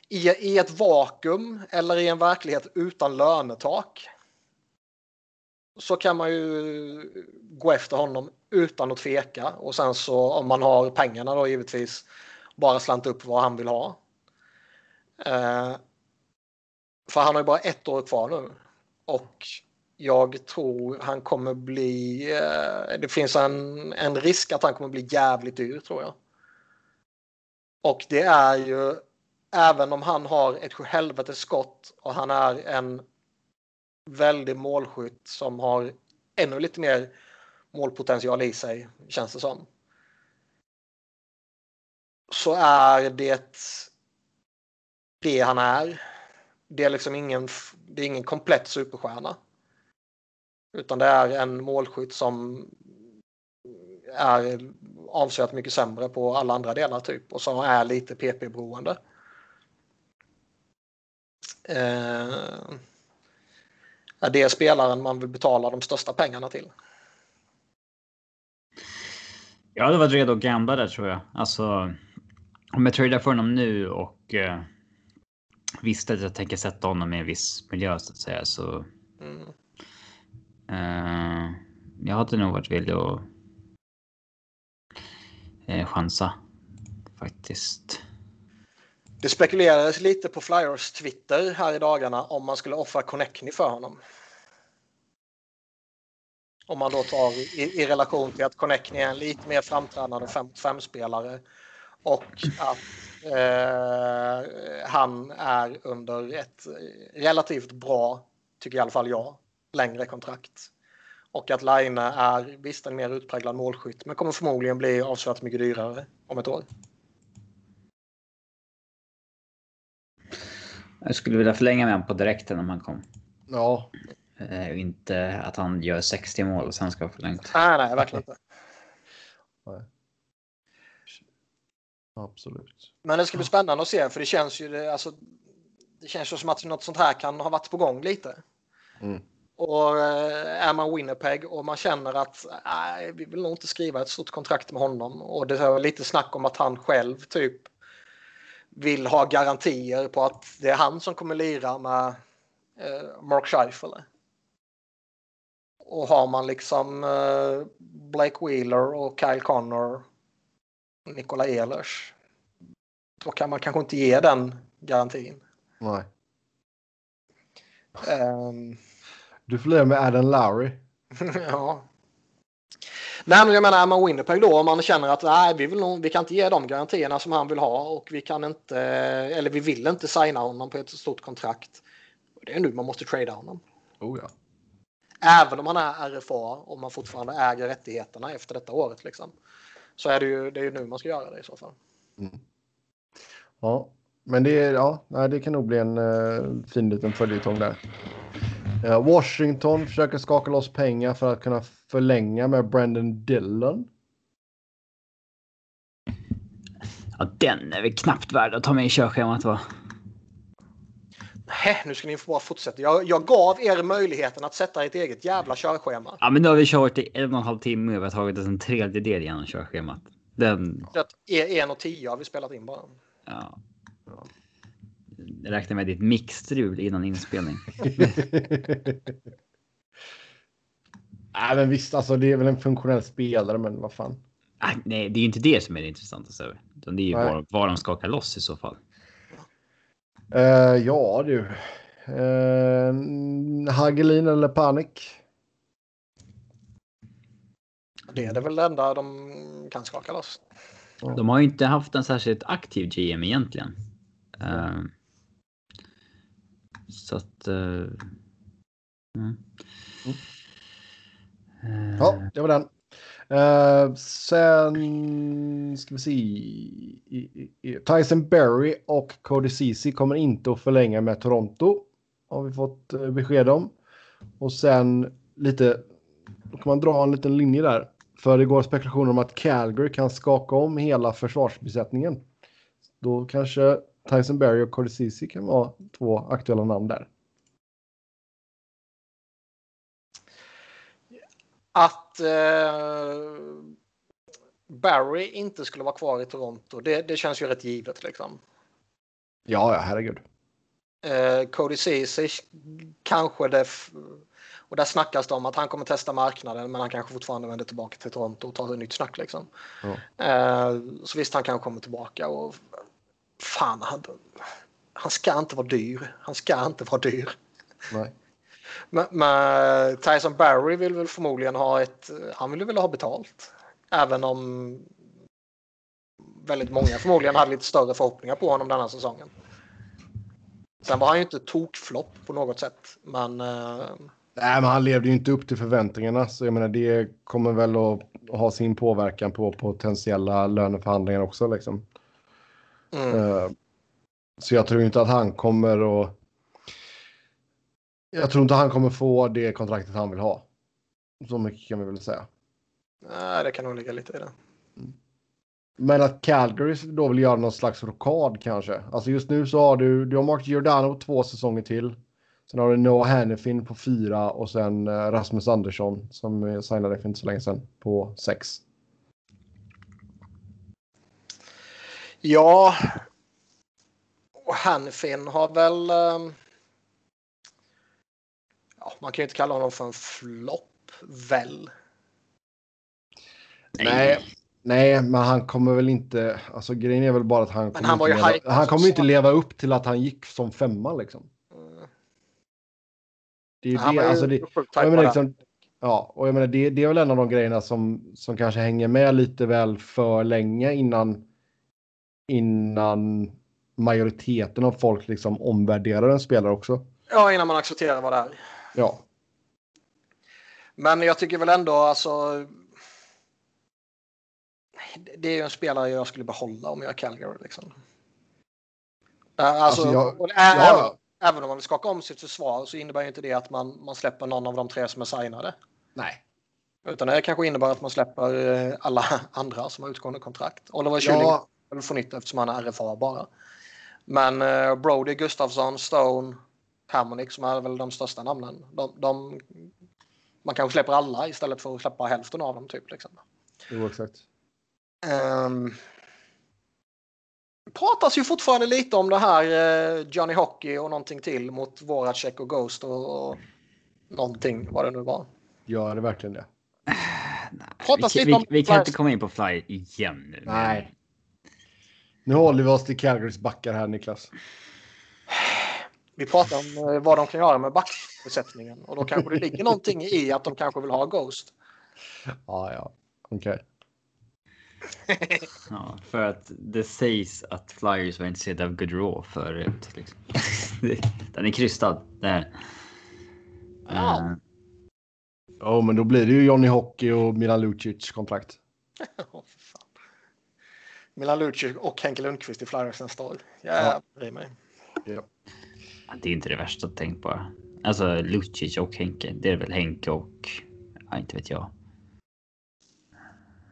i, i ett vakuum eller i en verklighet utan lönetak. Så kan man ju gå efter honom utan att tveka och sen så om man har pengarna då givetvis bara slanta upp vad han vill ha. Eh, för han har ju bara ett år kvar nu och jag tror han kommer bli. Eh, det finns en, en risk att han kommer bli jävligt dyr tror jag. Och det är ju även om han har ett helvetes skott och han är en väldig målskytt som har ännu lite mer målpotential i sig känns det som. Så är det det han är. Det är liksom ingen, det är ingen komplett superstjärna. Utan det är en målskytt som är avsevärt mycket sämre på alla andra delar typ och som är lite PP-beroende. Eh, är det spelaren man vill betala de största pengarna till? Jag hade varit redo att gambla där tror jag. Alltså. Om jag tradar för honom nu och eh, visste att jag tänker sätta honom i en viss miljö så att säga så. Mm. Eh, jag hade nog varit villig att. Eh, chansa. Faktiskt. Det spekulerades lite på Flyers Twitter här i dagarna om man skulle offra Connectny för honom. Om man då tar i, i relation till att Connectny är en lite mer framträdande 5 spelare och att eh, han är under ett relativt bra, tycker i alla fall jag, längre kontrakt. Och att Line är visst en mer utpräglad målskytt men kommer förmodligen bli avsevärt mycket dyrare om ett år. Jag skulle vilja förlänga med honom på direkten om han kom. Ja, Eh, inte att han gör 60 mål och sen ska ha förlängt. Nej, nej, verkligen inte. absolut. Men det ska bli spännande att se för det känns ju det, alltså, det känns ju som att något sånt här kan ha varit på gång lite. Mm. Och eh, är man Winnipeg och man känner att nej, vi vill nog inte skriva ett stort kontrakt med honom och det är lite snack om att han själv typ vill ha garantier på att det är han som kommer lira med eh, Mark Scheifele. Och har man liksom eh, Blake Wheeler och Kyle Connor och Nikola Ehlers då kan man kanske inte ge den garantin. Nej. Ehm, Du får lira med Adam Lowry. ja. Nej, men jag menar, är man Winnipeg då om man känner att nej, vi, vill nog, vi kan inte ge de garantierna som han vill ha och vi kan inte, eller vi vill inte signa honom på ett stort kontrakt. Det är nu man måste trada honom. Oh, ja. Även om han är RFA och man fortfarande äger rättigheterna efter detta året. Liksom, så är det ju det är ju nu man ska göra det i så fall. Mm. Ja, men det, ja, det kan nog bli en uh, fin liten följetong där. Uh, Washington försöker skaka loss pengar för att kunna förlänga med Brandon Dillon. Ja, den är väl knappt värd att ta med i körschemat va? Nej, nu ska ni få bara fortsätta. Jag, jag gav er möjligheten att sätta ett eget jävla körschema. Ja, men nu har vi kört i en och en halv timme och vi har tagit en tredjedel genom körschemat. Den... En och tio har vi spelat in bara. Ja. Jag räknar med ditt mixstrul innan inspelning. Nej, men visst, alltså det är väl en funktionell spelare, men vad fan. Nej, det är inte det som är det intressanta. Det är ju var, var de skakar loss i så fall. Uh, ja du. Uh, Hagelin eller Panik? Det är det väl det enda de kan skaka loss. De har ju inte haft en särskilt aktiv GM egentligen. Uh, så att... Uh, mm. Ja, det var den. Sen ska vi se. Tyson Berry och Cody Ceesay kommer inte att förlänga med Toronto. Har vi fått besked om. Och sen lite. Då kan man dra en liten linje där. För det går spekulationer om att Calgary kan skaka om hela försvarsbesättningen. Då kanske Tyson Berry och Ceesay kan vara två aktuella namn där. Att eh, Barry inte skulle vara kvar i Toronto, det, det känns ju rätt givet liksom. Ja, ja, herregud. Eh, Cody Ceesay kanske det... Och där snackas det om att han kommer testa marknaden men han kanske fortfarande vänder tillbaka till Toronto och tar ett nytt snack liksom. Ja. Eh, så visst, han kanske kommer tillbaka och fan, han, han ska inte vara dyr. Han ska inte vara dyr. Nej. Men, men Tyson Barry vill väl förmodligen ha ett, han vill väl ha betalt. Även om väldigt många förmodligen hade lite större förhoppningar på honom denna säsongen. Sen var han ju inte tokflopp på något sätt, men... Nej, men han levde ju inte upp till förväntningarna, så jag menar det kommer väl att ha sin påverkan på potentiella löneförhandlingar också liksom. Mm. Uh, så jag tror inte att han kommer att jag tror inte han kommer få det kontraktet han vill ha. Så mycket kan vi väl säga. Nej, det kan nog ligga lite i det. Mm. Men att Calgary då vill göra någon slags rockad kanske. Alltså just nu så har du, du har Mark Giordano två säsonger till. Sen har du Noah Hannifin på fyra och sen eh, Rasmus Andersson som signade för inte så länge sedan på sex. Ja. Och Hannifin har väl... Um ja, man kan ju inte kalla honom för en flopp, väl? Nej. Nej, men han kommer väl inte... Alltså grejen är väl bara att han kommer, han inte, leva, han kommer inte leva upp till att han gick som femma liksom. Det är ju det, alltså det, jag menar liksom, ja, och jag menar det, det är väl en av de grejerna som, som kanske hänger med lite väl för länge innan innan majoriteten av folk liksom omvärderar en spelare också. Ja, innan man accepterar vad det är. Ja. Men jag tycker väl ändå alltså. Det är ju en spelare jag skulle behålla om jag är Calgary. Liksom. Alltså, alltså jag, även, ja. Även om man vill skaka om sitt försvar så innebär ju inte det att man, man släpper någon av de tre som är signade. Nej. Utan det kanske innebär att man släpper eh, alla andra som har utgående kontrakt. Oliver Schilling ja. får nytt eftersom han är RFA bara. Men uh, Brody, Gustafsson, Stone, Harmonic som är väl de största namnen. De, de, man kanske släpper alla istället för att släppa hälften av dem. Typ, liksom. Jo, exakt. Um, pratas ju fortfarande lite om det här uh, Johnny Hockey och någonting till mot Voracek och Ghost och, och någonting vad det nu var. Ja, det verkligen det. Pratas vi, vi, vi kan inte komma in på Fly igen nu. Nej. Nu håller vi oss till Calgarys backar här Niklas. Vi pratar om eh, vad de kan göra med backbesättningen och då kanske det ligger någonting i att de kanske vill ha Ghost. Ja, ja, okej. Okay. Ja, för att det sägs att Flyers var intresserade av Gaudreau förut. Liksom. Den är krystad. Där. Ja. Ja, men då blir det ju Johnny Hockey och Milan Lucic kontrakt. Fan. Milan Lucic och Henke Lundqvist i Flyers nästa år. Jag bryr mig. Ja. det är inte det värsta att tänka på. Alltså Lucic och Henke. Det är väl Henke och... Ja, inte vet jag.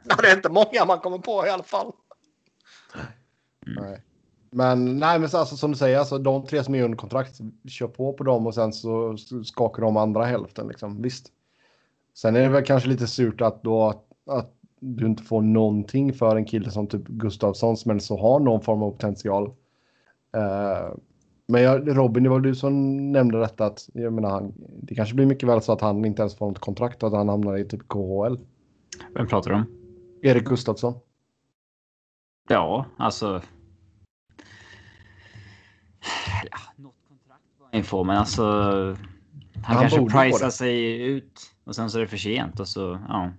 Ja, det är inte många man kommer på i alla fall. Nej. Men nej, men så, alltså, som du säger, alltså, de tre som är under kontrakt, kör på på dem och sen så skakar de andra hälften. Liksom. Visst. Sen är det väl kanske lite surt att, då, att, att du inte får någonting för en kille som typ Gustavsson som så har någon form av potential. Eh, men jag, Robin, det var du som nämnde detta att jag menar, han, det kanske blir mycket väl så att han inte ens får något kontrakt och att han hamnar i typ KHL. Vem pratar du om? Erik Gustafsson. Ja, alltså. Ja, något kontrakt var han men alltså. Han, Han kanske prisar sig ut och sen så är det för sent och så ja.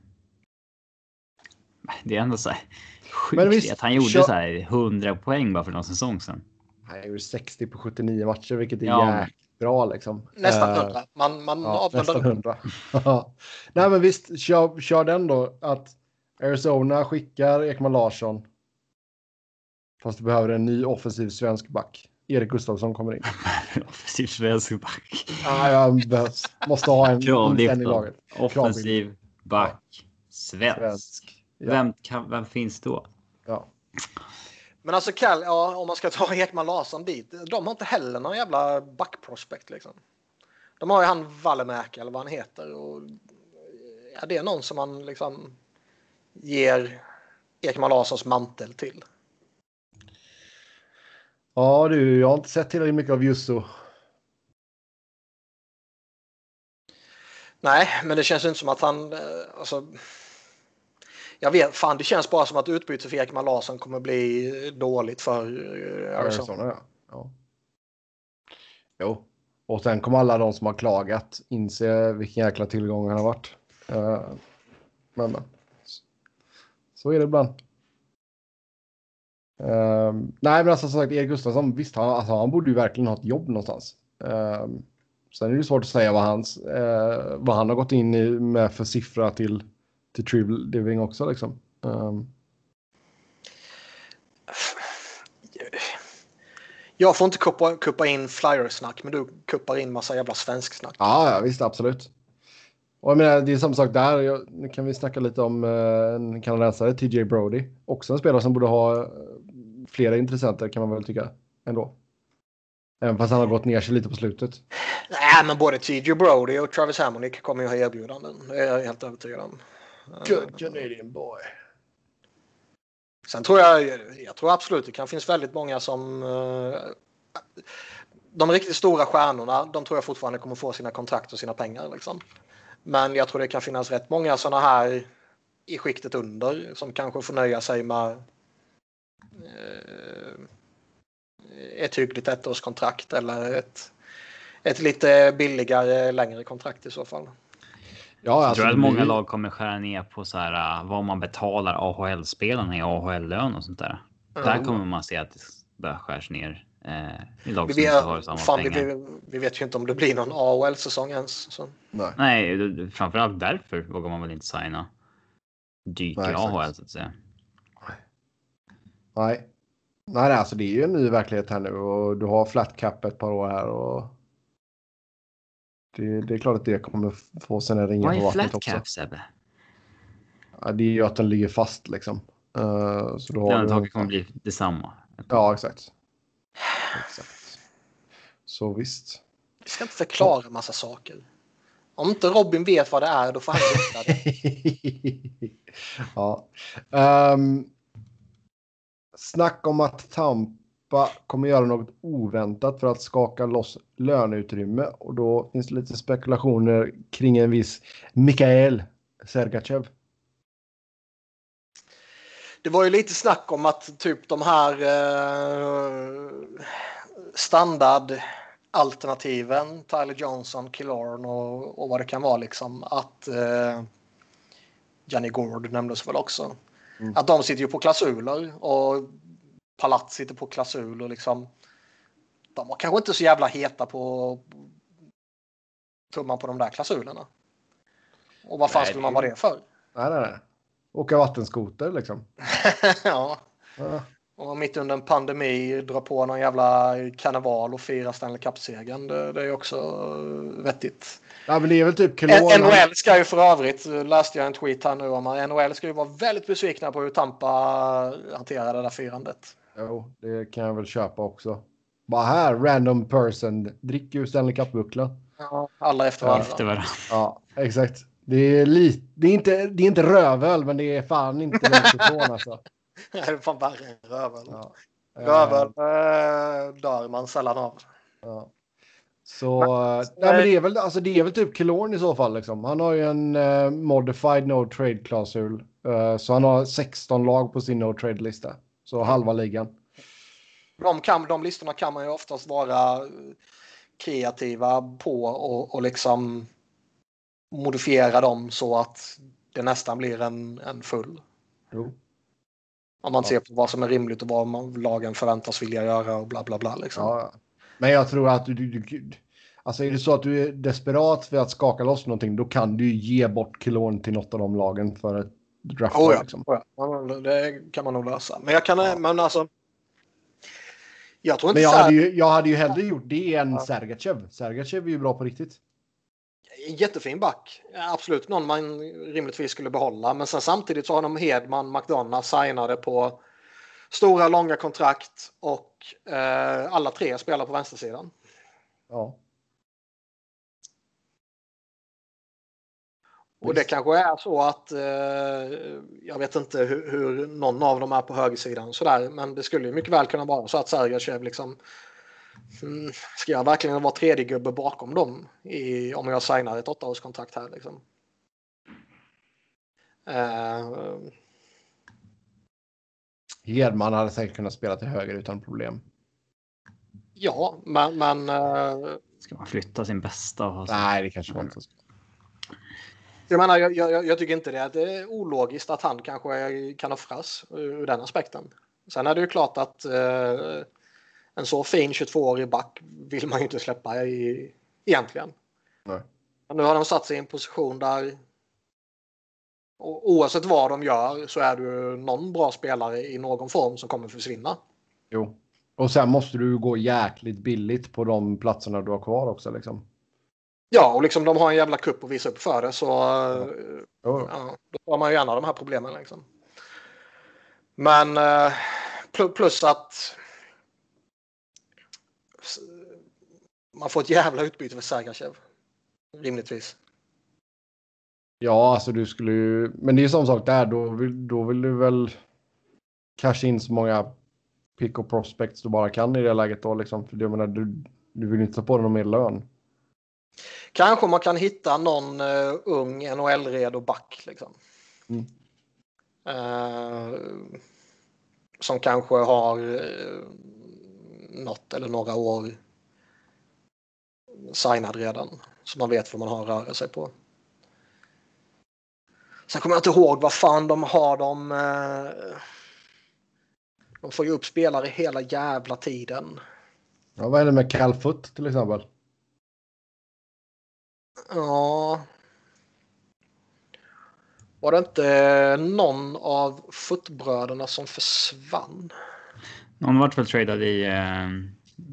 Det är ändå så här Men sjukt visst, att han gjorde kör- så här 100 poäng bara för någon säsong sedan. Han gjorde 60 på 79 matcher, vilket är Ja. jäkligt bra liksom. Nästan Eh, hundra. Man, man Ja, avvänder nästan hundra. Nej, men visst, kör, kör den då. Att Arizona skickar Ekman Larsson. Fast du behöver en ny offensiv svensk back. Erik Gustafsson kommer in. Offensiv svensk back. Ja, jag behövs. Måste ha en, en i laget. Offensiv back. Svensk. Svensk. Ja. Vem, kan, vem finns då? Ja. Men alltså Kall, ja, om man ska ta Ekman Larsson dit. De har inte heller någon jävla backprospect liksom. De har ju han Wallenmäki eller vad han heter. Och, ja, det är någon som man liksom ger Ekman Larssons mantel till. ja, du, jag har inte sett tillräckligt mycket av Jusso. Nej, men det känns inte som att han... eh, Alltså, jag vet, fan det känns bara som att utbytet för Ekman Larsson kommer bli dåligt för eh, Arizona. Arizona, ja. ja. Jo. Och sen kommer alla de som har klagat inse vilken jäkla tillgång han har varit. Eh, men, men. Så är det ibland. Eh, nej, men alltså som sagt, Erik Gustafsson, visst, han, alltså, han borde ju verkligen ha ett jobb någonstans. Eh, sen är det svårt att säga vad, hans, eh, vad han har gått in i med för siffra till, till Triple Living också. Liksom. Eh, Jag får inte kuppa, kuppa in flyersnack, men du kuppar in massa jävla svensksnack. Ja, ja visst, absolut. Och jag menar, det är samma sak där. Jag, nu kan vi snacka lite om eh, en kanadensare, TJ Brody. Också en spelare som borde ha eh, flera intressenter kan man väl tycka ändå. Även fast han har gått ner sig lite på slutet. Nej, men både TJ Brody och Travis Hamonic kommer ju ha erbjudanden. Det är jag helt övertygad om. Good Canadian boy. Sen tror jag, jag tror absolut det kan finnas väldigt många som... eh, De riktigt stora stjärnorna, de tror jag fortfarande kommer få sina kontrakt och sina pengar. Liksom. Men jag tror det kan finnas rätt många sådana här i skiktet under som kanske får nöja sig med eh, ett hyggligt ettårskontrakt eller ett, ett lite billigare längre kontrakt i så fall. Ja, Jag alltså, tror att det blir- många lag kommer skära ner på så här uh, vad man betalar AHL-spelarna i AHL-lön och sånt där. Där Mm. kommer man se att det börjar skärs ner eh, i lag Vi som inte har vet, samma fan, vi, pengar. vi, vi vet ju inte om det blir någon AHL-säsong ens. Så. Nej. Nej, framförallt därför vågar man väl inte signa dyrt i. AHL så att säga. Nej. Nej, nej, alltså det är ju en ny verklighet här nu och du har flat cap ett par år här och det, det är klart att det kommer få sina ringar Vad på är vattnet flat också. cap Sebbe? Ja, det är ju att den ligger fast liksom. Eh, så då har du- kommer bli detsamma. Ja, exakt. Exakt. Så visst. Vi ska inte förklara massa saker. Om inte Robin vet vad det är, då får han veta det. ja. Um, snack om att Tampa kommer göra något oväntat för att skaka loss löneutrymme och då finns det lite spekulationer kring en viss Mikael Sergachev. Det var ju lite snack om att typ de här eh, standardalternativen, Tyler Johnson, Killorn och, och vad det kan vara liksom, att eh, Johnny Gord nämndes väl också. Mm. Att de sitter ju på klausuler och Palat sitter på klausuler liksom. De var kanske inte så jävla heta på tumman på de där klausulerna. Och vad fan skulle man vara det för? Nej, nej, nej. Åka vattenskoter liksom. ja. ja. Och mitt under en pandemi dra på någon jävla karneval och fira Stanley Cup-segern. Det, det, är också eh, vettigt. Ja, men det är väl typ Kelowna. NHL ska ju för övrigt, läste jag en tweet här nu om, NHL ska ju vara väldigt besvikna på hur Tampa hanterar det där firandet. Jo, det kan jag väl köpa också. Bara här, random person, drick ur Stanley Cup-bucklan. Ja, alla efter varandra. Efter varandra. Ja, exakt. Det är, lite, det, är inte, det är inte rövel, men det är fan inte långt ifrån alltså. det är fan värre än rövel. Ja. Rövel äh, dör man sällan av. Ja. Så men, nej, men det, är väl, alltså, det är väl typ Kilorn i så fall. Liksom. Han har ju en uh, modified no trade-klausul. Uh, så han har 16 lag på sin no trade-lista. Så halva ligan. De, kan, de listorna kan man ju oftast vara kreativa på och, och liksom modifiera dem så att det nästan blir en, en full. Jo. Om man ja. ser på vad som är rimligt och vad man, lagen förväntas vilja göra och bla bla bla. Liksom. Ja. Men jag tror att du, du, du, Alltså är det så att du är desperat för att skaka loss någonting då kan du ge bort kilon till något av de lagen för ett draft. Oh ja, liksom. oh ja. det kan man nog lösa. Men jag kan, ja. men alltså. Jag tror inte men jag, hade ju, jag hade ju hellre gjort det än ja. Sergachev. Sergachev är ju bra på riktigt. Jättefin back. Absolut någon man rimligtvis skulle behålla. Men sen samtidigt så har de Hedman, McDonough signade på stora långa kontrakt och eh, alla tre spelar på vänstersidan. Ja. Och det kanske är så att eh, jag vet inte hur, hur, någon av dem är på högersidan sådär, men det skulle mycket väl kunna vara så att Sergachev liksom ska jag verkligen vara tredje gubbe bakom dem i, om jag signar ett åttaårskontrakt här liksom. Eh, Hedman hade säkert kunnat spela till höger utan problem. Ja, men... men uh... Ska man flytta sin bästa? Nej, det kanske man inte ska. Jag menar, jag, jag, jag, tycker inte det. Det är ologiskt att han kanske kan offras ur den aspekten. Sen är det ju klart att uh, en så fin 22-årig back vill man ju inte släppa i, egentligen. Nej. Men nu har de satt sig i en position där oavsett vad de gör så är du någon bra spelare i någon form som kommer försvinna. Jo, och sen måste du gå jäkligt billigt på de platserna du har kvar också liksom. Ja, och liksom de har en jävla kupp att visa upp för det så ja. Ja, då har man ju gärna de här problemen. Liksom. Men eh, plus att man får ett jävla utbyte för Sergachev. Rimligtvis. Ja, alltså du skulle ju... Men det är som sak där, då vill, då vill du väl casha in så många pick och prospects du bara kan i det läget då liksom. För jag menar, du, du vill inte ta på dig någon mer lön. Kanske man kan hitta någon uh, ung NHL-redo back liksom. Mm. Uh, som kanske har uh, något eller några år signad redan. Så man vet vad man har att röra sig på. Sen kommer jag inte ihåg vad fan de har de. Eh, de får ju upp spelare hela jävla tiden. Ja, vad är det med Calfoot till exempel? Ja. Var det inte någon av footbröderna som försvann? Någon vart väl tradad i,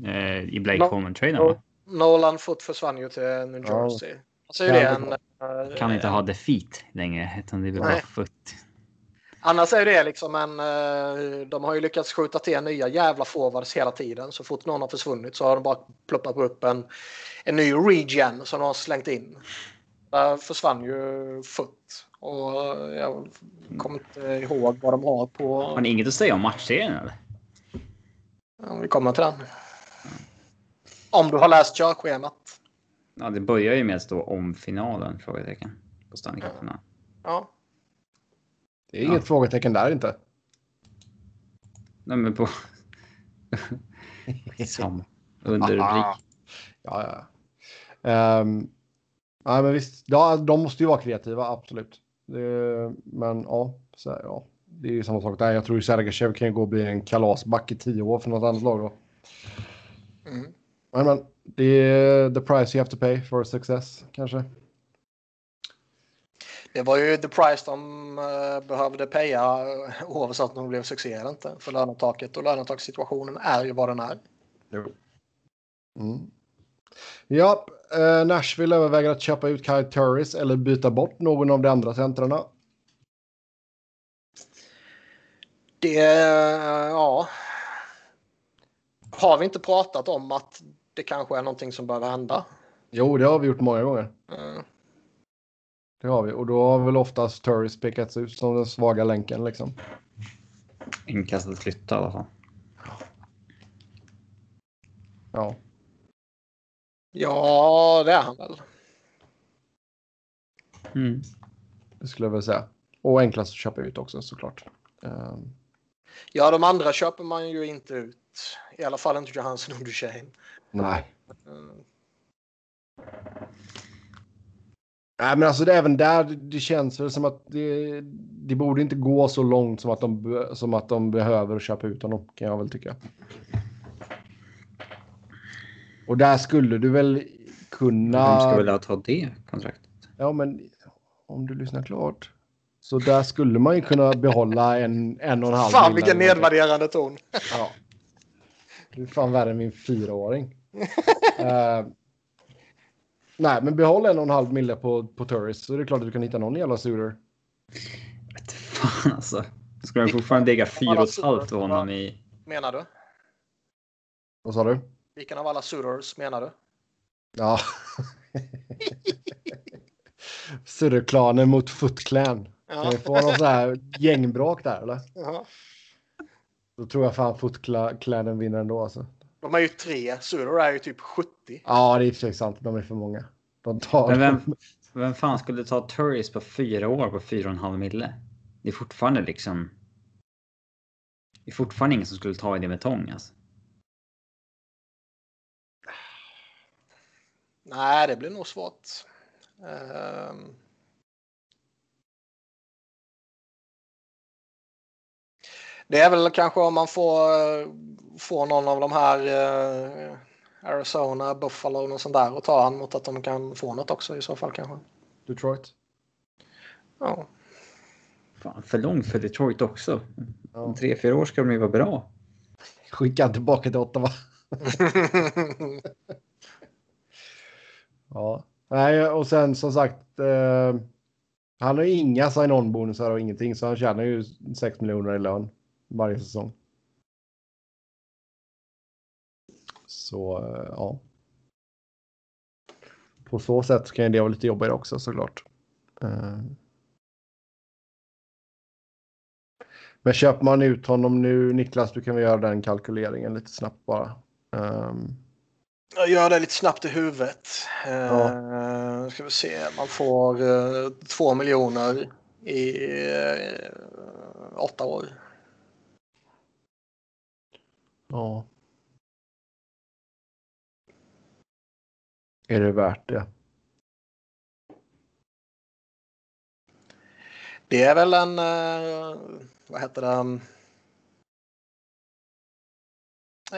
uh, i Blake no, Coleman-traden? No, Nolan Foot försvann ju till New Jersey. Ja. Alltså är det en kan inte ha defeat längre, utan det är bara foot. Annars är det liksom en... Eh, de har ju lyckats skjuta till nya jävla forwards hela tiden. Så fort någon har försvunnit så har de bara ploppat upp en, en ny regen som de har slängt in. Där försvann ju Foot. Och jag kommer inte ihåg vad de har på... Har ni inget att säga om matchserien eller? Ja, vi kommer till den. Om du har läst körschemat. Ja, det börjar ju med att stå om finalen? Frågetecken. På Stanley cup Ja. Det är inget ja. frågetecken där inte. Nej, men på... Som under rubrik. Ja, ja. Um, ja, men visst. Ja, de måste ju vara kreativa, absolut. Det, men ja, så, ja. Det är ju samma sak där. Jag tror ju Sergachev kan ju gå och bli en kalasback i tio år för något annat lag då. Mm. Men, men det är the price you have to pay for success kanske. Det var ju the price de uh, behövde paya oavsett om de blev succé eller inte. För lönetaket och lönetakssituationen är ju vad den är. Jo. Mm. Ja, eh, Nashville överväger att köpa ut Kyle Turris eller byta bort någon av de andra centrarna. Det, ja. Har vi inte pratat om att det kanske är någonting som behöver hända? Jo, det har vi gjort många gånger. Mm. Det har vi och då har väl oftast Turris pekats ut som den svaga länken liksom. Enklast att flytta i alla fall. Ja. Ja, det är han väl. Mm. Det skulle jag väl säga. Och enklast att köpa ut också såklart. Um, Ja, de andra köper man ju inte ut. I alla fall inte Johansson och Duchene. nej. Mm. Nej, men alltså det, även där, det känns väl som att det, det borde inte gå så långt som att, de, som att de behöver köpa ut honom, kan jag väl tycka. Och där skulle du väl kunna... Vem ska vilja ta det kontraktet? Ja, men om du lyssnar klart. Så där skulle man ju kunna behålla en, en och en halv Fan vilken nedvärderande ton. Ja. Du är fan värre än min fyraåring. Eh, nej, men behåll en och en halv mille på, på Turris så är det klart att du kan hitta någon jävla suitor. Vet fan alltså. Ska de fortfarande lägga fyra och ett halvt för honom i... Menar du? Vad sa du? Vilken av alla suitors menar du? Ja. Surreklanen mot Foot Clan. Kan Ja. vi få någon sån här gängbråk där eller? Ja. Då tror jag fan Clanen vinner ändå alltså. De är ju tre. Suitor är ju typ 70. Ja, det är i och för sig sant. De är för många. De tar... Men vem, vem fan skulle ta Turris på fyra år på fyra och en halv mille? Det är fortfarande liksom... Det är fortfarande ingen som skulle ta i det med tång alltså. Nej, det blir nog svårt. Ehm. Det är väl kanske om man får, får någon av de här eh, Arizona, Buffalo och sånt där och ta han mot att de kan få något också i så fall kanske. Detroit. Ja. Fan, för långt för Detroit också. Ja. Om tre, fyra år ska de ju vara bra. Skicka tillbaka till Ottawa. Ja. Nej, och sen som sagt. Eh, han har ju inga sign-on bonusar och ingenting så han tjänar ju 6 miljoner i lön varje säsong. Så eh, ja. På så sätt kan det vara lite jobbigare också såklart. Eh. Men köper man ut honom nu, Niklas, du kan väl göra den kalkyleringen lite snabbt bara. Ehm, Jag gör det lite snabbt i huvudet. Uh, ska vi se. Man får uh, två miljoner i uh, åtta år. Ja. Är det värt det? Det är väl en, uh, vad heter det,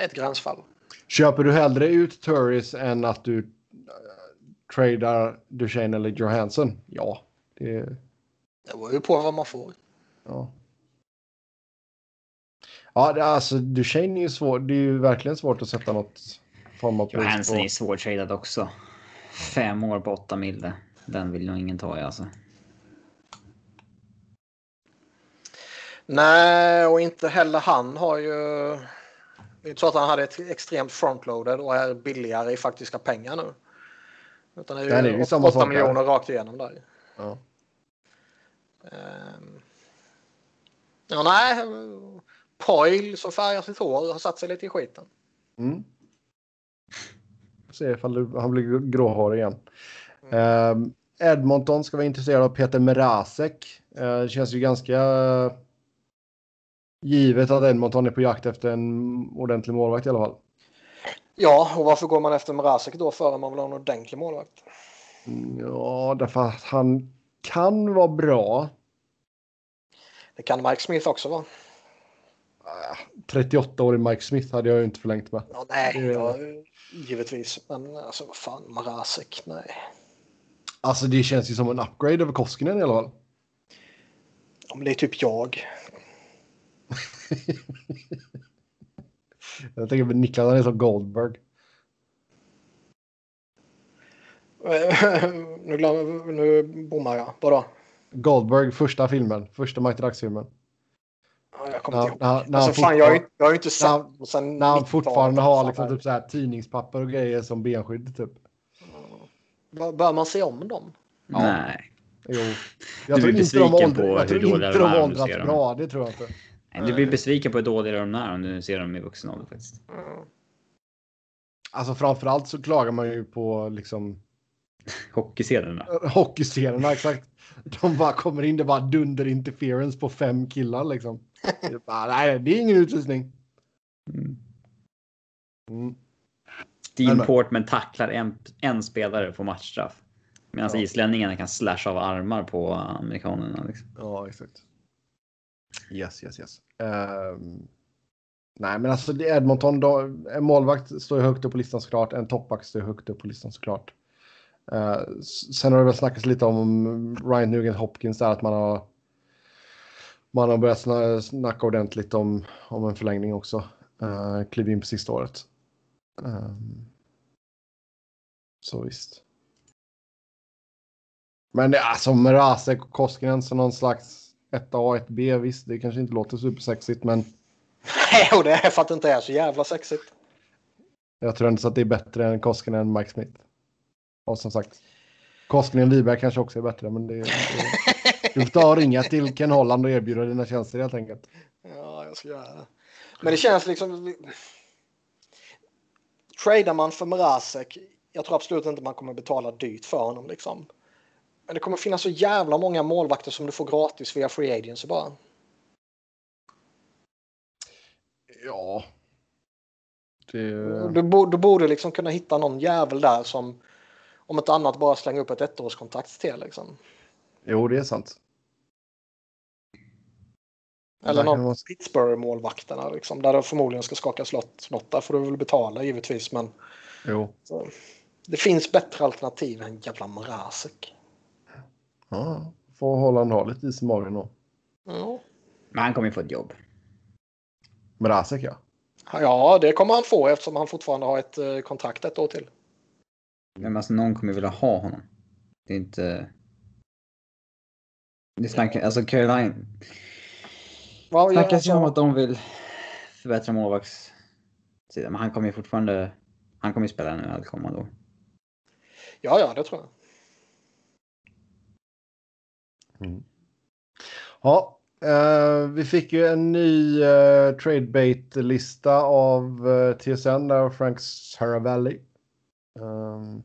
ett gränsfall. Köper du hellre ut Turris än att du uh, tradar Duchene eller Johansson? Ja, det Det beror ju på vad man får. ja. Ja, det, alltså Duchene är ju svår. Det är ju verkligen svårt att sätta något form av pris Johansson på. är svårtradad också. Fem år på åtta mille. Den vill nog ingen ta i alltså. Nej, och inte heller han har ju... Det är inte så att han hade ett extremt frontloaded och är billigare i faktiska pengar nu. Utan det är det ju är ju 8 samma sak där. miljoner rakt igenom där. Ja. Ehm. Ja, nej. Poil som färgar sitt hår har satt sig lite i skiten. Mm. Se ifall han blir gråhårig igen. Ehm, Edmonton ska vara intresserad av Peter Merasek. Eh, det känns ju ganska givet att Edmonton är på jakt efter en ordentlig målvakt i alla fall. Ja, och varför går man efter Mrazek då före man vill ha en ordentlig målvakt? Mm, Ja, därför att han kan vara bra. Det kan Mike Smith också vara. 38-årig Mike Smith hade jag ju inte förlängt med. Ja, nej, ja, givetvis. Men alltså vad fan, Marasek, nej. Alltså det känns ju som en upgrade över Koskinen i alla fall. Ja, men det är typ jag. Jag tänker på Niklas, han är som Goldberg. nu, glöm, nu bommar jag. Vadå? Goldberg, första filmen. Första Mighty Ducks-filmen. Ja, jag kommer inte ihåg. när, Alltså, fan, jag, har ju, jag har ju inte sett när- sen när han 90-talet. fortfarande har liksom typ så här tidningspapper och grejer som benskydd typ. Bör bör man se om dem? Ja. Nej. Jo. Du Jag jag tror inte de du åldrats dem. bra. Det tror jag inte. Nej, Du blir besviken på hur dåliga de är om du ser dem i vuxen ålder faktiskt. Mm. Alltså framförallt så klagar man ju på liksom Hockeyscenerna. hockeyscenerna exakt. De bara kommer in, det bara dunder interference på fem killar liksom. Bara, nej, det är ingen utvisning. Mm. Mm. Dean Portman tacklar en, en spelare på matchstraff. Medan Ja. islänningarna kan slasha av armar på amerikanerna. Liksom. Ja, exakt. Yes, yes, yes. Ehm, nej, men alltså det är Edmonton, då, en målvakt står ju högt upp på listan såklart. En toppback står högt upp på listan såklart. Uh, sen har det väl snackats lite om Ryan Nugent Hopkins där att man har man har börjat sna- snacka ordentligt om, om en förlängning också. Uh, klev in på sista året. Ehm, så visst. Men det, alltså Mrazek och Koskinen som någon slags 1A, 1B, visst det kanske inte låter supersexigt men Nej, och det är för att det inte är så jävla sexigt. jag tror ändå att det är bättre än Koskinen än Mike Smith. Och som sagt, Koskinen Wiberg kanske också är bättre men det, det du får ta och ringa till Ken Holland och erbjuda dina tjänster helt enkelt. Ja, jag ska göra det. Men det känns liksom... Tradar man för Mrazek, jag tror absolut inte man kommer betala dyrt för honom liksom. Men det kommer finnas så jävla många målvakter som du får gratis via Free Agency bara. Ja. Det, Du, du borde liksom kunna hitta någon jävel där som om ett annat bara slänger upp ett ettårskontrakt till liksom. jo, det är sant. Eller någon man- Pittsburgh-målvakterna liksom. Där det förmodligen ska skakas lott. Något där får du väl betala givetvis. Men Jo. så, det finns bättre alternativ än jävla Mrazek. Ja, får Holland ha lite is i magen då. Ja. Men han kommer ju få ett jobb. Mrazek ja. ja, det kommer han få eftersom han fortfarande har ett eh, kontrakt ett år till. Men alltså någon kommer vilja ha honom. Det är inte... Det snackar, alltså Caroline gör snackas ju om att de vill förbättra målvaktssidan. Men han kommer ju fortfarande... Han kommer ju spela nu alla kommande år. Ja, ja, det tror jag. Ja, eh, vi fick ju en ny uh, tradebait-lista av eh, TSN där och Frank Saravalli. Um,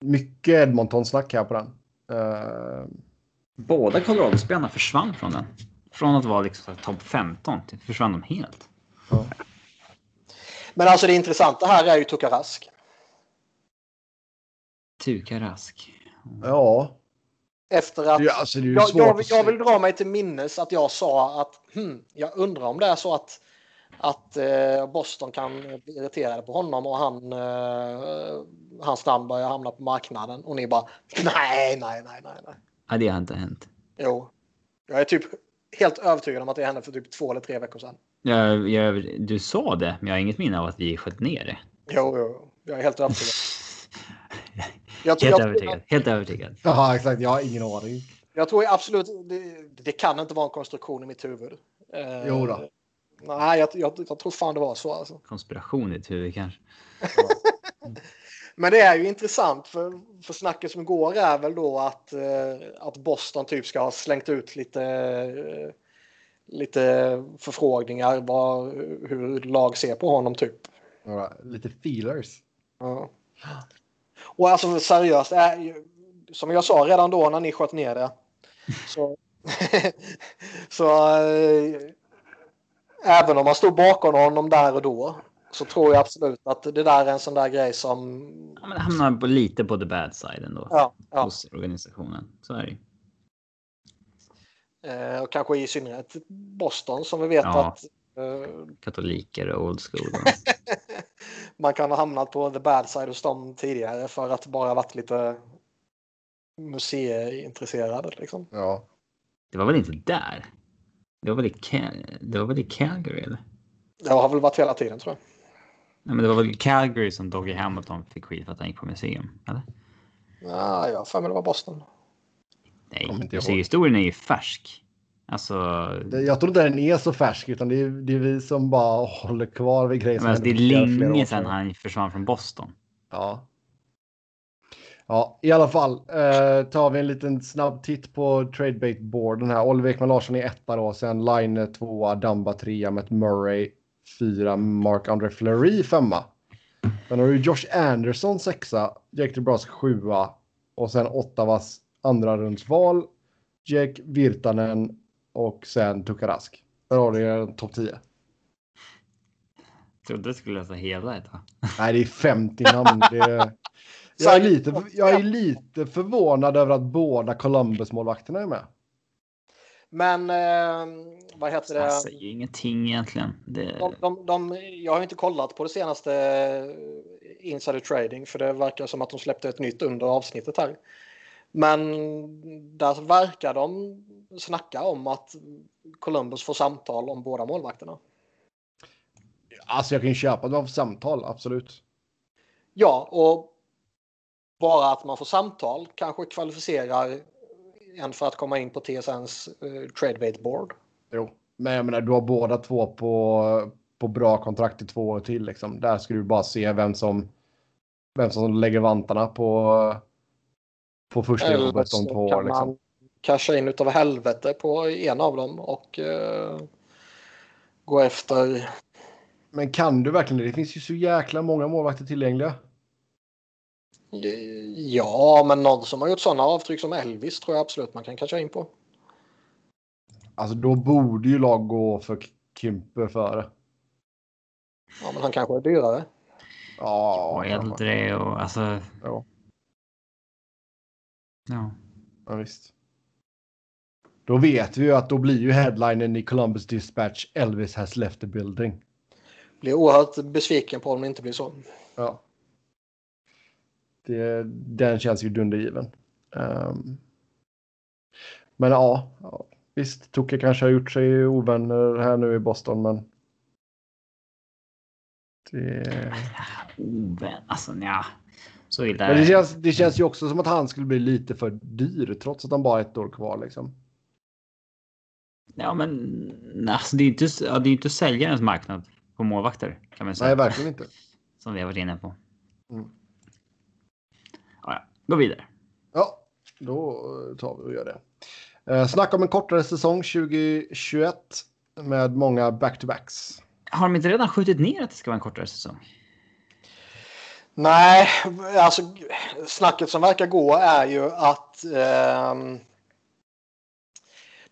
mycket Edmonton-snack här på den. Eh, Båda Colorado-spelarna försvann från den. Från att vara liksom topp 15 till försvann de helt. ja. Men alltså det intressanta här är ju Tuka Rask. Tuka Rask. ja, Efter att är- alltså, det är ju jag, jag, jag vill dra mig till minnes att jag sa att hmm, jag undrar om det är så att, att eh, Boston kan bli irriterade på honom och han, eh, hans namn börjar hamna på marknaden. Och ni bara nej, nej, nej, nej, nej. Ja, det har inte hänt. Jo, jag är typ helt övertygad om att det hände för typ två eller tre veckor sedan. Jag, jag, du sa det, men jag har inget minne av att vi sköt ner det. Jo, jo, jag är helt övertygad. Jag, tror- Helt jag, övertygad. Helt övertygad. Ja, exakt. Jag har ingen aning. jag tror absolut, det, det kan inte vara en konstruktion i mitt huvud. Eh, Jo då. Nej, jag, jag, jag tror fan det var så alltså. Konspiration i ditt huvud kanske. Men det är ju intressant för, för snacket som går är väl då att, eh, att Boston typ ska ha slängt ut lite, eh, lite förfrågningar vad, hur lag ser på honom typ. Några, lite feelers. Ja. Och alltså seriöst, ju, som jag sa redan då när ni sköt ner det. Så, så eh, även om man stod bakom honom där och då så tror jag absolut att det där är en sån där grej som... Ja, men det hamnar på, lite på the bad side ändå. Ja, ja. Hos organisationen. Så är det ju. Eh, och kanske i synnerhet Boston som vi vet Ja. att eh, Katoliker och old school. man kan ha hamnat på the bad side hos dem tidigare för att bara varit lite museiintresserade. Liksom. Ja. Det var väl inte där? Det var väl i, Cal- det var väl i Calgary eller? Det har väl varit hela tiden tror jag. Nej, men det var väl i Calgary som Doggy Hamilton fick skit för att han gick på museum? Eller? Ja, jag har för mig det var Boston. Nej, museihistorien är ju färsk. Alltså, Jag tror inte den är så färsk utan det är, det är vi som bara håller kvar vid grejer. men alltså det är länge sedan han försvann från Boston. Ja. Ja, i alla fall eh, tar vi en liten snabb titt på tradebait-boarden här. Oliver Ekman Larsson är etta då, sen Line tvåa, Damba trea, Matt Murray fyra, Mark-André Fleury femma. Sen har du Josh Anderson sexa, Jake DeBrusk sjua och sen Ottawas andra rundsval, Jake Virtanen och sen Tukarask. Där har du en topp 10. Jag trodde du skulle läsa hela ett. Nej, det är 50 namn. Det är... Jag, är lite, jag är lite förvånad över att båda Columbus-målvakterna är med. Men eh, vad heter Det det? säger ingenting egentligen. Det... De, de, de, jag har inte kollat på det senaste eh, Insider Trading för det verkar som att de släppte ett nytt under avsnittet här. Men där verkar de snacka om att Columbus får samtal om båda målvakterna. Alltså jag kan ju köpa att man får samtal, absolut. Ja, och bara att man får samtal kanske kvalificerar en för att komma in på TSNs eh, Tradebait Board. Jo. Men jag menar, du har båda två på, på bra kontrakt i två år till. Liksom. Där ska du bara se vem som, vem som lägger vantarna på, på första jobbet om två kan år. Liksom. man casha in utav helvete på en av dem och eh, gå efter. Men kan du verkligen det? Det finns ju så jäkla många målvakter tillgängliga. Ja, men någon som har gjort sådana avtryck som Elvis tror jag absolut man kan casha in på. Alltså då borde ju lag gå för Kimper före. Ja, men han kanske är dyrare. Ja, och äldre och alltså. Ja. Ja. Ja, visst. Då vet vi ju att då blir ju headlinen i Columbus Dispatch Elvis has left the building. Blir oerhört besviken på om det inte blir så. Ja. Det, den känns ju dundergiven. Ehm. men ja, ja, visst. Tocke kanske har gjort sig ovänner här nu i Boston, men. Det, Ovän. Alltså nja. Så illa. men det, känns, det känns ju också som att han skulle bli lite för dyr trots att han bara har ett år kvar liksom. Ja men alltså det är inte, ja, det är inte säljarens marknad på målvakter kan man säga. Nej, verkligen inte. Som vi har varit inne på. Mm. Gå vidare. Ja, då tar vi och gör det. Eh, snack om en kortare säsong 2021 med många back-to-backs. Har de inte redan skjutit ner att det ska vara en kortare säsong? Nej, alltså snacket som verkar gå är ju att ehm,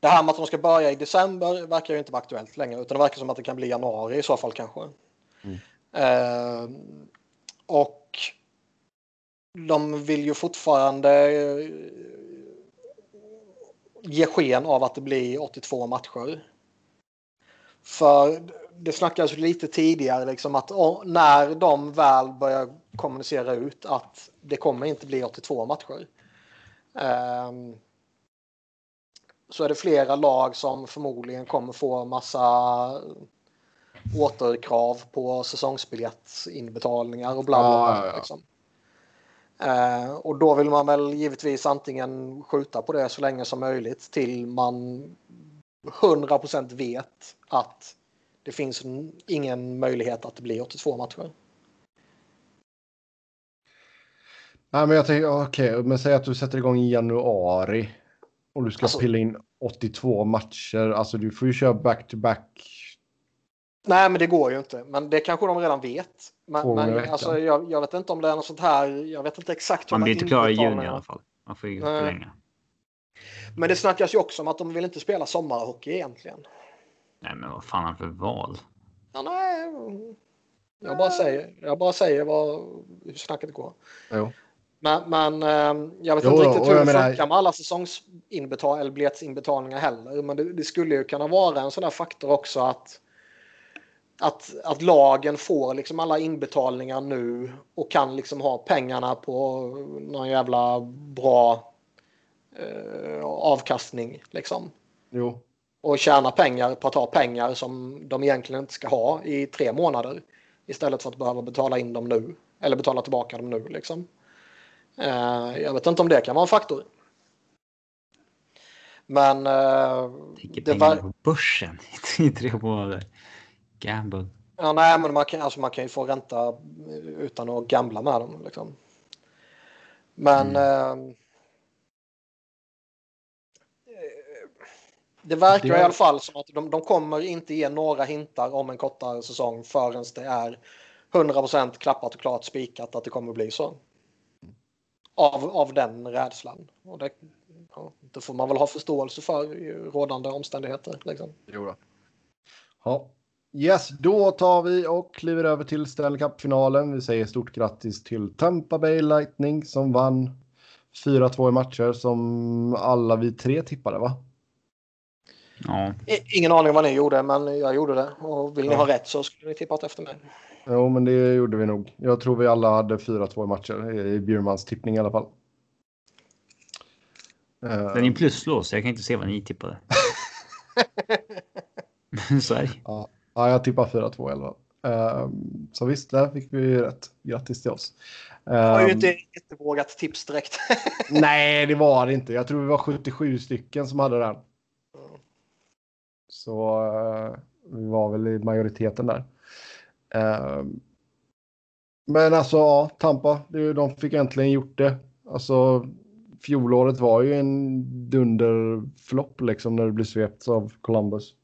det här med att de ska börja i december verkar ju inte vara aktuellt längre utan det verkar som att det kan bli januari i så fall kanske. Mm. Ehm, och de vill ju fortfarande eh, ge sken av att det blir 82 matcher. För det snackas ju lite tidigare liksom att när de väl börjar kommunicera ut att det kommer inte bli 82 matcher. ehm, så är det flera lag som förmodligen kommer få massa återkrav på säsongsbiljettinbetalningar och bla bla. Ja, bla ja, ja. Liksom. Eh, och då vill man väl givetvis antingen skjuta på det så länge som möjligt till man 100% vet att det finns ingen möjlighet att det blir 82 matcher. Nej, men jag tänker, okej, men säg att du sätter igång i januari och du ska Alltså- pilla in 82 matcher. Alltså du får ju köra back-to-back. Nej, men det går ju inte. Men det kanske de redan vet. Men, Två men alltså, jag, jag vet inte om det är något sånt här. Jag vet inte exakt. hur Man blir inte klar i juni i alla fall. Man får ju förlänga. Men det snackas ju också om att de vill inte spela sommarhockey egentligen. Nej men vad fan har han för val? Ja, nej. Jag bara säger, jag bara säger vad, hur snacket går. Jo. Men, men eh, jag vet Jo, inte riktigt hur det menar- funkar med alla säsongsinbetal eller biljettsinbetalningar heller. Men det, det skulle ju kunna vara en sån där faktor också att, att, att lagen får liksom alla inbetalningar nu och kan liksom ha pengarna på någon jävla bra eh, avkastning. Liksom. Jo. Och tjäna pengar på att ha pengar som de egentligen inte ska ha i tre månader. Istället för att behöva betala in dem nu. Eller betala tillbaka dem nu. Liksom. Eh, jag vet inte om det kan vara en faktor. Men eh, det pengar var, på börsen i tre månader. Gamble. ja, nej, men man, kan, alltså man kan ju få ränta utan att gambla med dem. Liksom. Men eh, det verkar Det- i alla fall som att de, de kommer inte ge några hintar om en kortare säsong förrän det är 100% klappat och klart spikat att det kommer bli så. Av, av den rädslan. Och det, ja, det får man väl ha förståelse för i rådande omständigheter. Liksom. Jo då. Ja. Yes, då tar vi och kliver över till Stanley Cup-finalen. Vi säger stort grattis till Tampa Bay Lightning som vann 4-2 i matcher som alla vi tre tippade va? Ja, Ingen aning vad ni gjorde, men jag gjorde det. Och vill ni Ja. ha rätt så skulle ni tippat efter mig. Jo, men det gjorde vi nog. Jag tror vi alla hade 4-2 i matcher i Bjurmans tippning i alla fall. Den är pluslås så jag kan inte se vad ni tippade. så är det. Ja, ja, jag tippar 4-2 i alla fall. Ehm, så visst, där fick vi ju rätt. Grattis till oss. Det var ju Ehm, inte ett vågat tips direkt. Nej, det var det inte. Jag tror vi var 77 stycken som hade den. Så eh, vi var väl i majoriteten där. Ehm, men alltså, ja, Tampa, de fick äntligen gjort det. Alltså, fjolåret var ju en dunderflopp liksom när det blev svept av Columbus.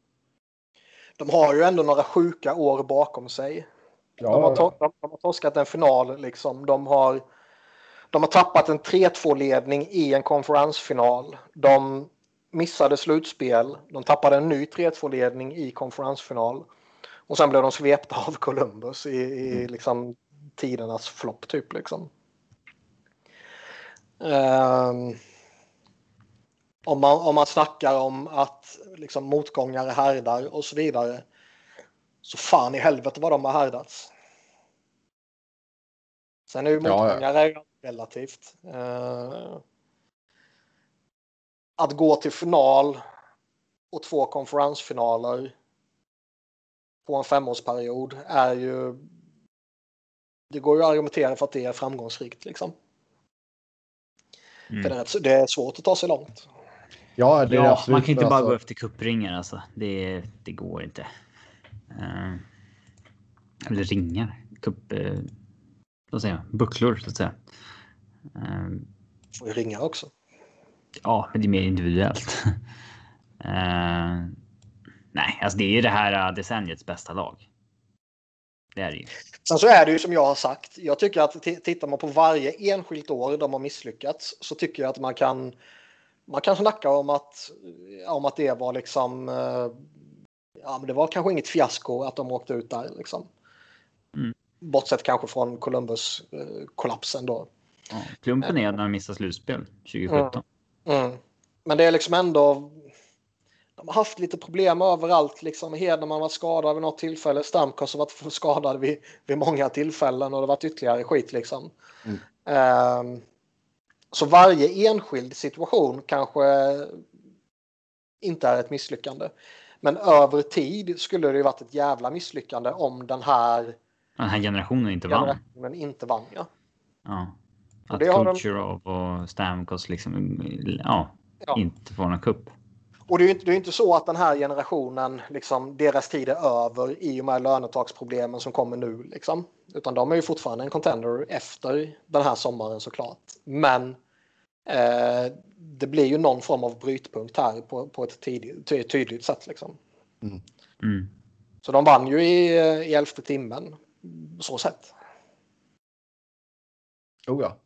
De har ju ändå några sjuka år bakom sig. De, har to- de, de har torskat en final. Liksom. De, har, de har tappat en 3-2-ledning i en konferensfinal. De missade slutspel. De tappade en ny 3-2-ledning i konferensfinal. Och sen blev de svepta av Columbus i, i liksom, tidernas flopp. Typ, liksom. Ehm, om, man, om man snackar om att liksom, motgångar härdar och så vidare. Så fan i helvete vad de har härdats. Sen är ju Ja, ja. motgångar är ju relativt. Eh, att gå till final och två konferensfinaler på en femårsperiod är ju det går ju att argumentera för att det är framgångsrikt. Liksom. För Mm. det, är, rätt- det är svårt att ta sig långt. Ja, det är Ja, absolut, man kan inte bara alltså- gå efter kuppringar alltså. Det, det går inte. Eh, eller ringar. Kupp... Uh, vad säger man? Bucklor så att säga. Eh, Får ju ringa också. ja, men det är mer individuellt. Eh, nej, alltså det är ju det här decenniets bästa lag. Det är det ju. Sen så är det ju som jag har sagt. Jag tycker att tittar man på varje enskilt år de har misslyckats så tycker jag att man kan man kan snacka om att, om att det var liksom eh, ja, men det var kanske inget fiasko att de åkte ut där liksom. Mm. Bortsett kanske från Columbus eh, då. Ja, plumpen är när de missar slutspel 2017. Mm. Men det är liksom ändå de har haft lite problem överallt. Liksom. Hedman var skadad vid något tillfälle. Stamkos har varit skadad vid, vid många tillfällen och det har varit ytterligare skit. Liksom. Mm. Ehm, så varje enskild situation kanske inte är ett misslyckande. Men över tid skulle det ju varit ett jävla misslyckande om den här Den här generationen inte vann. generationen inte vann. Ja. Ja. Att Kucherov och Stamkos liksom ja, Ja. inte får någon kupp. Och det är ju inte, det är inte så att den här generationen, liksom, deras tid är över i och med lönetaksproblemen som kommer nu. Liksom. Utan de är ju fortfarande en contender efter den här sommaren såklart. Men eh, det blir ju någon form av brytpunkt här på, på ett tidigt, ty, tydligt sätt. Liksom. Mm. Så de vann ju i, i elfte timmen. Så sett. Oh ja.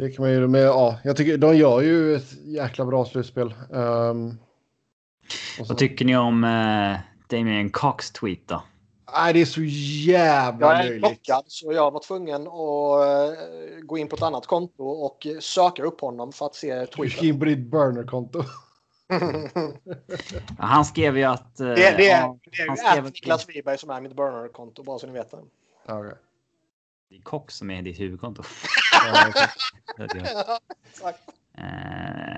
Det kan man ju med, ja, jag tycker de gör ju ett jäkla bra slutspel. Um, Vad tycker ni om eh, Damien Cox tweet då? Nej, det är så jävla Jag är löjligt. blockad så jag var tvungen att eh, gå in på ett annat konto och söka upp honom för att se Du ska tweeten. in på ditt burner-konto. Han skrev ju att... eh, Det, det, är, ja, det är han ju Niklas Wiberg som är mitt burner-konto bara så ni vet det. Okej. Det är Cox som är ditt huvudkonto. Ja, Exakt. Eh,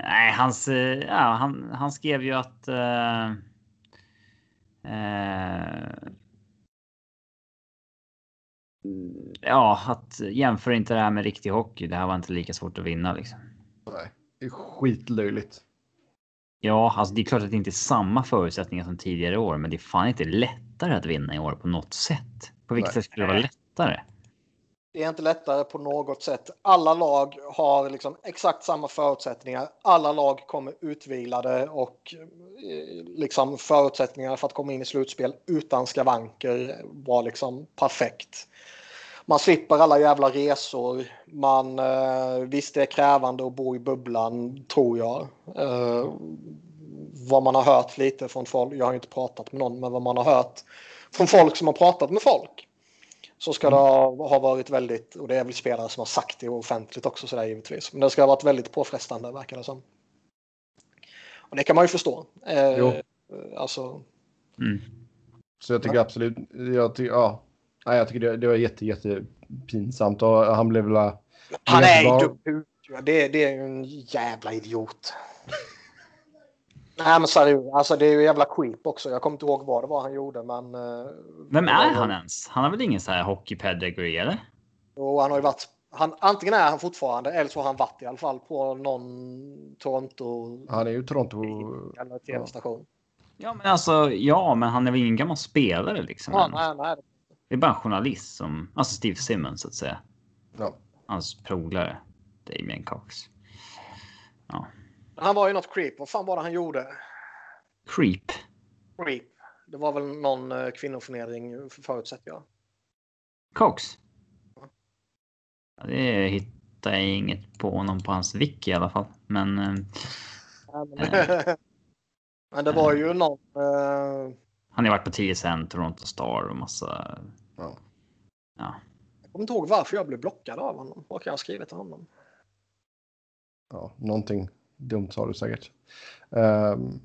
nej, hans, eh, ja, han, han skrev ju att... mm, ja, att jämför inte det här med riktig hockey. Det här var inte lika svårt att vinna liksom. Nej, det är skitlöjligt. Ja, alltså det är klart att det inte är samma förutsättningar som tidigare år, men det är fan inte lättare att vinna i år på något sätt. På vilket Nej. sätt skulle det vara lättare? Det är inte lättare på något sätt. Alla lag har liksom exakt samma förutsättningar. Alla lag kommer utvilade och eh, liksom förutsättningar för att komma in i slutspel utan skavanker var liksom perfekt. Man slipper alla jävla resor. Man, eh, visst, det är krävande att bo i bubblan, tror jag. Eh, vad man har hört lite från folk, jag har inte pratat med någon, men vad man har hört från folk som har pratat med folk så ska det ha, ha varit väldigt, och det är väl spelare som har sagt det offentligt också sådär givetvis, men det ska ha varit väldigt påfrestande verkar det som. Och det kan man ju förstå. Eh, Jo. Alltså, Mm. Så jag tycker absolut, jag tycker, ja. Nej, jag tycker det, det var jätte, jätte pinsamt och han blev väl... han är ju dum det är ju en jävla idiot. Nej men seriöst, alltså det är ju jävla creep också. Jag kommer inte ihåg vad det var han gjorde men... eh, Vem är han ens? Han har väl ingen så här hockey pedigree eller? Och han har ju varit, han, antingen är han fortfarande eller så har han varit i alla fall på någon Toronto Han är ju Toronto... eller tv-station. Ja, men alltså ja, men han är väl ingen gammal spelare liksom. Ja, nej, nej. Det är bara en journalist som, alltså Steve Simmons så att säga. Ja. Hans polare Damien Cox. Han var ju något creep. Vad fan var det han gjorde? Creep. Creep. Det var väl någon eh, kvinnoförnedring förutsätter jag. Cox. Ja, det hittar jag inget på honom på hans wiki i alla fall. Men eh, Ja, men, men det var ju någon... Eh, han har varit på TSN, Toronto Star och massa. Ja. Ja, jag kommer inte ihåg varför jag blev blockad av honom. Vad kan jag ha skrivit till honom? ja, någonting dumt sa du säkert. Ehm,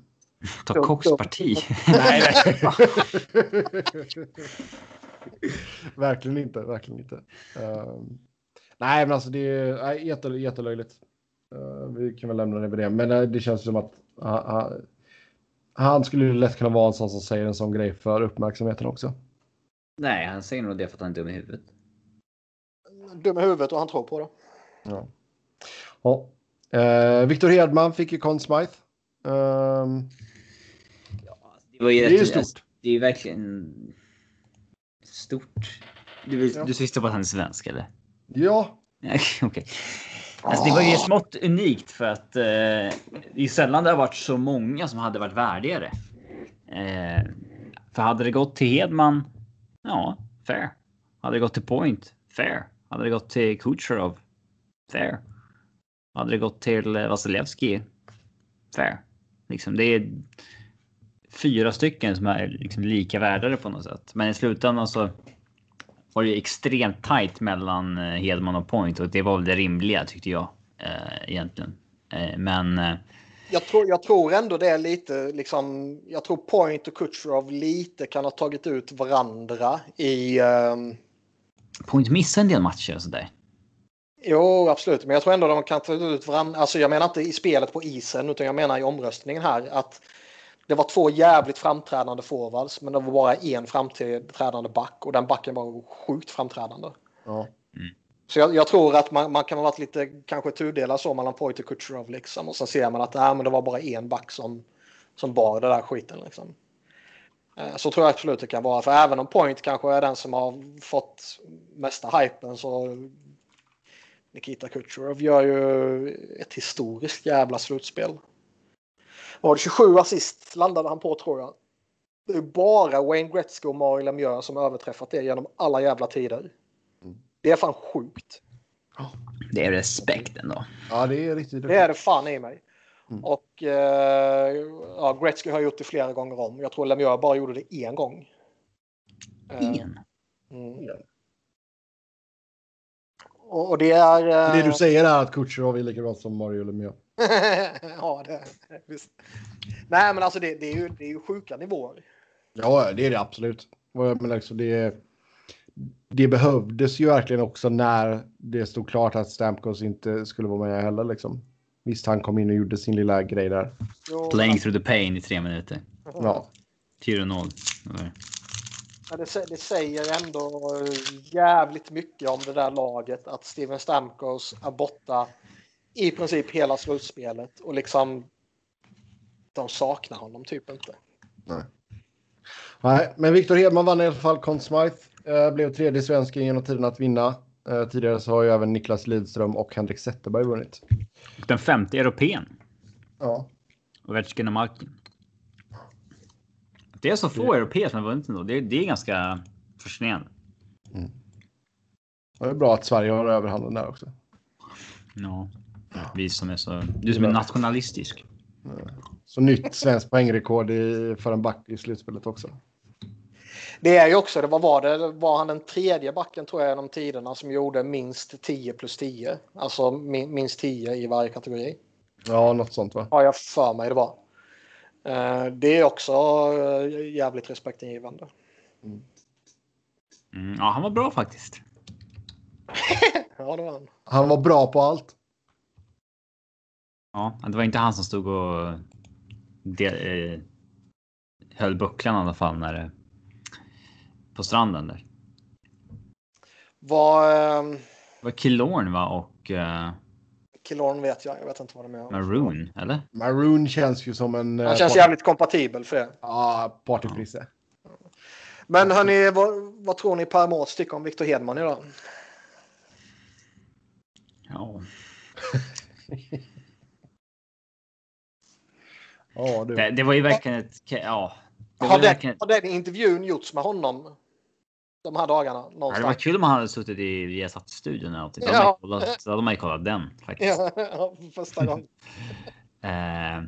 ta dumt. parti. nej, nej. verkligen inte, verkligen inte. Ehm, nej, men alltså det är nej, jätte, jättelöjligt. Uh, vi kan väl lämna det med det, men eh, det känns som att han, han, han skulle ju lätt kunna vara en sån som säger en sån grej för uppmärksamheten också. Nej, han säger nog det för att han är dum i huvudet. Dum i huvudet och han tror på det. Ja. ja. Eh, Victor Hedman fick ju Conn Smythe. Ehm, Det, var ju det är ju stort. Det är verkligen stort. Du, Ja. du visste på att han är svensk eller? Ja, Okej. Alltså, det var ju smått unikt för att eh, det är sällan det har varit så många som hade varit värdigare. Eh, för hade det gått till Hedman, ja, fair. Hade det gått till Point, fair. Hade det gått till Kucherov, fair. Hade det gått till eh, Vasilevski, fair. Liksom, det är fyra stycken som är liksom lika värdare på något sätt. Men i slutändan så var det ju extremt tajt mellan eh, Hedman och Point och det var väl det rimliga tyckte jag eh, egentligen. Eh, men eh, Jag tror, jag tror ändå det är lite liksom. Jag tror Point och Kutjerov lite kan ha tagit ut varandra i. ehm, Point missade en del matcher och sådär. Jo, absolut. Men jag tror ändå de kan ta ut varandra. Alltså, jag menar inte i spelet på isen, utan jag menar i omröstningen här. Att det var två jävligt framträdande forwards, men det var bara en framträdande back och den backen var sjukt framträdande. ja. Så jag, jag tror att man, man kan ha varit lite kanske tudelad så mellan Point och Kutjerov liksom. Och sen ser man att nej, men det var bara en back som, som bar det där skiten liksom. Eh, Så tror jag absolut det kan vara. För även om Point kanske är den som har fått mesta hypen så Nikita Kucherov gör ju ett historiskt jävla slutspel. Var det 27 assist landade han på tror jag. Det är bara Wayne Gretzky och Mario Lemieux som har överträffat det genom alla jävla tider. Det är fan sjukt. Det är respekt ändå. ja, det är riktigt Det är det fan i mig. Mm. Och eh, ja, Gretzky har gjort det flera gånger om. Jag tror Lemieux bara gjorde det en gång. Eh, En. mm. Och, och det är... eh, Det du säger är att Kutjerov är lika bra som Mario Lemieux. ja, det visst. Nej, men alltså det, det, är ju, det är ju sjuka nivåer. Ja, det är det absolut. Men liksom det, det behövdes ju verkligen också när det stod klart att Stamkos inte skulle vara med heller. Liksom. Visst, han kom in och gjorde sin lilla grej där. Playing through the pain i tre minuter. Ja, 4-0. Men det, det säger ändå jävligt mycket om det där laget att Steven Stamkos är borta i princip hela slutspelet och liksom de saknar honom typ inte. Nej, men Victor Hedman vann i alla fall Conn Smythe. Eh, blev tredje svensken genom tiden att vinna. Eh, tidigare så har ju även Niklas Lidström och Henrik Zetterberg vunnit. Den femte europeen. Ja, Ovechkin och Malkin. Det är så få europeer som har vunnit ändå. Det, det är ganska fascinerande. det är bra att Sverige har överhanden där också. Ja. Vi som är så... Du som är nationalistisk. Så nytt svenskt poängrekord i, för en back i slutspelet också. Det är ju också, det vad var det, var han den tredje backen tror jag genom tiderna som gjorde minst 10 plus 10. Alltså min, minst 10 i varje kategori. Ja, något sånt va? Har jag för mig det var. Eh, Det är också eh, jävligt respektingivande. Mm, ja, han var bra faktiskt. Ja, det var han. Han var bra på allt. Ja, det var inte han som stod och del, eh, höll bucklan i alla fall när det, på stranden där. Vad... eh, Det var Killorn va och uh, Killorn vet jag, jag vet inte vad de är. Maroon eller? Maroon känns ju som en... Han eh, känns part- jävligt kompatibel för det. Ja, partyprisse. Men hörni, vad, vad tror ni Per Mårts tycker om Victor Hedman idag? Ja, Ja, du. det, det var ju verkligen ett... Ja, Har den, verkligen, har den intervjun gjorts med honom de här dagarna? ja, det var Någonstans? kul om han hade suttit i Viasat-studion. Då hade Ja. man ju kollat- Då hade man ju kollat den faktiskt. Ja, första gången. Eh,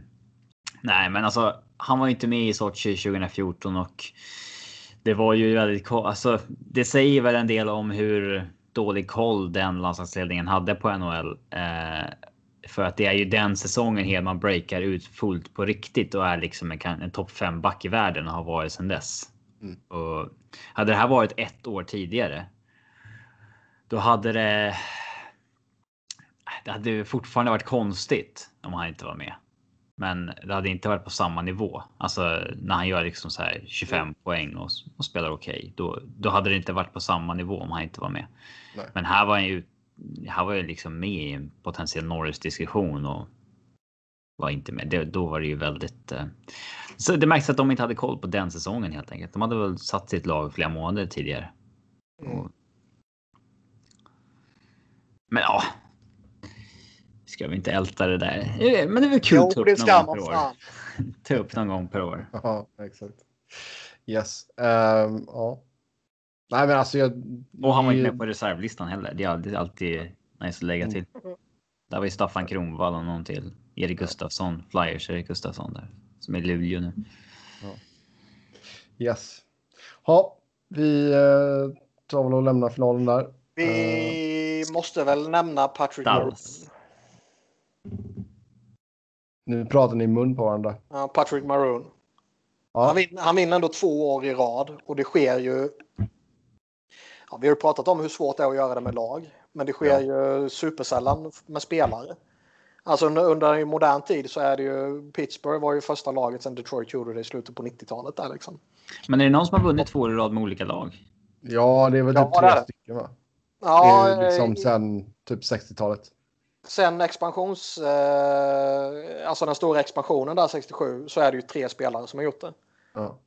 nej, men alltså han var ju inte med i Sochi 2014 och det var ju väldigt alltså. Det säger väl en del om hur dålig koll den landslagsledningen hade på NHL. Eh, för att det är ju den säsongen Hedman breakar ut fullt på riktigt och är liksom en, en topp 5 back i världen och har varit sedan dess. Mm. Och hade det här varit ett år tidigare. Då hade det. Det hade fortfarande varit konstigt om han inte var med. Men det hade inte varit på samma nivå. Alltså när han gör liksom så här 25 poäng och, och spelar okej. då, då hade det inte varit på samma nivå om han inte var med. Nej. Men här var han ju. Här var jag liksom med i en potentiell Norris diskussion och. Var inte med. Det, då var det ju väldigt. Eh, så det märks att de inte hade koll på den säsongen helt enkelt. De hade väl satt sitt lag flera månader tidigare. Och, men ja. Ska vi inte älta det där? Eh, Men det är väl kul Jo, det någon ska man fan. Ta upp någon gång per år. Ja, exakt. Yes. Ehm, ja. Nej, men alltså jag... Och han var inte med på reservlistan heller. Det är alltid, alltid nice att lägga till. Där var ju Staffan Kronwall och någon till. Erik Gustafsson, Flyers Erik Gustafsson där. Som är i Luleå nu. Yes. Ja, vi eh, tar väl och lämnar finalen där. Vi måste väl nämna Patrick Maroon. Dallas. Nu pratar ni i mun på varandra. Ja, Patrick Maroon. Ja, Han, vinner, han vinner ändå två år i rad och det sker ju. Ja, vi har ju pratat om hur svårt det är att göra det med lag, men det sker ju supersällan med spelare. Alltså under, modern tid så är det ju Pittsburgh var ju första laget sedan Detroit gjorde det i slutet på 90-talet där liksom. Men är det någon som har vunnit två i rad med olika lag? ja det är väl Ja, typ tre det. stycken va? Ja, det är liksom eh, sen typ 60-talet. sen expansions, eh, alltså den stora expansionen där 67 så är det ju tre spelare som har gjort det. Ja.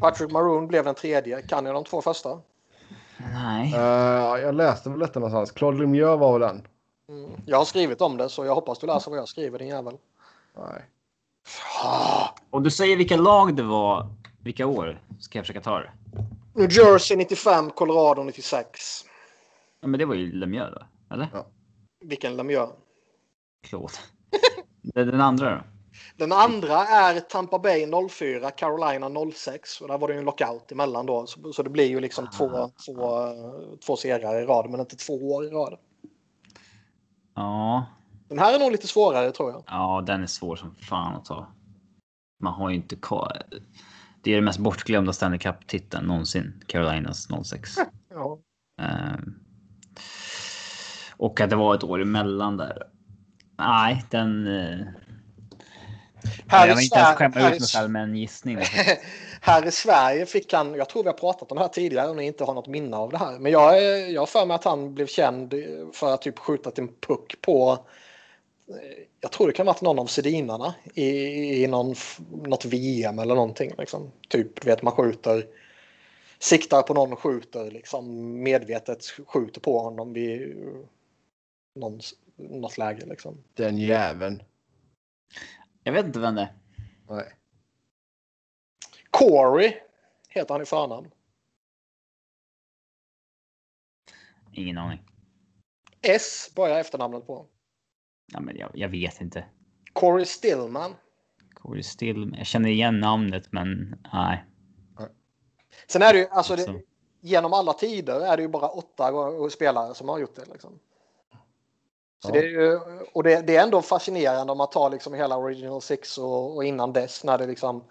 Patrick Maroon blev den tredje. Kan jag de två första? Nej. Eh, jag läste väl detta någonstans. Claude Lemieux var väl den? Mm. Jag har skrivit om det så jag hoppas du läser vad jag skriver din jävel. Nej. Ah, Om du säger vilka lag det var, vilka år, ska jag försöka ta det. New Jersey 95, Colorado 96. Ja, men det var ju Lemieux då, eller? Vilken Lemieux? Claude. Det är den andra då? Den andra är Tampa Bay 04, Carolina 06. Och där var det ju en lockout emellan då. Så, så det blir ju liksom två, två, två serier i rad, men inte två år i rad. Ja. Den här är nog lite svårare tror jag. Ja, den är svår som fan att ta. Man har ju inte. Det är det mest bortglömda Stanley Cup-titeln någonsin. Carolinas 06. Ja. Ehm. och att det var ett år emellan där. Nej, den... Uh... Här jag vill inte ens skämma ut mig själv med en gissning. Här i Sverige fick han, jag tror vi har pratat om det här tidigare och ni inte har något minne av det här. Men jag, är- jag har för mig att han blev känd för att typ skjuta en puck på, jag tror det kan ha varit någon av Sedinarna i, i någon, något VM eller någonting. Liksom. Typ, du vet man skjuter, siktar på någon och skjuter liksom medvetet skjuter på honom vid någon, något läge liksom. Den jäveln. Jag vet inte vem det är. Nej. Corey heter han i förnamn. Ingen aning. S börjar efternamnet på. Ja, men jag, jag vet inte. Corey Stillman. Corey Still. Jag känner igen namnet, men nej. Sen är det ju, alltså det, genom alla tider är det ju bara åtta spelare som har gjort det. Liksom. Så Ja. det är ju, och det, det är ändå fascinerande om man tar liksom hela Original Six och, och innan dess när det liksom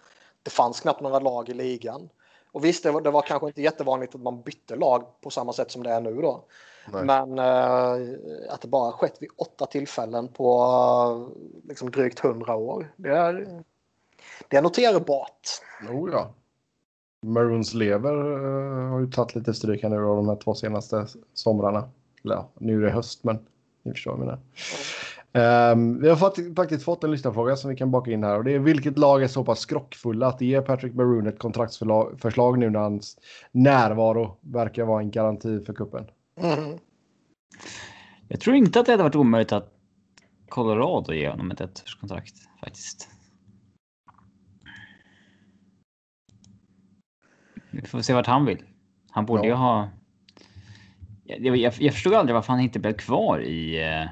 det fanns knappt några lag i ligan. Och visst, det var, det var kanske inte jättevanligt att man bytte lag på samma sätt som det är nu då. Nej. Men eh, att det bara skett vid åtta tillfällen på eh, liksom drygt hundra år. Det är, det är noterbart. Oh, ja. Maroons lever eh, har ju tagit lite stryk här nu då, de här två senaste somrarna. Eller ja, nu är det höst, men ni förstår vad jag menar. Ehm, vi har fått, faktiskt fått en lyssnarfråga som vi kan baka in här och det är vilket lag är så pass skrockfulla att ge Patrick Maroon ett kontraktsförslag nu när hans närvaro verkar vara en garanti för kuppen. Mhm. Jag tror inte att det hade varit omöjligt att Colorado ger honom ett ettårskontrakt faktiskt. Vi får se vart han vill. Han borde Ja. ju ha. Jag, jag, jag- jag förstod aldrig varför han inte blev kvar i. Eh,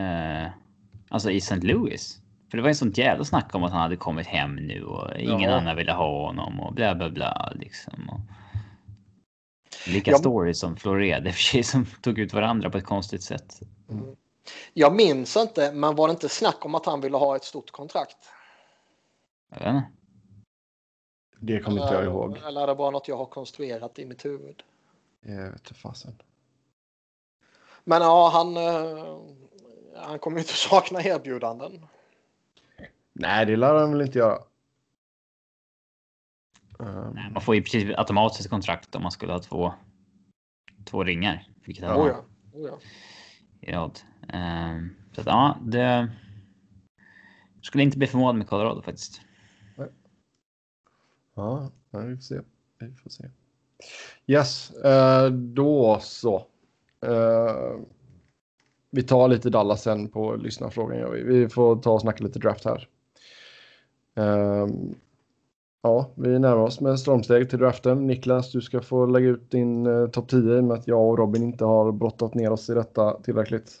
eh, alltså i St. Louis. För det var ju sånt jävla snack om att han hade kommit hem nu och ingen Ja. annan ville ha honom och bla bla bla liksom. Och... Lika Ja. stories som och för sig som tog ut varandra på ett konstigt sätt. Jag minns inte, men var det inte snack om att han ville ha ett stort kontrakt? Jag vet inte. Det kommer inte jag ihåg. Eller är det bara något jag har konstruerat i mitt huvud? Jag vet inte fasen. Men ja, han, eh, han kommer ju inte sakna erbjudanden. Nej, det lär han väl inte göra. Ehm, Nej, man får ju precis automatiskt kontrakt om man skulle ha två, två ringar. Vilket Ja. han Oh ja. Oh ja. i rad. Ehm, så att ja, det... Jag skulle inte bli förvånad med Colorado faktiskt. Ja, ja, vi får se. Vi får se. Yes, eh, då så. Eh, vi tar lite Dallas sen på lyssnarfrågan. Gör vi. vi får ta och snacka lite draft här. Ehm, ja, vi närmar oss med stormsteg till draften. Niklas, du ska få lägga ut din uh, topp 10 i och med att jag och Robin inte har brottat ner oss i detta tillräckligt.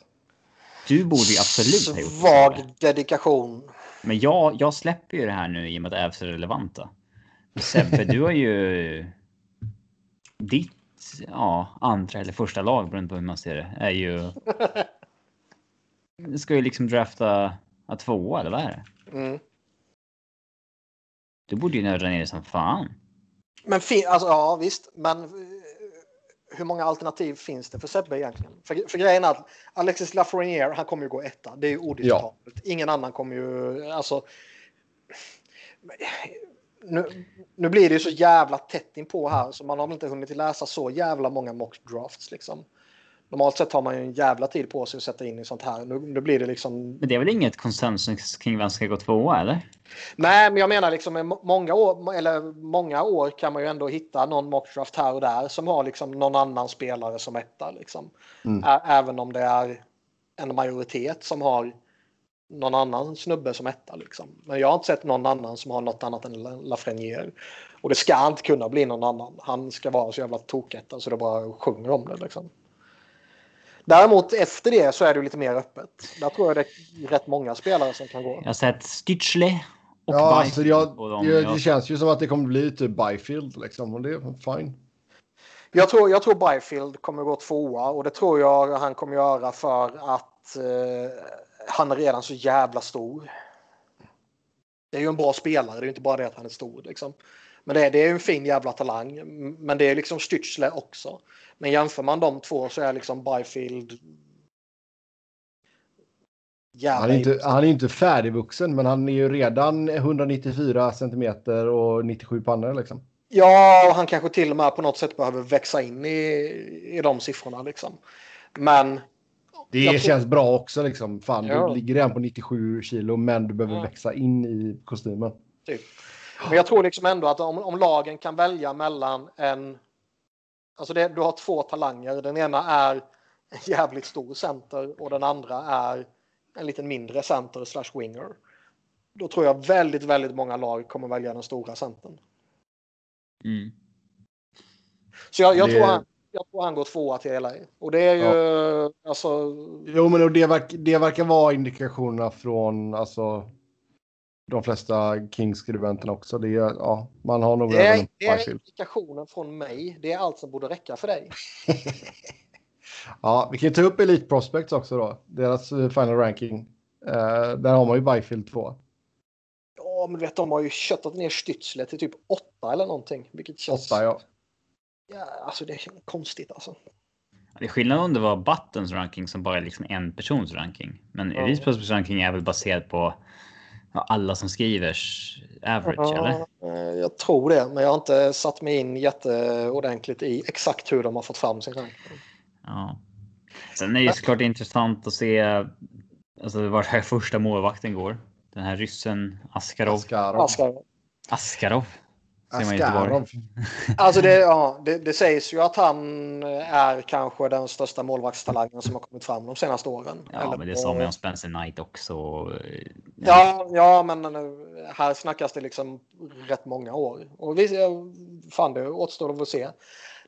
Du borde ju absolut ha gjort det. Svag dedikation. Men jag, jag släpper ju det här nu i och med att Ävs är relevanta. Sebbe, du har ju... Ditt ja, andra eller första lag, beroende på hur man ser det, är ju... Du ska ju liksom drafta ja, två eller vad är det? Mm. Du borde ju nörda ner det som fan. Men fin- alltså, ja visst, men eh, hur många alternativ finns det för Sebbe egentligen? För, för grejen är att Alexis Lafreniere, han kommer ju gå etta. Det är ju odiskutabelt. Ingen annan kommer ju, alltså. Nu, nu blir det ju så jävla tätt inpå här så man har väl inte hunnit läsa så jävla många mock drafts liksom. Normalt sett har man ju en jävla tid på sig att sätta in i sånt här. Nu, nu blir det liksom Men det är väl inget konsensus kring vem som ska gå tvåa, eller? Nej, men jag menar liksom må- många år, eller många år kan man ju ändå hitta någon mockdraft här och där som har liksom någon annan spelare som etta. Liksom. Mm. Även om det är en majoritet som har någon annan snubbe som etta. Liksom. Men jag har inte sett någon annan som har något annat än La- Lafreniere. Och det ska inte kunna bli någon annan. Han ska vara så jävla toketta så det bara sjunger om det. Liksom. Däremot efter det så är det lite mer öppet. Där tror jag det är rätt många spelare som kan gå. Jag har sett Stützle och Ja, alltså Byfield jag, på dem. det, Jag- det känns ju som att det kommer bli typ Byfield liksom. Och det är fine. Jag tror, jag tror Byfield kommer gå tvåa och det tror jag han kommer göra för att eh, han är redan så jävla stor. Det är ju en bra spelare, det är ju inte bara det att han är stor. Liksom. Men det är, det är ju en fin jävla talang. Men det är liksom Stützle också. Men jämför man de två så är liksom Byfield... Jävla Han är, inte, han är inte färdigvuxen, men han är ju redan 194 centimeter och 97 pannor liksom. Ja, och han kanske till och med på något sätt behöver växa in i, i de siffrorna. Liksom. Men Det Jag tror- känns bra också liksom. Fan, Ja. du ligger redan på 97 kilo, men du behöver Ja. växa in i kostymen. Typ. Men jag tror liksom ändå att om, om lagen kan välja mellan en... Alltså det, du har två talanger. Den ena är en jävligt stor center och den andra är en lite mindre center slash winger. Då tror jag väldigt, väldigt många lag kommer välja den stora centern. Mm. Så jag, jag, Det- tror, han, jag tror han går tvåa till LA. Och det är ju alltså... Jo, men och det, verk, det verkar vara indikationerna från alltså, de flesta Kings-skribenterna också. Det är, ja, man har nog Det är, det är indikationen från mig. Det är allt som borde räcka för dig. Ja, vi kan ju ta upp Elite Prospects också då. Deras eh, final ranking. Eh, där har man ju Byfield 2. Ja, men du vet, de har ju köttat ner Stützle till typ åtta eller någonting. Vilket känns... Åtta, ja. Ja, alltså det är konstigt alltså. Det är skillnad om det var Buttons ranking som bara är liksom en persons ranking. Men Ja. Elite Prospects ranking är väl baserad på alla som skrivers average, eller? Ja, eh, jag tror det, men jag har inte satt mig in jätteordentligt i exakt hur de har fått fram sin ranking. Ja. Sen är det ju såklart intressant att se alltså, vart här första målvakten går. Den här ryssen Askarov. Askarov. Askarov. Askarov. Askarov. Alltså det, ja, det, det sägs ju att han är kanske den största målvaktstalangen som har kommit fram de senaste åren. Ja, Eller men det på- sa man om Spencer Knight också. eh, Ja, ja, men eh, här snackas det liksom rätt många år. Och vi, fan, det återstår att se.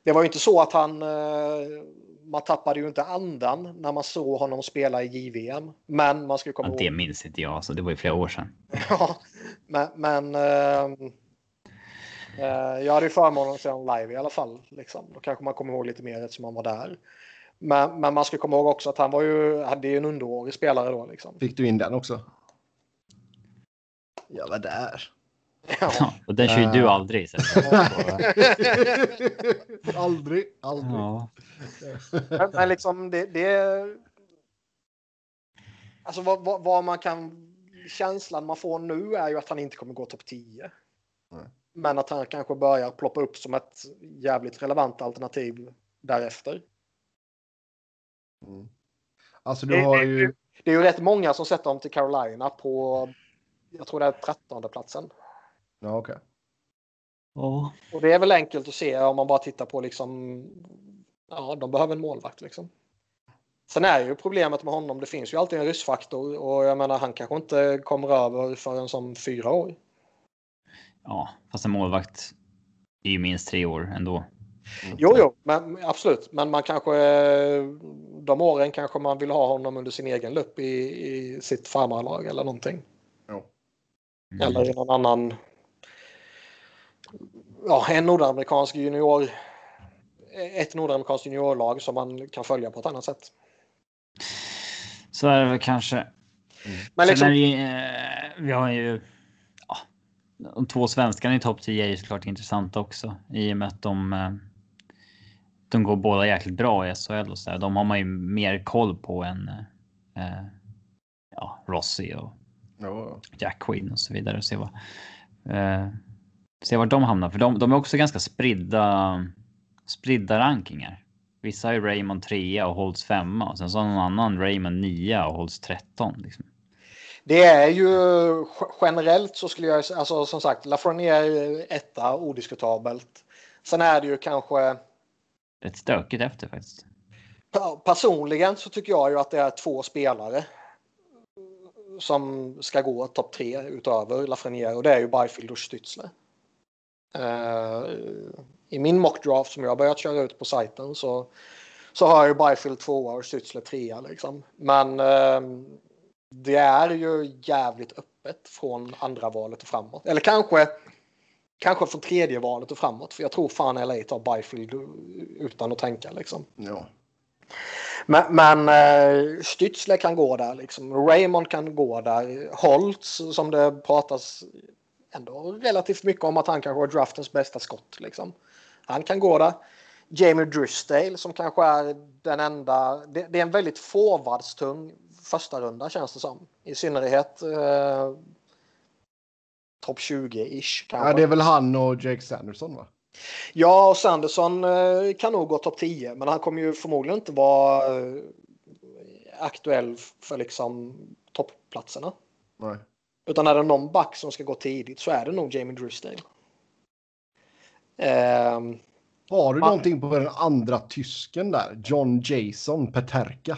Det var ju inte så att han... eh, Man tappade ju inte andan när man såg honom spela i JVM. Men man ska ju komma Ja, det ihåg... minns inte jag, så det var ju flera år sedan. Ja, men... men eh, eh, jag hade ju förmånen att se honom live i alla fall. Liksom. Då kanske man kommer ihåg lite mer eftersom han var där. Men, men man ska komma ihåg också att han var ju, hade ju en underårig spelare då. Liksom. Fick du in den också? Jag var där. Ja. Och den kör ju du Eh. aldrig. Så. aldrig, aldrig. Ja. Men, men liksom det, det Alltså vad, vad, vad man kan känslan man får nu är ju att han inte kommer gå topp 10. Nej. Men att han kanske börjar ploppa upp som ett jävligt relevant alternativ därefter. Mm. Alltså du har ju... Det är ju rätt många som sätter dem till Carolina på jag tror det är trettonde platsen. Ja, okej. Ja. Och det är väl enkelt att se om man bara tittar på liksom ja, de behöver en målvakt liksom. Sen är ju problemet med honom, det finns ju alltid en ryssfaktor och jag menar han kanske inte kommer över förrän som fyra år. Ja, fast en målvakt är ju minst tre år ändå. Jo, jo, men absolut. Men man kanske de åren kanske man vill ha honom under sin egen lupp i, i sitt farmarlag eller någonting. Jo. Mm. Eller i någon annan. Ja, en nordamerikansk junior. Ett nordamerikanskt juniorlag som man kan följa på ett annat sätt. Så är det väl kanske. Men Sen liksom, är det, eh, vi har ju. De två svenskarna i topp 10 är ju såklart intressanta också i och med att de. eh, De går båda jäkligt bra i SHL och så där. De har man ju mer koll på än. Eh, ja, Rossi och Ja. Jack Quinn och så vidare och se vad. Eh, se vart de hamnar för de, de är också ganska spridda. Spridda rankingar. Vissa ju Raymond 3 och Holtz 5 och sen så har någon annan Raymond 9 och Holtz 13. Liksom. Det är ju generellt så skulle jag alltså som sagt Lafreniere etta odiskutabelt. Sen är det ju kanske Rätt stökigt efter faktiskt. Personligen så tycker jag ju att det är två spelare som ska gå topp tre utöver Lafreniere och det är ju Byfield och Stützle. Eh, I min mockdraft som jag har börjat köra ut på sajten så, så har ju Byfield tvåa och Stützle trea liksom. Men eh, det är ju jävligt öppet från andra valet och framåt. Eller kanske, kanske från tredje valet och framåt. För jag tror fan LA tar Byfield utan att tänka liksom. Ja. Men, men uh, Stützle kan gå där liksom. Raymond kan gå där. Holtz som det pratas ändå relativt mycket om att han kanske var draftens bästa skott liksom. Han kan gå där. Jamie Drysdale som kanske är den enda. Det, det är en väldigt forwardstung första runda känns det som. I synnerhet eh, topp 20-ish. Ja, det är väl han och Jake Sanderson va? Ja, och Sanderson eh, kan nog gå topp 10, men han kommer ju förmodligen inte vara eh, aktuell för liksom toppplatserna. Nej. Utan är det någon back som ska gå tidigt så är det nog Jamie Drysdale. Eh, Har du någonting på den andra tysken där? John Jason Peterka.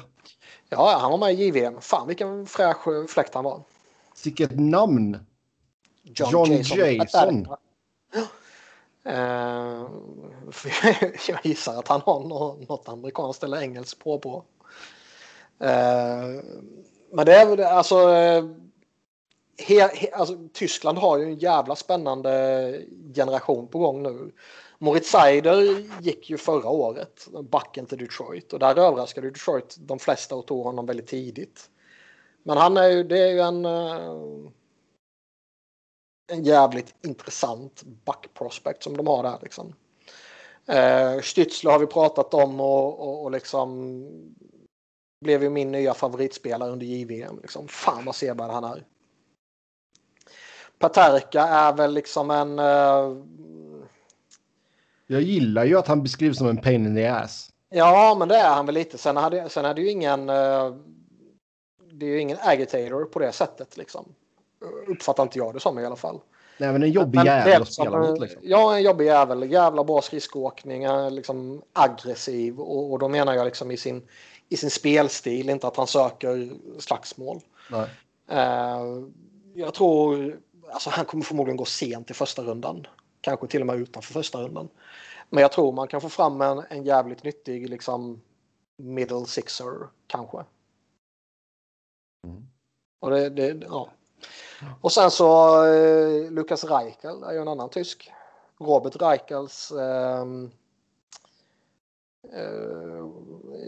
Ja, han var med i JVM. Fan vilken fräsch fläkt han var. Vilket namn! John, John Jason. Jason. Uh, jag gissar att han har något amerikanskt eller engelskt på på. Uh, men det är väl alltså, he, he, alltså. Tyskland har ju en jävla spännande generation på gång nu. Moritz Seider gick ju förra året, backen till Detroit. Och där överraskade Detroit de flesta och tog honom väldigt tidigt. Men han är ju, det är ju en, eh, en jävligt intressant backprospect som de har där liksom. Uh, Stützle har vi pratat om och, och, och liksom blev ju min nya favoritspelare under JVM. Liksom. Fan vad sevärd han är. Paterka är väl liksom en uh, jag gillar ju att han beskrivs som en pain in the ass. Ja, men det är han väl lite. Sen hade, sen hade ju ingen... Uh, det är ju ingen agitator på det sättet liksom. Uppfattar inte jag det som i alla fall. Nej, men en jobbig men, jävel att spela mot. Liksom. Ja, en jobbig jävel. Jävla bra skridskoåkning. Liksom aggressiv. Och, och då menar jag liksom i sin, i sin spelstil. Inte att han söker slagsmål. Nej. Uh, jag tror... Alltså han kommer förmodligen gå sent i första rundan. Kanske till och med utanför första rundan. Men jag tror man kan få fram en, en jävligt nyttig liksom middle sixer kanske. Mm. Och det, det, ja. Och sen så eh, Lukas Reichel är ju en annan tysk. Robert Reichels eh,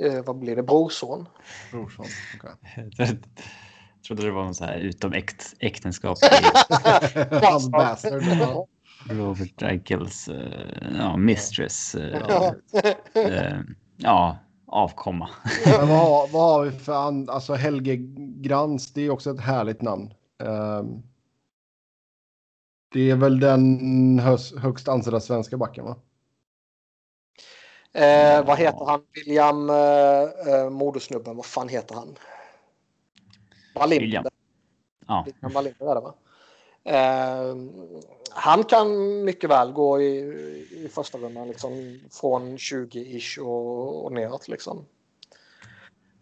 eh, vad blir det, brorson. Brorson, okay. Jag trodde det var någon så här utom äkt, äktenskap. Robert Reichels uh, ja, mistress. Uh, uh, ja, avkomma. Men vad, har, vad har vi för and, alltså Helge Grans? Det är också ett härligt namn. Um, det är väl den höst, högst ansedda svenska backen va? Eh, vad heter han? William eh, eh, modersnubben, vad fan heter han? Wallinder. William. Ja. William Wallinder är det va? Eh, han kan mycket väl gå i, i första rundan liksom, från 20-ish och, och neråt. Liksom.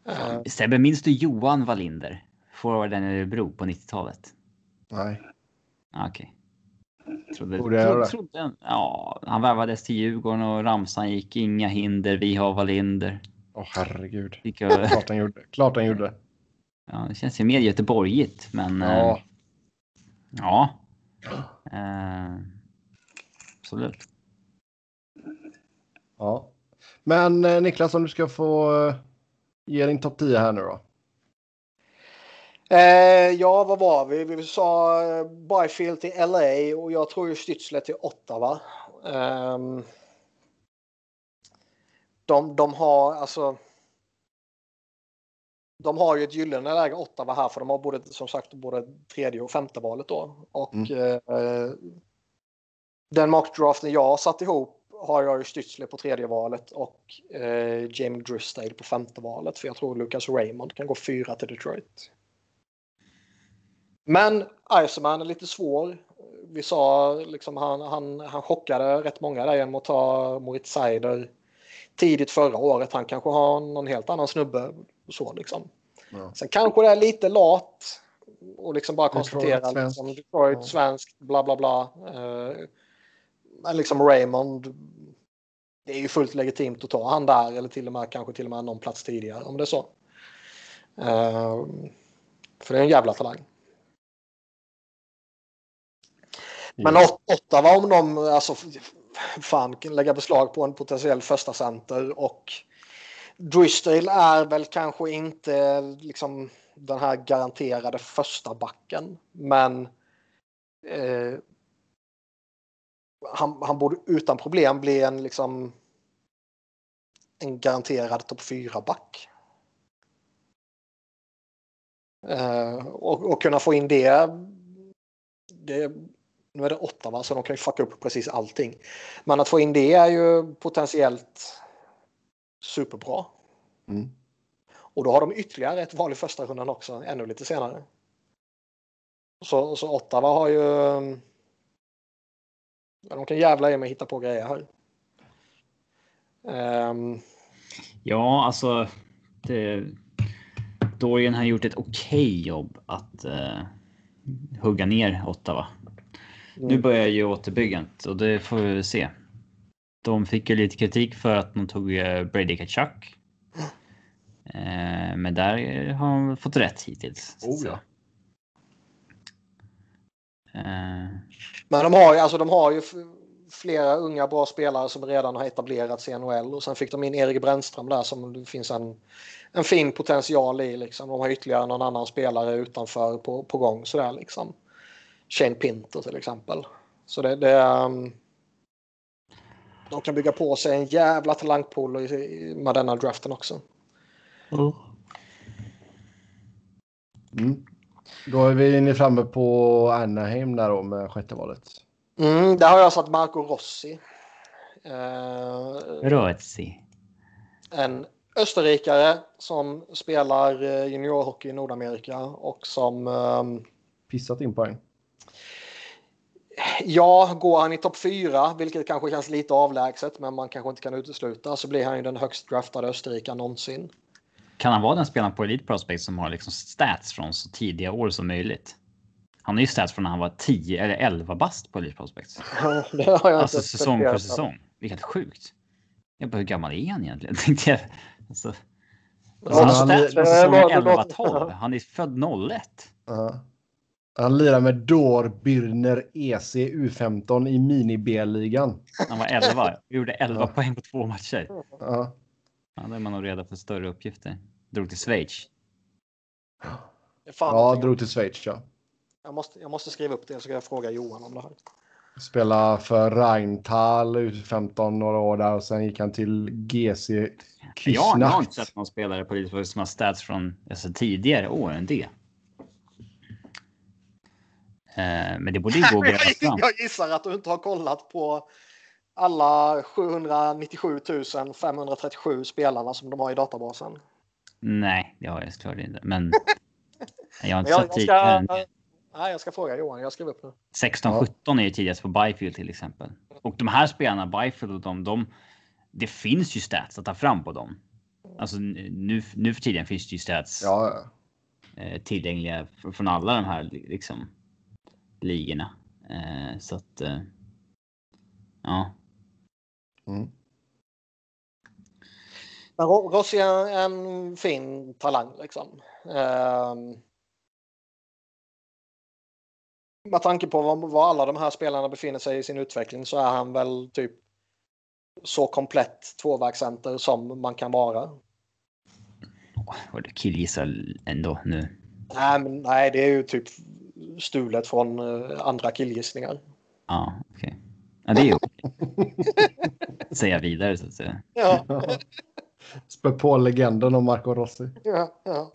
Uh, Sebbe, minns du Johan Wallinder? Forwarden i Örebro på 90-talet? Nej. Okej. Okay. Trodde, trodde, trodde, ja, han värvades till Djurgården och ramsan gick inga hinder, vi har Wallinder. Åh oh, herregud. Jag... Klart han gjorde. Klart han gjorde. Ja, det känns ju mer göteborgigt, men... Ja. Ja. Eh, absolut. Ja. Men eh, Niklas, om du ska få eh, ge din topp 10 här nu då. Eh, ja, vad var vi? Vi sa eh, Byfield till LA och jag tror ju Stützle till Ottawa. Eh, de, de har alltså de har ju ett gyllene läge Ottawa här för de har både som sagt både tredje och femte valet då. Och mm. eh, den mockdraften jag har satt ihop har jag ju Stützle på tredje valet och eh, Jamie Drysdale på femte valet. För jag tror Lucas Raymond kan gå fyra till Detroit. Men Iceman är lite svår. Vi sa liksom han, han, han chockade rätt många där genom att ta Moritz Seider tidigt förra året. Han kanske har någon helt annan snubbe. Så liksom. Ja. Sen kanske det är lite lat och liksom bara konstatera liksom, Detroit ja. svenskt, bla bla bla. Eh, men liksom Raymond det är ju fullt legitimt att ta han där eller till och med kanske till och med någon plats tidigare om det är så. Uh, för det är en jävla talang. Men Ottawa om de alltså, fan lägga beslag på en potentiell första center och dristail är väl kanske inte liksom den här garanterade första backen. Men eh, han, han borde utan problem bli en liksom en garanterad topp 4-back. Eh, och, och, kunna få in det, det nu är det åtta va, så de kan ju fucka upp precis allting. Men att få in det är ju potentiellt superbra. Mm. Och då har de ytterligare ett val i första rundan också, ännu lite senare. Så, så Ottawa har ju... Ja, de kan jävla i mig hitta på grejer här. Um... Ja, alltså. Det, Dorian har gjort ett okej okay jobb att uh, hugga ner Ottawa. Mm. Nu börjar ju återbyggandet och det får vi se. De fick ju lite kritik för att de tog uh, Brady Kachuk. Uh, men där har de fått rätt hittills. Oh, ja. Men de har ju, alltså de har ju flera unga bra spelare som redan har etablerats i NHL och sen fick de in Erik Brännström där som det finns en, en fin potential i. Liksom. De har ytterligare någon annan spelare utanför på, på gång sådär liksom. Shane Pinter till exempel. Så det, det um, de kan bygga på sig en jävla talangpool med denna draften också. Mm. Mm. Då är vi inne framme på Anaheim där då med sjätte valet. Mm, där har jag satt Marco Rossi. Uh, Rossi. En österrikare som spelar eh, juniorhockey i Nordamerika och som... Um, Pissat in poäng. Ja, går han i topp fyra, vilket kanske känns lite avlägset, men man kanske inte kan utesluta, så blir han ju den högst draftade österrikaren någonsin. Kan han vara den spelaren på Elite Prospect som har liksom stats från så tidiga år som möjligt? Han har ju stats från när han var 10 eller 11 bast på Elite Prospect. det har jag alltså säsong för säsong. Vilket sjukt. Jag bara, hur gammal är han egentligen? Tänkte jag. Alltså, alltså han har stats på säsong 11-12. Han är född 01. Uh -huh. Han lirar med Dor Birner EC U15 i mini-B-ligan. Han var 11. Vi gjorde 11 ja. poäng på två matcher. Ja. ja, då är man nog redo för större uppgifter. Drog till Schweiz. Ja, drog till Schweiz, ja. Jag måste, jag måste skriva upp det så ska jag fråga Johan om det här. Spela för Rheintal U15 några år där och sen gick han till GC Kyschnacht. Jag har inte sett någon spelare på Elitförbundet som har stats från alltså, tidigare år än det. Eh, men det borde ju gå att fram. Jag gissar att du inte har kollat på alla 797 537 spelarna som de har i databasen. Nej, det har jag såklart inte. Men jag har inte sett jag, ska, Nej, jag ska fråga Johan. Jag skrev upp nu. 16-17 ja. är ju tidigast på Byfield till exempel. Och de här spelarna, Byfield och de, de, det finns ju stats att ta fram på dem. Alltså nu, nu för tiden finns det ju stats ja. eh, tillgängliga från alla de här liksom ligorna. Eh, så att. Eh, ja. Mm. Men Rossi är en fin talang liksom. Um, med tanke på var, var alla de här spelarna befinner sig i sin utveckling så är han väl typ så komplett tvåvägscenter som man kan vara. Vad du killgissar ändå nu. Nej, men, nej, det är ju typ stulet från uh, andra killgissningar. Ja, okej. Okay. Ja, det är ju okej. Okay. Säga vidare så att säga. Ja. Spä på legenden om Marco Rossi. Ja, ja.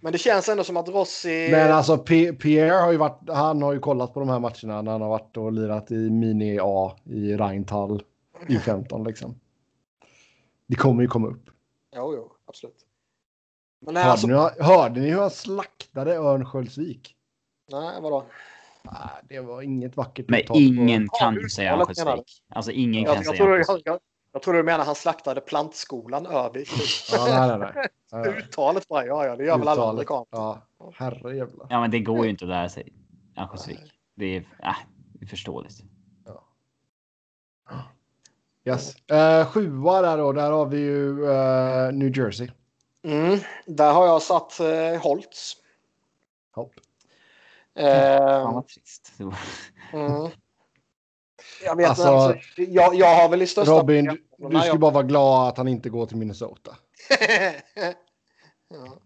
Men det känns ändå som att Rossi... Men alltså P Pierre har ju varit, han har ju kollat på de här matcherna när han har varit och lirat i mini A i Rheintal i 15 liksom. Det kommer ju komma upp. Jo, jo, absolut. Men hörde, alltså... ni, hörde ni hur han slaktade Örnsköldsvik? Nej, vadå? Nej, det var inget vackert. Men ingen på. kan ju säga Örnsköldsvik. Alltså ingen jag, kan jag säga tror, jag, jag tror du menar han slaktade plantskolan Örnsköldsvik. ja, nej, nej, nej. Uttalet bara, ja, ja, det gör väl alla amerikaner. Ja, herrejävlar. Ja, men det går ju inte att lära sig Örnsköldsvik. Det är, äh, det är förståeligt. Ja. Yes. Uh, sjua där då, där har vi ju uh, New Jersey. Mm, där har jag satt uh, Holtz. Hopp. Fan vad trist. Mm. Jag vet Alltså, alltså, jag, jag har väl i största... Robin, du, du jag- bara vara glad att han inte går till Minnesota. ja.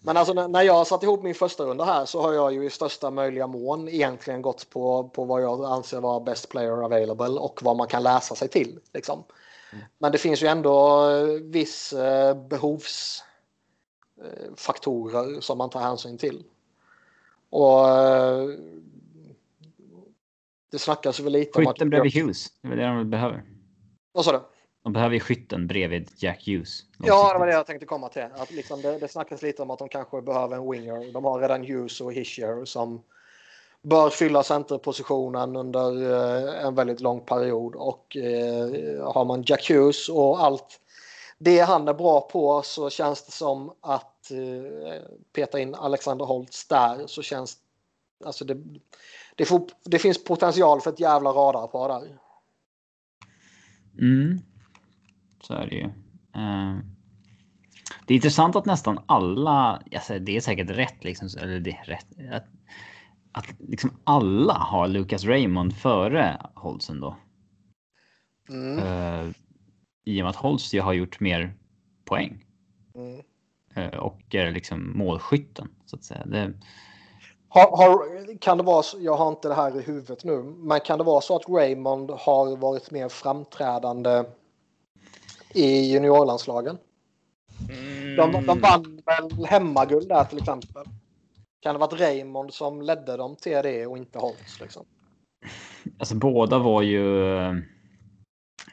Men alltså när jag satt ihop min första runda här så har jag ju i största möjliga mån egentligen gått på, på vad jag anser vara best player available och vad man kan läsa sig till. Liksom. Men det finns ju ändå eh, viss eh, behovsfaktorer som man tar hänsyn till. Och eh, det snackas väl lite om att... Skytten bredvid Hughes. Det är det de behöver. Vad sa du? De behöver ju skytten bredvid Jack Hughes. Ja, det var det jag tänkte komma till. Att liksom det, det snackas lite om att de kanske behöver en winger. De har redan Hughes och Hischier som bör fylla centerpositionen under eh, en väldigt lång period. Och eh, har man Jack Hughes och allt det han är bra på så känns det som att eh, peta in Alexander Holtz där så känns alltså det, det, får, det finns potential för ett jävla radarpar där. Mm. Så är det ju. Eh, Det är intressant att nästan alla, alltså det är säkert rätt liksom, eller det är rätt. Att, att liksom alla har Lucas Raymond före Holtzen då. Mm. Eh, I och med att ju har gjort mer poäng. Mm. eh, och är liksom målskytten så att säga. Det, Har, har, kan det vara så, jag har inte det här i huvudet nu, men kan det vara så att Raymond har varit mer framträdande i juniorlandslagen? De, de vann väl hemmaguld där till exempel. Kan det varit Raymond som ledde dem till det och inte Holtz? Liksom? Alltså båda var ju.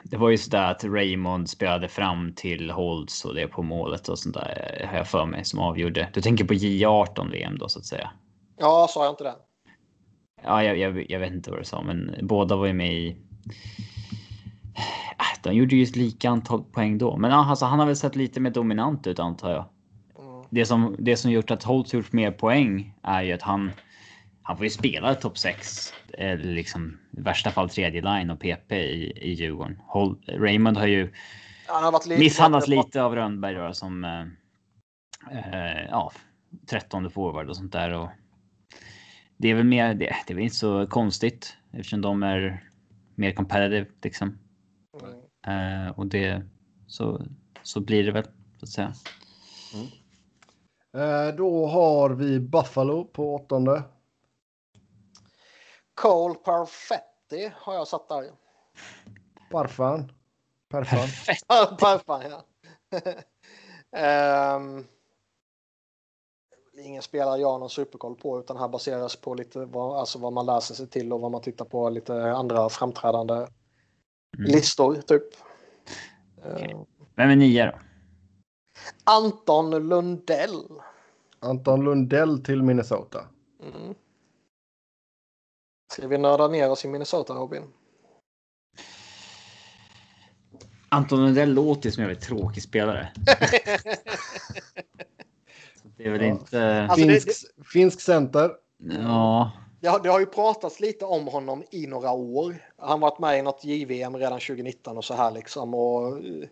Det var ju sådär att Raymond spelade fram till Holtz och det på målet och sånt där har jag för mig som avgjorde. Du tänker på J18 VM då så att säga. Ja, sa jag inte det? Ja, jag, jag, jag vet inte vad du sa, men båda var ju med i. Ah, De gjorde ju lika antal poäng då, men ja, alltså, han har väl sett lite mer dominant ut antar jag. Mm. Det som det som gjort att Holtz gjort mer poäng är ju att han. Han får ju spela topp 6 eller liksom i värsta fall tredje line och PP i, i Djurgården. Hol, Raymond har ju Han har varit lite misshandlats lite av Rönnberg då, som eh, eh, ja, 13 forward och sånt där. Och det är väl mer det. Det är väl inte så konstigt eftersom de är mer competitive liksom. Mm. Eh, och det så så blir det väl så att säga. Eh, då har vi Buffalo på åttonde. Cole Perfetti har jag satt där. Parfan. Perfan. Perfekt. Ja. Ehm, ingen spelare jag har någon superkoll på utan här baseras på lite vad, alltså vad man läser sig till och vad man tittar på lite andra framträdande Mm. listor typ. Okej. Ehm, Vem är nia då? Anton Lundell. Anton Lundell till Minnesota. Mm. Ska vi nörda ner oss i Minnesota Robin? Anton Lundell låter som en väldigt tråkig spelare. Det är väl Ja. inte. Alltså, det- finsk, finsk center. Ja, Det har, det har ju pratats lite om honom i några år. Han varit med i något JVM redan 2019 och så här liksom. Och, eh,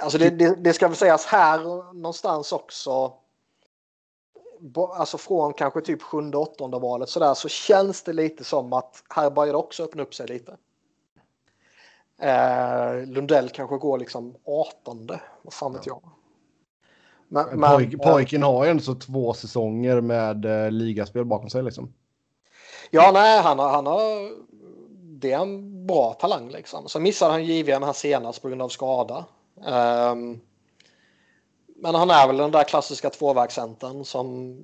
alltså det, det, det ska väl sägas här någonstans också. Alltså från kanske typ sjunde, åttonde valet så där så känns det lite som att här börjar det också öppna upp sig lite. Eh, Lundell kanske går liksom 18. Vad fan vet jag. Men, men- Pojk, pojken har ju ändå så två säsonger med eh, ligaspel bakom sig liksom. Ja, nej, han har, han har... Det är en bra talang liksom. Så missade han JVM här senast på grund av skada. Ehm, men han är väl den där klassiska tvåvägscentern som,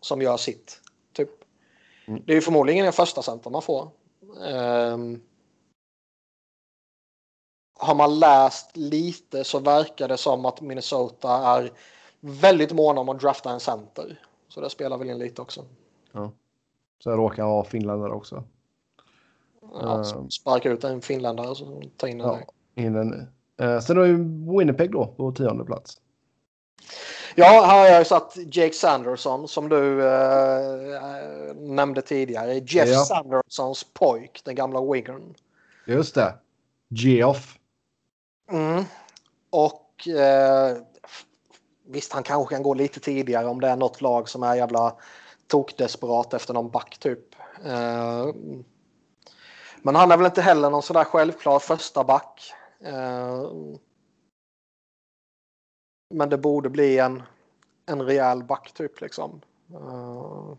som gör sitt. Typ. Mm. Det är ju förmodligen den första center man får. Ehm, har man läst lite så verkar det som att Minnesota är väldigt måna om att drafta en center. Så det spelar väl in lite också. Sen råkar han ha finländare också. Ja, Ehm. sparka ut en finländare och så ta in en Ja, in en. Eh, sen har vi Winnipeg då på tionde plats. Ja, här har jag satt Jake Sanderson som du eh, nämnde tidigare. Jeff Ja. Sandersons pojk, den gamla wingern. Just det. Geoff. Mm. Och eh, visst, han kanske kan gå lite tidigare om det är något lag som är jävla tokdesperat efter någon back typ. Eh, men han är väl inte heller någon sådär självklar första back. Eh, men det borde bli en, en rejäl back typ liksom. Uh,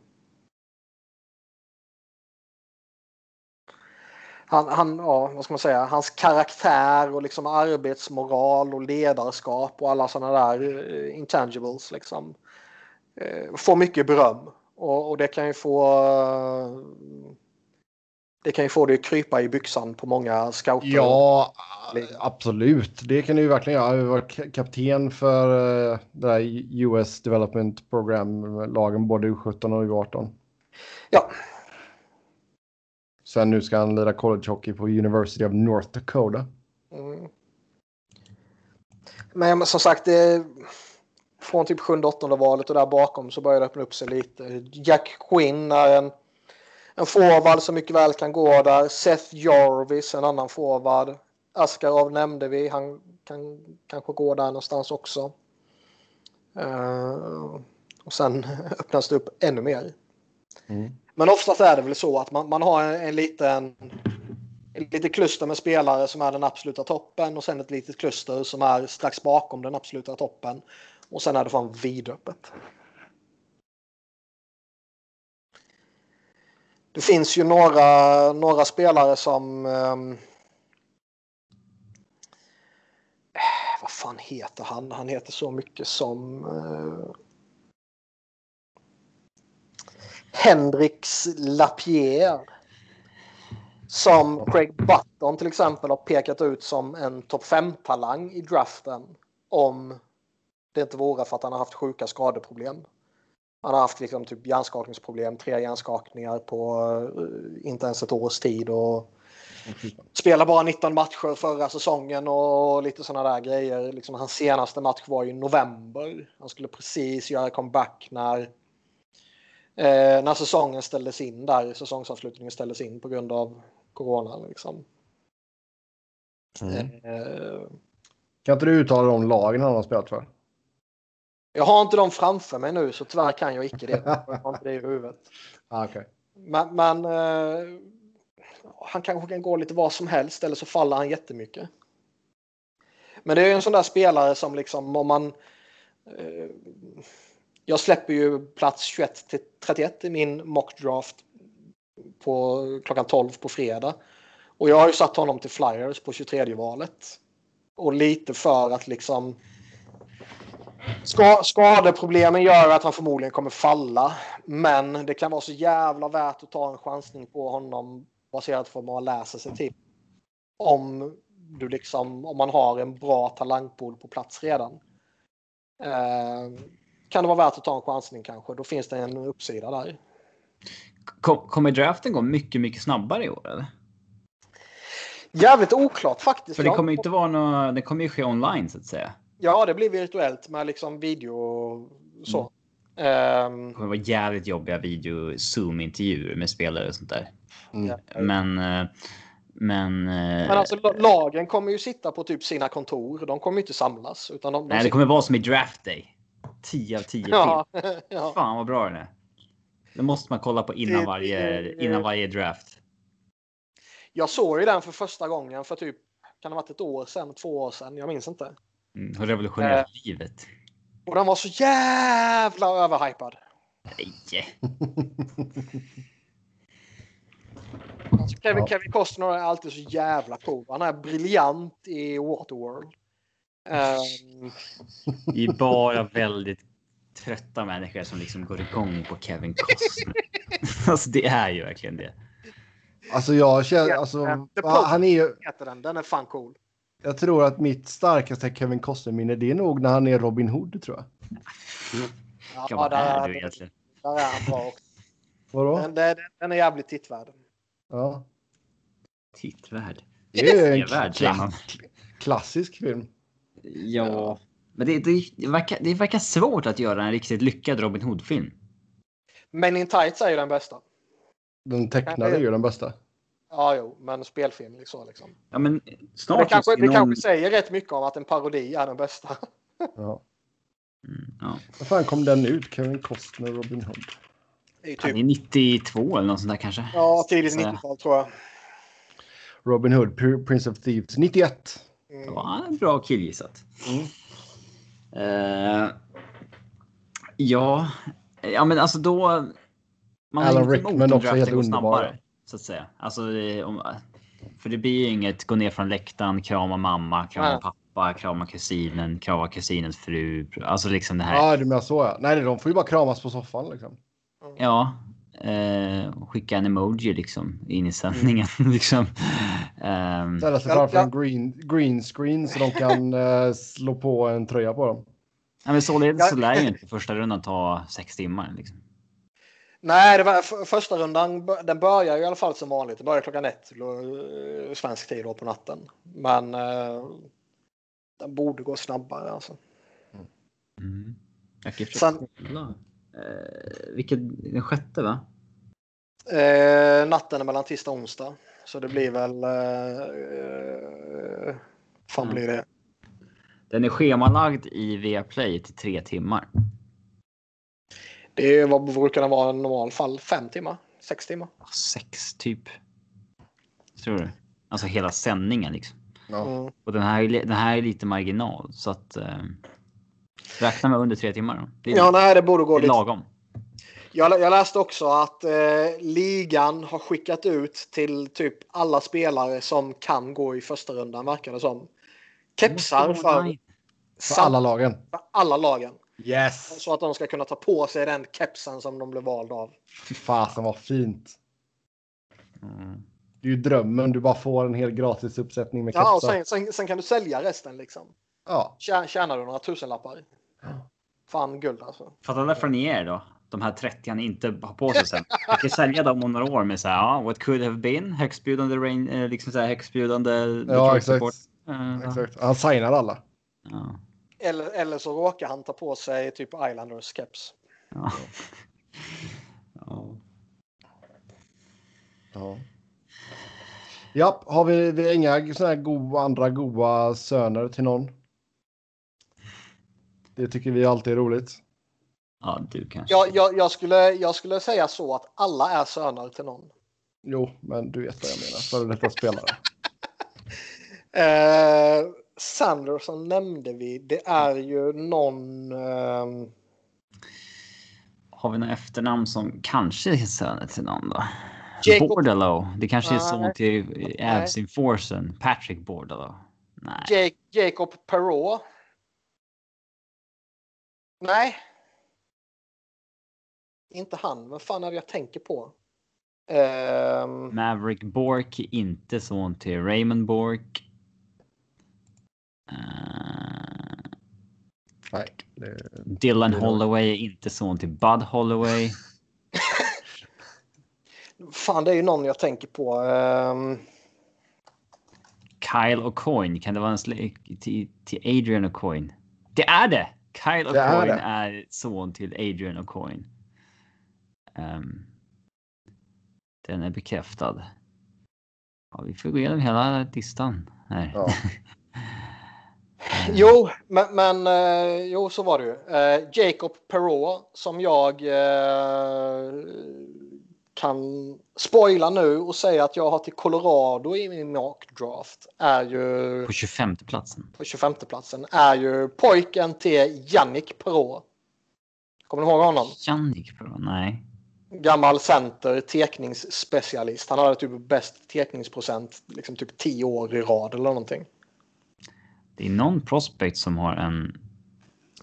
han, han, ja, vad ska man säga, hans karaktär och liksom arbetsmoral och ledarskap och alla sådana där eh, intangibles liksom. Uh, får mycket beröm och, och, det kan ju få uh, det kan ju få det att krypa i byxan på många scouter. Ja, absolut. Det kan det ju verkligen göra. Jag varit kapten för uh, det där US Development Program-lagen, både U17 och U18. Ja. Sen nu ska han lira college hockey på University of North Dakota. Mm. Men som sagt, det, från typ 7-8 valet och där bakom så börjar det öppna upp sig lite. Jack Quinn är en en forward som mycket väl kan gå där. Seth Jarvis, en annan forward. Askarov nämnde vi, han kan kanske gå där någonstans också. Uh, och sen öppnas det upp ännu mer. Mm. Men oftast är det väl så att man, man har en, en liten ett litet kluster med spelare som är den absoluta toppen och sen ett litet kluster som är strax bakom den absoluta toppen. Och sen är det fan vidöppet. Det finns ju några, några spelare som... Um, vad fan heter han? Han heter så mycket som... Uh, Hendrix Lapierre. Som Craig Button till exempel har pekat ut som en topp 5-talang i draften. Om det inte vore för att han har haft sjuka skadeproblem. Han har haft liksom typ hjärnskakningsproblem, tre hjärnskakningar på uh, inte ens ett års tid. Och Spelar bara 19 matcher förra säsongen och lite sådana där grejer. Liksom, hans senaste match var i november. Han skulle precis göra comeback när, eh, när säsongen ställdes in där. Säsongsavslutningen ställdes in på grund av corona. Liksom. Mm. Eh, kan inte du uttala de lagen han har spelat för? Jag har inte dem framför mig nu så tyvärr kan jag icke det. Jag har inte det i huvudet. Ah, okay. Men, men uh, han kanske kan gå lite vad som helst eller så faller han jättemycket. Men det är en sån där spelare som liksom om man... Uh, jag släpper ju plats 21 till 31 i min mockdraft på klockan 12 på fredag. Och jag har ju satt honom till Flyers på 23 valet. Och lite för att liksom Ska, skadeproblemen gör att han förmodligen kommer falla. Men det kan vara så jävla värt att ta en chansning på honom baserat på vad man läser sig till. Om du liksom, om man har en bra talangpool på plats redan. Eh, kan det vara värt att ta en chansning kanske. Då finns det en uppsida där. Kommer draften gå mycket, mycket snabbare i år eller? Jävligt oklart faktiskt. För det kommer ju inte vara något, det kommer ju ske online så att säga. Ja, det blir virtuellt med liksom video och så. Mm. Um, det kommer vara jävligt jobbiga video Zoom-intervjuer med spelare och sånt där. Mm. Men... Eh, men, eh, men alltså lagen kommer ju sitta på typ sina kontor. De kommer inte samlas. Utan de, de nej, det kommer vara som i draft day. 10 av 10 ja, ja. Fan vad bra den är. Det måste man kolla på innan varje, innan varje draft. Jag såg ju den för första gången för typ, kan det ha varit ett år sedan, två år sedan? Jag minns inte. Mm, har revolutionerat eh, livet. Och den var så jävla överhypad. Nej. alltså Kevin, ja. Kevin Costner är alltid så jävla cool. Han är briljant i Waterworld. Um... Det är bara väldigt trötta människor som liksom går igång på Kevin Costner. alltså det är ju verkligen det. Alltså jag känner, alltså, han är ju... Den. den är fan cool. Jag tror att mitt starkaste Kevin Costner-minne det är nog när han är Robin Hood tror jag. Mm. Ja, där, är du egentligen? Där är han bra också. Vadå? Den, den, den är jävligt tittvärd. Ja. Tittvärd? Det är en kla klassisk film. Ja, men det, det, det, verkar, det verkar svårt att göra en riktigt lyckad Robin Hood-film. Men in Tights är ju den bästa. Den tecknade är ju den bästa. Ja, jo, men spelfilm liksom. liksom. Ja, men Det, snart kanske, måste det någon... kanske säger rätt mycket om att en parodi är den bästa. Ja. Mm, ja. När fan kom den ut? Kevin Costner Robin Hood. Det är det typ, är 92 eller något sånt där kanske. ja, tidigt Så- 90-tal tror jag. Robin Hood, Pr- Prince of Thieves, 91. Det Mm. var en bra killgissat. Mm. Eh, ja, ja, men alltså då. Man Alan Rickman också helt underbar. snabbare, Så att säga. Alltså, för det blir ju inget gå ner från läktaren, krama mamma, krama Nej. pappa, krama kusinen, krama kusinens fru. Alltså liksom det här. Ja, du menar så ja. Nej, de får ju bara kramas på soffan liksom. Ja. Eh, skicka en emoji liksom in i sändningen. liksom. Ehm, Ställa sig framför en green, green screen så de kan eh, slå på en tröja på dem. ja, men således så lär ju inte första rundan ta sex timmar. Liksom. Nej, det var, första rundan den börjar ju i alla fall som vanligt. Det börjar klockan ett eh, svensk tid då på natten. Men eh, den borde gå snabbare alltså. Mm. Jag kan Sen- kolla. Eh, vilket, den sjätte va? Eh, natten är mellan tisdag och onsdag. Så det blir väl... Eh, eh, fan Mm. blir det? Den är schemalagd i Viaplay till tre timmar. Det är vad brukar det vara i normal fall? Fem timmar? Sex timmar? Sex typ. Tror du? Alltså hela sändningen liksom. Ja. Mm. Och den här, den här är lite marginal så att eh, räkna med under tre timmar. Då. Det är, Ja, nej, det borde gå det är lite. lagom. Jag, jag läste också att eh, ligan har skickat ut till typ alla spelare som kan gå i första rundan verkar det som. Kepsar för, Nej. För sam- alla lagen. för alla lagen. Yes! Så att de ska kunna ta på sig den kepsen som de blev valda av. Fy fasen vad fint. Mm. Det är ju drömmen. Du bara får en hel gratis uppsättning med Ja, och kepsar. sen, sen, sen kan du sälja resten liksom. Ja. Tjä- Tjänar du några tusenlappar. Fan guld alltså. Fatta Lafreniere då. De här 30 han inte har på sig sen. Jag kan sälja dem om några år med så här, ja, what could have been. Högstbjudande, rain, eh, liksom så här högstbjudande. Ja, exakt. Eh, Exakt. Han signar alla. Ja. Eller, eller så råkar han ta på sig typ Islanders keps. Ja. ja. Ja. Japp, har vi, vi har inga såna här goa, andra goa söner till någon? Det tycker vi alltid är roligt. ja, du kanske. Jag, jag, jag, skulle, jag skulle säga så att alla är söner till någon. Jo, men du vet vad jag menar. Före detta spelare. Eh, Sanderson nämnde vi. Det är ju någon... ehm, Har vi några efternamn som kanske är söner till någon då? Jacob- Bordello. Det kanske är son till Avs Enforcen. Patrick Bordello. Nej. Jake, Jacob Perrault. Nej. Inte han. Vad fan är det jag tänker på? Ehm, Maverick Bork inte son till Raymond Bork. Nej. Det, Dylan. Holloway är inte son till Bud Holloway. fan, det är ju någon jag tänker på. Ehm, Kyle O'Coin, kan det vara en till, till Adrian O'Coin? Det är det! Kyle är O'Coin det. är, son till Adrian O'Coin. Ehm, den är bekräftad. Ja, vi får gå igenom hela listan här. ja. Jo, men, men eh, jo, så var det ju. Eh, Jacob Perrault som jag eh, kan spoila nu och säga att jag har till Colorado i min mock draft är ju På 25 platsen. på 25 platsen är ju pojken till Jannik Perrault. Kommer ni ihåg honom? Jannik Pro, nej. Gammal center, tekningsspecialist. Han hade typ bäst tekningsprocent liksom typ 10 år i rad eller någonting. Det är någon prospect som har en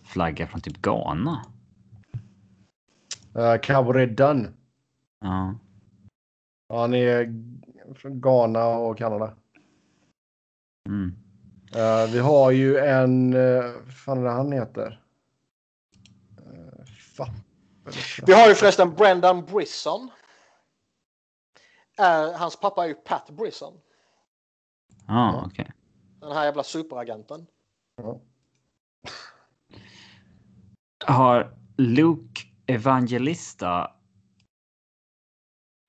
flagga från typ Ghana. Uh, Cowboy Dunn. Ja. Ja, Han är från Ghana och Kanada. Mm. Eh, vi har ju en... Uh, vad fan är det han heter? Uh, fa- Vi har ju förresten Brendan Brisson. Eh, hans pappa är ju Pat Brisson. Ja, okej. Den här jävla superagenten. Ja. Har Luke Evangelista.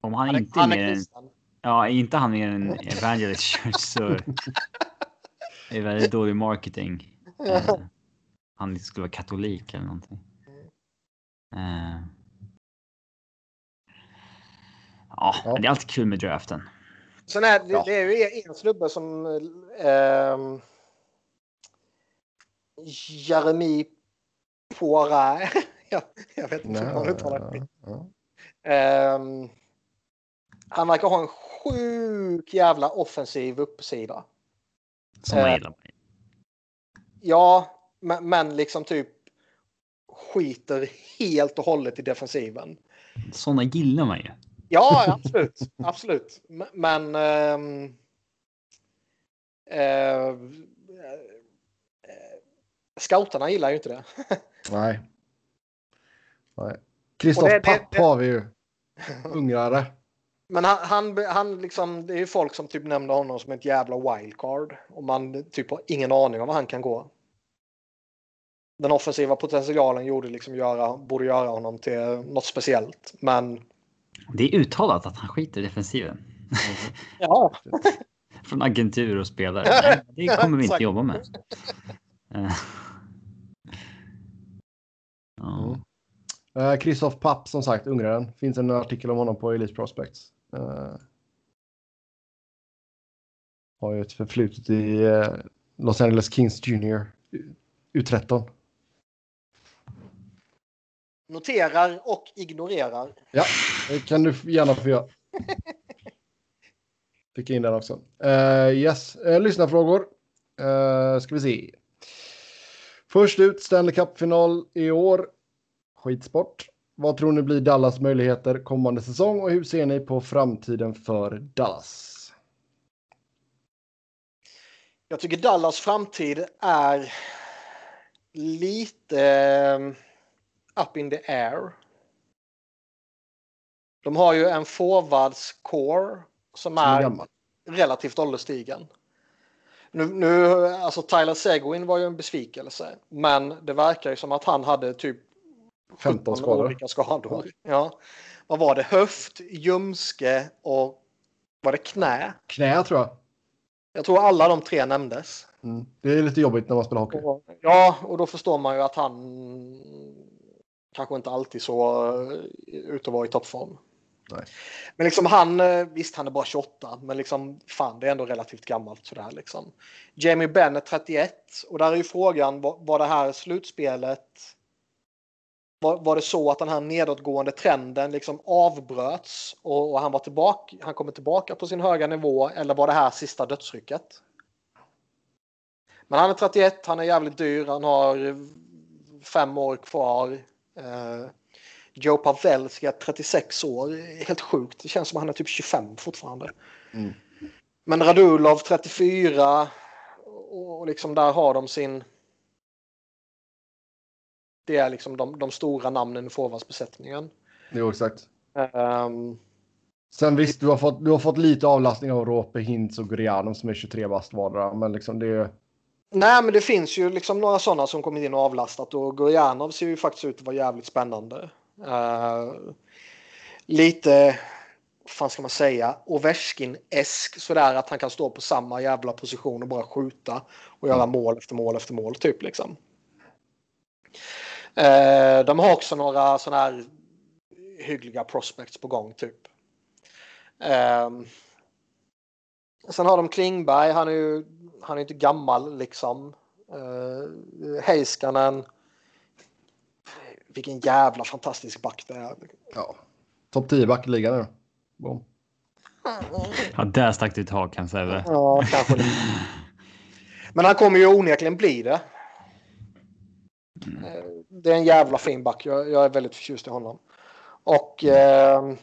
Om han, Han är, inte är han är mer än. Ja, är inte han mer än Evangelist så är det väldigt dålig marketing. Eh, han skulle vara katolik eller någonting. Eh. Ja, det är alltid kul med draften. Sen är det, Ja. det är ju en snubbe som ehm, Jeremy Poirot. jag, jag vet inte hur man uttalar det. Ehm, han verkar ha en sjuk jävla offensiv uppsida. Som man Eh. gillar. Ja, men, men liksom typ skiter helt och hållet i defensiven. Såna gillar man ju. Ja, absolut. absolut. Men... ehm, eh, eh, scouterna gillar ju inte det. Nej. Nej. Kristoff Papp det- har vi ju. Ungrare. Men han, han, han liksom, det är ju folk som typ nämner honom som ett jävla wildcard. Och man typ har ingen aning om var han kan gå. Den offensiva potentialen gjorde liksom göra, borde göra honom till något speciellt. Men Det är uttalat att han skiter i defensiven. ja, Från agentur och spelare. Det kommer vi inte jobba med. Ja. Kristoff Papp som sagt, ungraren. Finns en artikel om honom på Elite Prospects. Eh, har ju ett förflutet i eh, Los Angeles Kings Junior U13. Noterar och ignorerar. Ja, det kan du gärna få göra. Fick in den också. Uh, yes, uh, lyssnarfrågor. Uh, ska vi se. Först ut Stanley Cup-final i år. Skitsport. Vad tror ni blir Dallas möjligheter kommande säsong och hur ser ni på framtiden för Dallas? Jag tycker Dallas framtid är lite up in the air. De har ju en forwards-core som är gammal. relativt ålderstigen. Nu, nu, alltså Tyler Seguin var ju en besvikelse, men det verkar ju som att han hade typ 15 17 skador. olika skador. Ja. Vad var det? Höft, ljumske och var det knä? Knä tror jag. Jag tror alla de tre nämndes. Mm. Det är lite jobbigt när man spelar hockey. Och- Ja, och då förstår man ju att han kanske inte alltid så eh, ute och var i toppform. Nej. Men liksom han, eh, visst han är bara 28, men liksom fan det är ändå relativt gammalt sådär liksom. Jamie Benn är 31 och där är ju frågan var, var det här slutspelet var, var det så att den här nedåtgående trenden liksom avbröts och, och han var tillbaka, han kommer tillbaka på sin höga nivå eller var det här sista dödsrycket? Men han är 31, han är jävligt dyr, han har fem år kvar. Eh, Joe Pavelski är 36 år, helt sjukt. Det känns som att han är typ 25 fortfarande. Mm. Men Radulov 34 och och liksom där har de sin... Det är liksom de, de stora namnen i forwardsbesättningen. Jo, exakt. Um, Sen visst, du har fått, du har fått lite avlastning av Rope, Hintz och Gurianov som är 23 bast vardera. Men liksom det är... Nej, men det finns ju liksom några sådana som kommit in och avlastat och Gurjanov ser ju faktiskt ut att vara jävligt spännande. Eh, lite, vad fan ska man säga, Ovechkin-esk sådär att han kan stå på samma jävla position och bara skjuta och göra mål efter mål efter mål typ liksom. Eh, de har också några sådana här hyggliga prospects på gång typ. Ehm, Sen har de Klingberg, han är ju han är inte gammal liksom. Uh, Heiskanen. Vilken jävla fantastisk back det är. Ja. Topp 10 back i ligan nu. Boom. Ja, där stack du ut hakan Sebbe. Ja, kanske det. Men han kommer ju onekligen bli det. Eh, Det är en jävla fin back. Jag, jag är väldigt förtjust i honom. Och eh,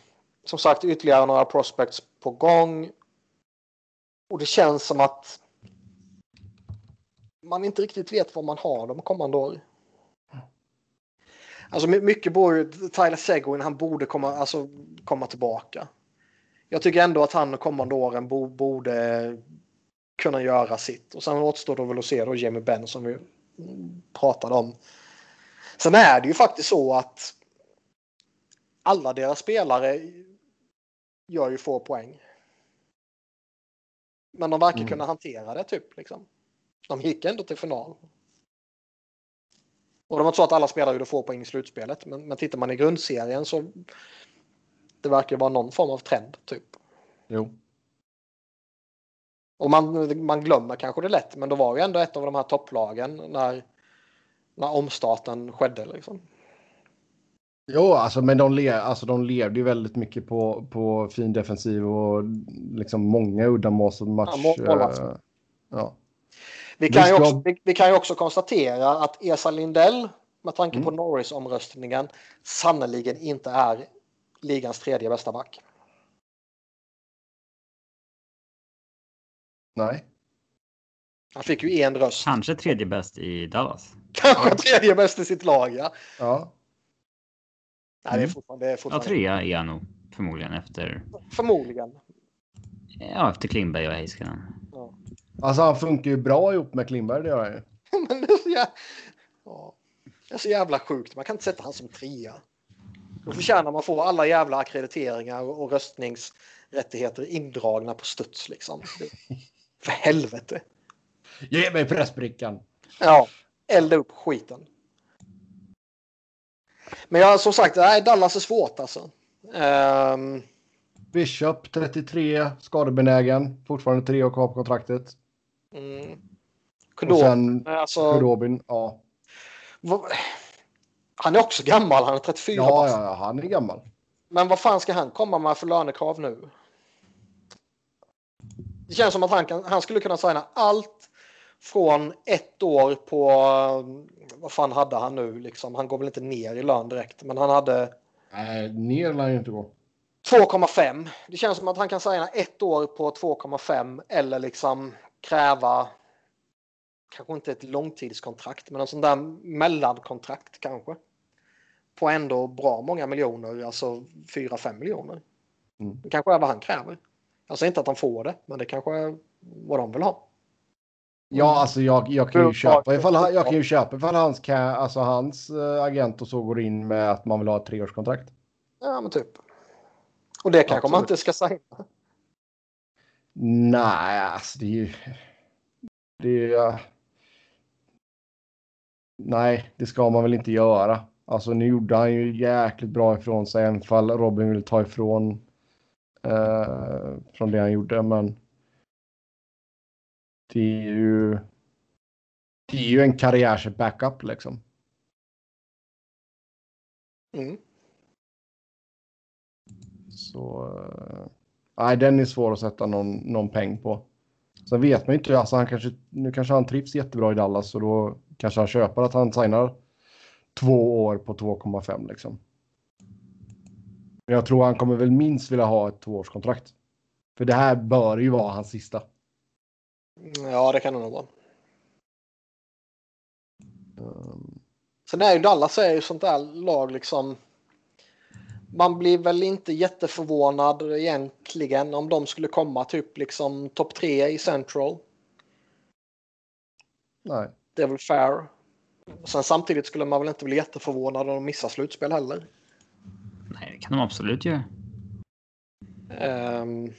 som sagt ytterligare några prospects på gång. Och det känns som att man inte riktigt vet vad man har de kommande år. Alltså my- mycket borde Tyler Seguin, han borde komma, alltså, komma tillbaka. Jag tycker ändå att han de kommande åren bo, borde kunna göra sitt. Och sen återstår det väl att se då Jamie Benn som vi pratade om. Sen är det ju faktiskt så att alla deras spelare gör ju få poäng. Men de verkar Mm. kunna hantera det typ. Liksom. De gick ändå till final. Och det var inte så att alla spelare gjorde få poäng i slutspelet. Men, men tittar man i grundserien så det verkar vara någon form av trend typ. Jo. Och man, man glömmer kanske det lätt, men då var ju ändå ett av de här topplagen när, när omstarten skedde. Liksom. Jo, alltså, men de, le alltså, de levde ju väldigt mycket på, på fin defensiv och liksom många uddamål match. Ja, mål- målvakt. eh, ja. Vi kan, ju också, vi, vi kan ju också konstatera att Esa Lindell, med tanke på Mm. Norris-omröstningen, sannoliken inte är ligans tredje bästa back. Nej. Han fick ju en röst. Kanske tredje bäst i Dallas. Kanske tredje bäst i sitt lag, ja. Ja. Nej, det är Mm. fortfarande, det är Ja, fortfarande trea är han nog förmodligen efter, förmodligen. ja, efter Klingberg och Heiskanen. Alltså han funkar ju bra ihop med Klingberg, det gör han ju. Men det är, så jävla, ja, det är så jävla sjukt. Man kan inte sätta han som trea. Då förtjänar man få alla jävla akkrediteringar och röstningsrättigheter indragna på studs liksom. För helvete. Ge mig pressbrickan! Ja, elda upp skiten. Men jag som sagt, nej, Dallas är svårt alltså. Ehm, Bishop 33, skadebenägen. Fortfarande tre år kvar på kontraktet. Mm. Och sen alltså, Kudobin, ja. vad- han är också gammal, han är 34 Ja, ja, ja, han är gammal. Men vad fan ska han komma med för lönekrav nu? Det känns som att han, kan, han skulle kunna signa allt från ett år på, vad fan hade han nu liksom? Han går väl inte ner i lön direkt, men han hade Nej, ner lär ju inte gå. 2,5. Det känns som att han kan signa ett år på 2,5 eller liksom kräva kanske inte ett långtidskontrakt, men en sån där mellankontrakt kanske. På ändå bra många miljoner, alltså 4-5 miljoner. Mm. Det kanske är vad han kräver. Jag säger inte att han får det, men det kanske är vad de vill ha. Ja, alltså jag, jag kan ju köpa ifall han, jag kan ju köpa ifall hans, alltså hans eh, agent och så går in med att man vill ha ett treårskontrakt. Ja, men typ. Och det kanske man Absolut. inte ska signa. Nej, alltså det är ju... Det är... Nej, det ska man väl inte göra. Alltså nu gjorde han ju jäkligt bra ifrån sig, även fall Robin vill ta ifrån eh, från det han gjorde, men det är ju det är ju en karriärs backup liksom. Mm. Så eh, nej, den är svår att sätta någon, någon peng på. Sen vet man ju inte, alltså han kanske, nu kanske han trivs jättebra i Dallas och då kanske han köper att han signar två år på 2,5 liksom. Men jag tror han kommer väl minst vilja ha ett tvåårskontrakt. För det här bör ju vara hans sista. Ja, det kan det nog vara. Um, Sen är ju Dallas är ju sånt där lag liksom. Man blir väl inte jätteförvånad egentligen om de skulle komma typ liksom topp tre i Central. nej. Det är väl fair. Sen samtidigt skulle man väl inte bli jätteförvånad om de missar slutspel heller. Nej, det kan de absolut göra. Ehm.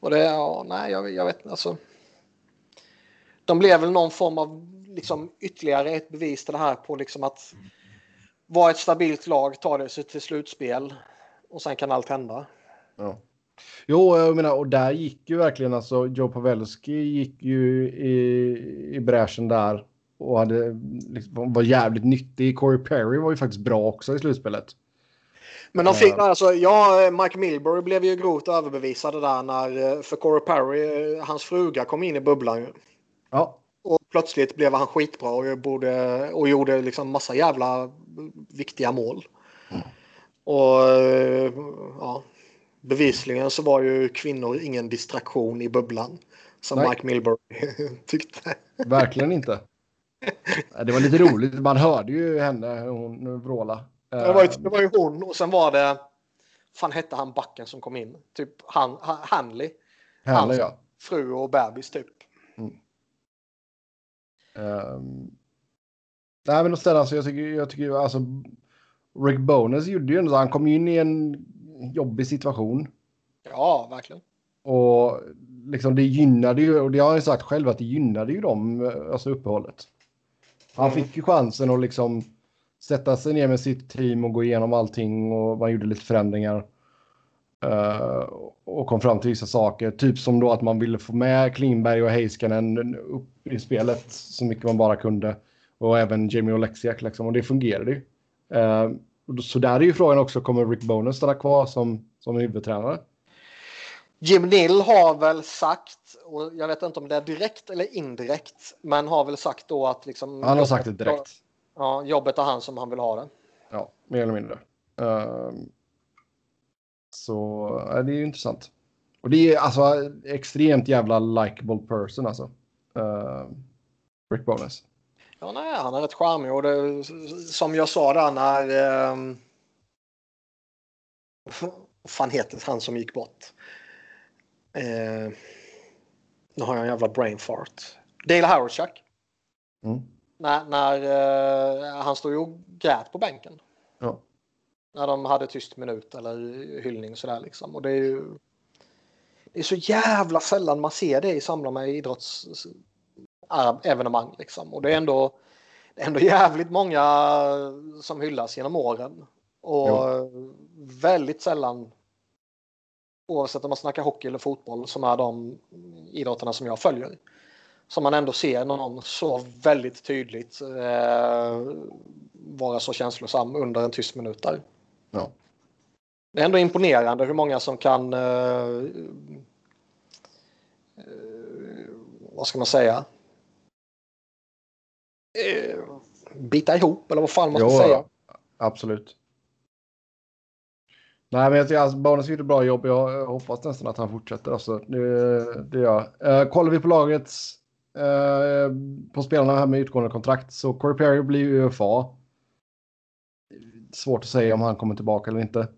och det, ja, nej, jag, jag vet inte, alltså. De blev väl någon form av liksom ytterligare ett bevis till det här på liksom att vara ett stabilt lag, ta det sig till slutspel och sen kan allt hända. Ja. Jo, jag menar, och där gick ju verkligen alltså Joe Pavelski gick ju i, i bräschen där och hade liksom, var jävligt nyttig. Corey Perry var ju faktiskt bra också i slutspelet. Men de fick, alltså, ja, Mike Milbury blev ju grovt överbevisade där när, eh, för Corey Perry, eh, hans fruga kom in i bubblan. Ja, Och plötsligt blev han skitbra och, borde, och gjorde liksom massa jävla viktiga mål. Och eh, ja, bevisligen så var ju kvinnor ingen distraktion i bubblan. Som Nej. Mike Milbury tyckte. verkligen inte. Det var lite roligt. Man hörde ju henne hon vråla. Det var, ju, det var ju hon och sen var det, fan hette han backen som kom in? Typ han, han, Hanley, Henne, ja. fru och bebis typ. Um, nej, men ställa, alltså, jag tycker, jag tycker alltså Rick Bones gjorde ju ändå. Han kom ju in i en jobbig situation. Ja, verkligen. Och liksom det gynnade ju, och det har han ju sagt själv, att det gynnade ju dem, alltså uppehållet. Han Mm. fick ju chansen att liksom sätta sig ner med sitt team och gå igenom allting och man gjorde lite förändringar. Eh, och kom fram till vissa saker, typ som då att man ville få med Klingberg och Heiskanen upp i spelet så mycket man bara kunde. Och även Jamie Oleksiak liksom, och det fungerade ju. Eh, så där är ju frågan också, kommer Rick Bonus stanna kvar som, som huvudtränare? Jim Nill har väl sagt, och jag vet inte om det är direkt eller indirekt, men har väl sagt då att liksom... Han har sagt det direkt. Ja, jobbet är han som han vill ha det. Ja, mer eller mindre. Ehm, så ja, det är ju intressant. Och det är alltså extremt jävla likable person alltså. Ehm, Rick Bonus. Ja, nej, han är rätt charmig och det, som jag sa där när... ehm, vad fan heter han som gick bort? Eh, nu har jag en jävla brain fart. Dale Howardchuck. Mm. När, när eh, han stod ju och grät på bänken. Ja. När de hade tyst minut eller hyllning sådär liksom. Och det är ju... Det är så jävla sällan man ser det i samband med idrottsevenemang liksom. Och det är ändå, det är ändå jävligt många som hyllas genom åren. Och Jo. väldigt sällan, oavsett om man snackar hockey eller fotboll, som är de idrotterna som jag följer. Som man ändå ser någon så väldigt tydligt eh, vara så känslosam under en tyst minut där. Ja. Det är ändå imponerande hur många som kan eh, eh, vad ska man säga? Eh, bita ihop eller vad fan man ska Jo, säga. Absolut. Nej, men jag tycker alltså, Bonus gjorde ett bra jobb. Jag hoppas nästan att han fortsätter. Alltså. Det, det gör jag. Eh, kollar vi på lagets eh, på spelarna här med utgående kontrakt så Corey Perry blir UFA. Svårt att säga om han kommer tillbaka eller inte.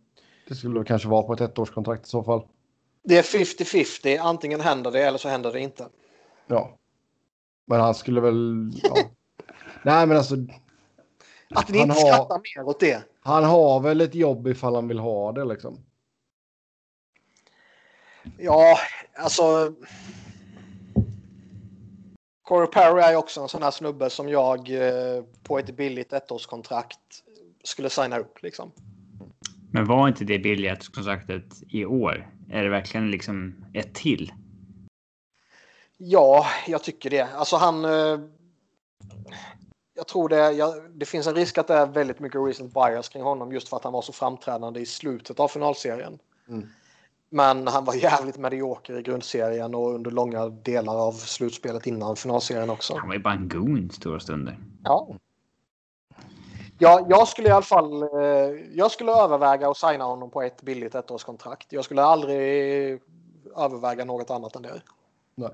Det skulle kanske vara på ett ettårskontrakt i så fall. Det är 50-50. Antingen händer det eller så händer det inte. Ja. Men han skulle väl... Ja. Nej, men alltså. Att ni inte har- skrattar mer åt det. Han har väl ett jobb ifall han vill ha det liksom. Ja, alltså. Corey Perry är ju också en sån här snubbe som jag eh, på ett billigt ettårskontrakt skulle signa upp liksom. Men var inte det biljettkontraktet i år? Är det verkligen liksom ett till? Ja, jag tycker det. Alltså han... Jag tror det, jag, det finns en risk att det är väldigt mycket recent bias kring honom just för att han var så framträdande i slutet av finalserien. Mm. Men han var jävligt medioker i grundserien och under långa delar av slutspelet innan finalserien också. Han var ju bara en goon stora stunder. Ja. Ja, jag skulle i alla fall eh, jag skulle överväga att signa honom på ett billigt ettårskontrakt. Jag skulle aldrig överväga något annat än det. Nej.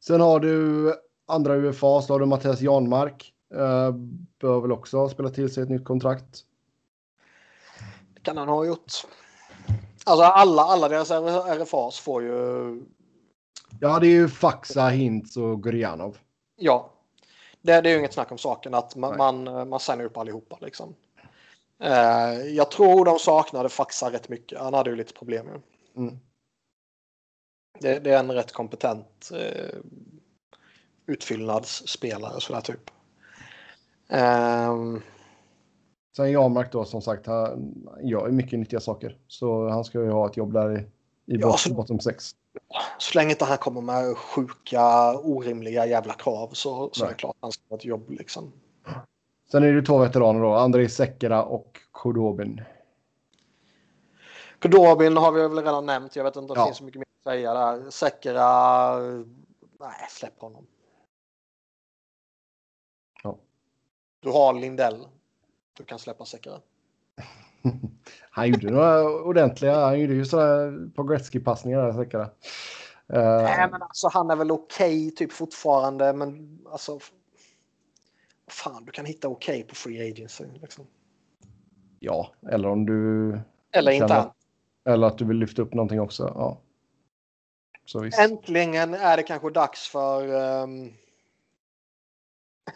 Sen har du andra UFA, så har du Mattias Janmark. Eh, bör väl också spela till sig ett nytt kontrakt. Det kan han ha gjort. Alltså alla, alla deras RFAs får ju... Ja, det är ju Faxa, Hintz och Gurianov. Ja. Det, det är ju inget snack om saken att man, Nej. man, man signar upp allihopa liksom. Eh, jag tror de saknade Faxa rätt mycket. Han hade ju lite problem ju. Mm. Det, det är en rätt kompetent eh, utfyllnadsspelare sådär typ. Ehm, Sen Janmark då, som sagt, han gör ju mycket nyttiga saker. Så han ska ju ha ett jobb där i, i Ja, bot- så- bottom 6. så länge inte han kommer med sjuka, orimliga jävla krav så, så är det klart han ska ha ett jobb liksom. Sen är det två veteraner då, Andrei Sekera och Kodobin. Kudobin har vi väl redan nämnt. Jag vet inte om det Ja. finns så mycket mer att säga där. Säkra... Nej, släpp honom. Du har Lindell. Du kan släppa Säkra. Han gjorde några ordentliga, han gjorde ju sådana på Gretzky-passningar där, Sekera. Eh, Nej, men alltså han är väl okej typ fortfarande, men alltså. Fan, du kan hitta okej på free agency. Liksom. ja, eller om du... Eller inte. Eller att du vill lyfta upp någonting också. Ja. Så visst. Äntligen är det kanske dags för... ehm,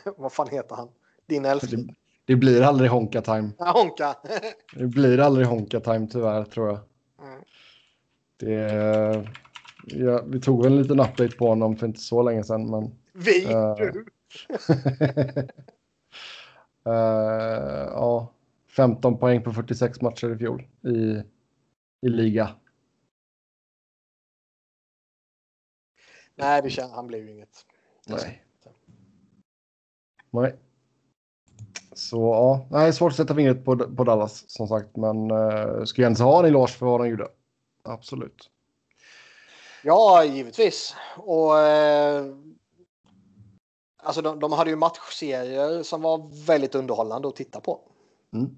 vad fan heter han? Din älskling. Det, det blir aldrig honka time. Ja, Honka. Det blir aldrig honka time tyvärr tror jag. Mm. Det, ja, vi tog en liten update på honom för inte så länge sedan. Men, Vi? Eh. Du? Eh, ja, 15 poäng på 46 matcher i fjol i, i liga. Nej, det känner, han blir ju inget. Nej. Nej. Så ja, nej, svårt att sätta fingret på, på Dallas som sagt, men uh, ska Jens ha en eloge för vad de gjorde. Absolut. Ja, givetvis. Och eh, alltså de, de hade ju matchserier som var väldigt underhållande att titta på. Mm.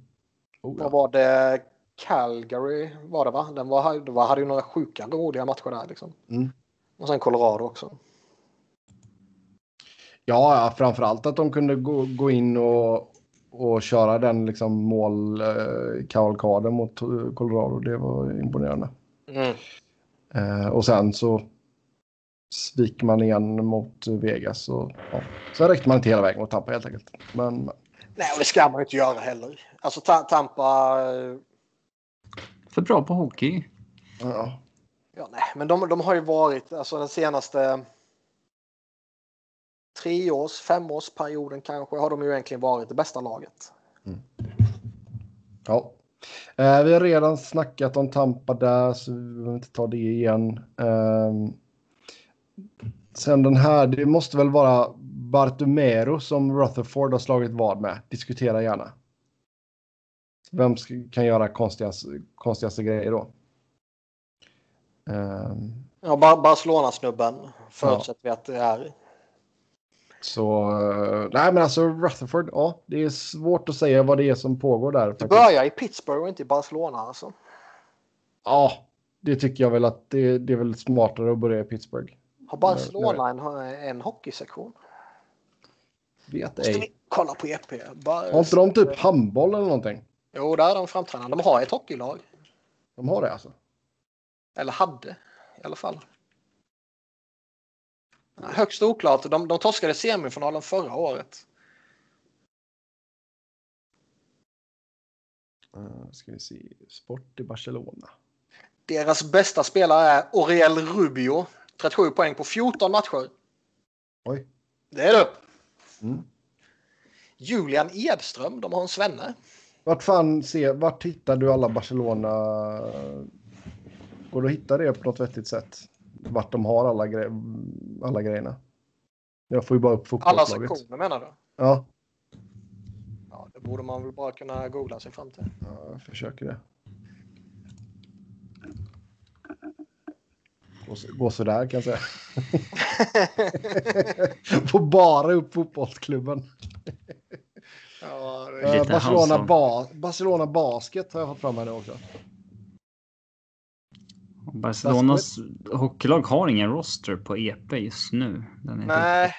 Oh, Vad ja. var det? Calgary var det va? Den var, det var, hade ju några sjuka roliga matcher där liksom. Mm. Och sen Colorado också. Ja, ja, framför allt att de kunde gå, gå in och, och köra den liksom målkavalkaden mot eh, Colorado. Det var imponerande. Mm. Eh, och sen så sviker man igen mot Vegas. Och, ja. Sen räckte man inte hela vägen mot Tampa helt enkelt. Men Nej, och det ska man inte göra heller. Alltså Ta- Tampa... eh, För bra på hockey. ja, Ja, nej, men de, de har ju varit, alltså den senaste treårs, femårsperioden kanske, har de ju egentligen varit det bästa laget. Ja. Eh, vi har redan snackat om Tampa där, så vi behöver inte ta det igen. Eh, sen den här, det måste väl vara Bartomero som Rutherford har slagit vad med. Diskutera gärna. Vem ska, kan göra konstigaste, konstigaste grejer då? Eh, Ja, Bar- Barcelona-snubben förutsätter vi att det är. Så, eh, nej men alltså Rutherford, ja, det är svårt att säga vad det är som pågår där. Det faktiskt. börjar i Pittsburgh och inte i Barcelona alltså. Ja, det tycker jag väl att det, det är väl smartare att börja i Pittsburgh. Har Barcelona en, en hockeysektion? Vet Måste ej. vi kolla på EP? Bara, Har inte de typ handboll eller någonting? Jo, där är de framträdande. De har ett hockeylag. De har det alltså? Eller hade i alla fall. Högst oklart. De, de torskade semifinalen förra året. Uh, ska vi se. Sport i Barcelona. Deras bästa spelare är Oriel Rubio. 37 poäng på 14 matcher. Oj. Det är du. Mm. Julian Edström, de har en svenne. Vart fan se, vart hittar du alla Barcelona? Går det att hitta det på något vettigt sätt? Vart de har alla, gre alla grejerna? Jag får ju bara upp Alla fotbollslaget. sektioner menar du? Ja, Ja, det borde man väl bara kunna googla sig fram till. ja, jag försöker det. Gå, så- gå sådär kan jag säga. Får bara upp fotbollsklubben. Ja, det Eh, Barcelona, ba Barcelona Basket har jag fått fram här nu också. Barcelonas hockeylag har ingen roster på EP just nu. Den är Nej.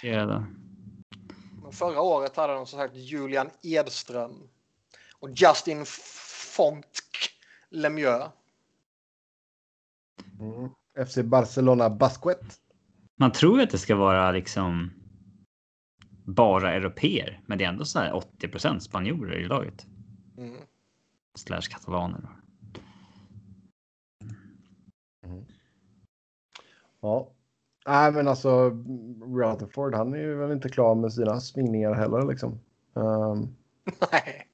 Förra året hade de som sagt Julian Edström och Justin Fonck Lemieux. Mm. FC Barcelona Basket. Man tror ju att det ska vara liksom bara europeer, men det är ändå så här 80 spanjorer i laget. Mm. Slash katalaner. Ja. Nej, men alltså Rutherford, han är ju väl inte klar med sina svingningar heller liksom. Ehm, Nej.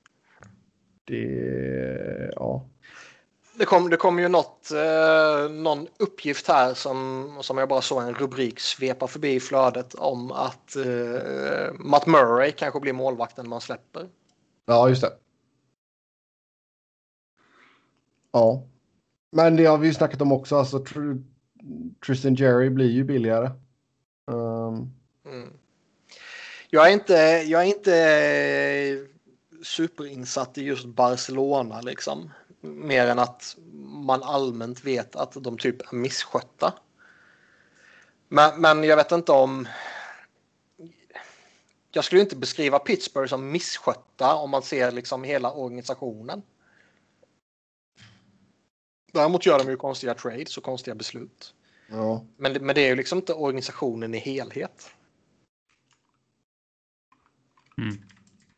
det, ja. Det kom, det kom ju något, eh, någon uppgift här som, som jag bara såg en rubrik svepa förbi i flödet om att eh, Matt Murray kanske blir målvakten man släpper. Ja, just det. Ja. Men det har vi ju snackat om också. Alltså, Tristan Jerry blir ju billigare. Um. Mm. Jag är inte, jag är inte eh, superinsatt i just Barcelona liksom. Mer än att man allmänt vet att de typ är misskötta. Men, men jag vet inte om... Jag skulle inte beskriva Pittsburgh som misskötta om man ser liksom hela organisationen. Däremot gör de ju konstiga trades och konstiga beslut. ja. Men, det- men det är ju liksom inte organisationen i helhet. Mm.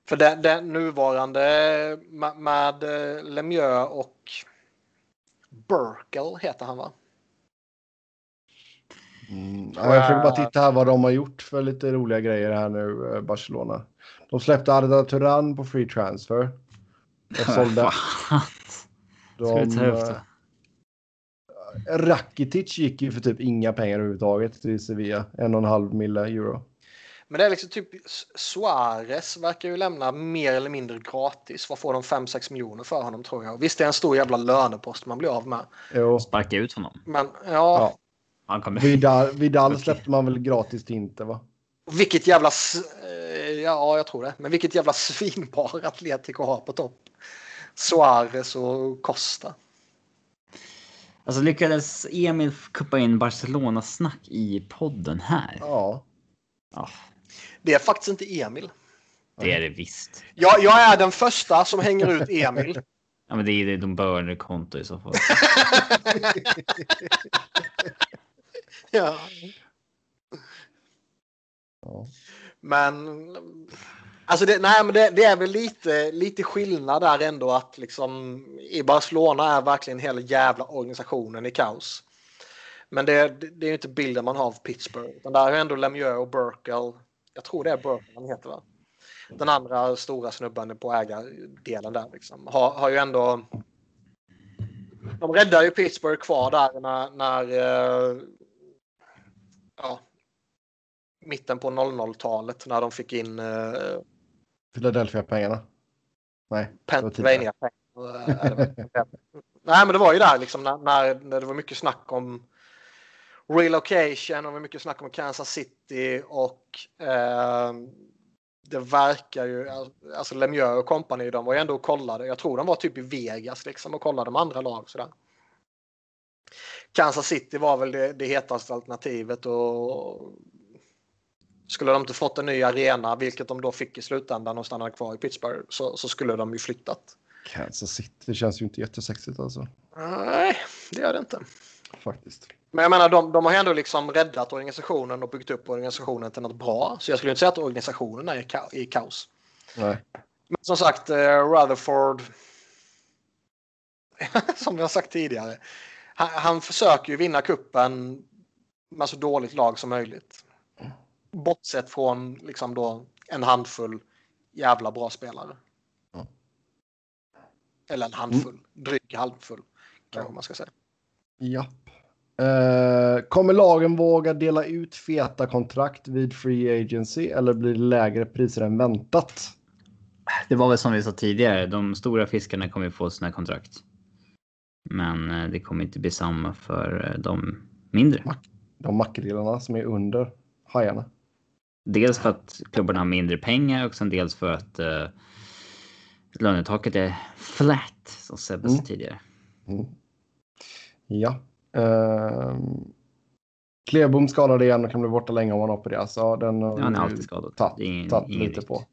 För den, den nuvarande med, med eh, Lemieux och Burkel heter han va? Mm. Ja, jag försöker bara titta här vad de har gjort för lite roliga grejer här nu, eh, Barcelona. De släppte Arda Turan på free transfer. Jag sålde. Fan. De, Ska vi ta upp det? Rakitic gick ju för typ inga pengar överhuvudtaget till Sevilla. En och en halv mille euro. Men det är liksom typ Suarez verkar ju lämna mer eller mindre gratis. Vad får de 5-6 miljoner för honom tror jag. Visst det är en stor jävla lönepost man blir av med. Jo. Sparka ut honom. Men ja, Ja. Han kommer... Vidal, Vidal släppte man väl gratis till Inter va? vilket jävla... eh, Ja, jag tror det. Men vilket jävla svinpar Atletico har på topp. Suarez och Costa. Alltså lyckades Emil kuppa in Barcelona-snack i podden här? Ja. Ja, Det är faktiskt inte Emil. det är det visst. Jag, jag är den första som hänger ut Emil. Ja, men det är de burner-konto i så fall. Ja. ja. Men alltså det, nej, men det, det är väl lite, lite skillnad där ändå att liksom i Barcelona är verkligen hela jävla organisationen i kaos. Men det, det, är ju inte bilden man har av Pittsburgh. Utan där är ändå Lemieux och Burkle. Jag tror det är Burkle han heter va? Den andra stora snubben på ägardelen där liksom. Har, har ju ändå. De räddar ju Pittsburgh kvar där när, när eh, ja, mitten på 00-talet när de fick in uh, Philadelphia-pengarna. Nej. det var Pennsylvania. Nej, men det var ju där liksom när, när, det var mycket snack om relocation och det var mycket snack om Kansas City och eh, det verkar ju, alltså Lemieux och company, de var ju ändå och kollade. Jag tror de var typ i Vegas liksom och kollade med andra lag sådär. Kansas City var väl det, det hetaste alternativet och skulle de inte fått en ny arena, vilket de då fick i slutändan och stannade kvar i Pittsburgh, så, så skulle de ju flyttat. Kansas City, känns ju inte jättesexigt alltså. Nej, det gör det inte. Faktiskt. Men jag menar, de, de har ändå liksom räddat organisationen och byggt upp organisationen till något bra. Så jag skulle inte säga att organisationen är ka i kaos. Nej. Men som sagt, eh, Rutherford. som vi har sagt tidigare. Han, han försöker ju vinna kuppen med så dåligt lag som möjligt. Bortsett från liksom då en handfull jävla bra spelare. Ja. Eller en handfull, dryg handfull. Kanske man ska säga. Japp. Eh, kommer lagen våga dela ut feta kontrakt vid free agency eller blir det lägre priser än väntat? Det var väl som vi sa tidigare, de stora fiskarna kommer få sina kontrakt. Men eh, det kommer inte bli samma för eh, de mindre. De makrillarna som är under hajarna. Dels för att klubbarna har mindre pengar och sen dels för att uh, lönetaket är flat som Sebbe Mm. tidigare. Mm. Ja. Uh, Klebom skadad igen och kan bli borta länge om han opereras. Ja, den har Ja, han är alltid skadad. är ingen- tagit ingen lite risk. på.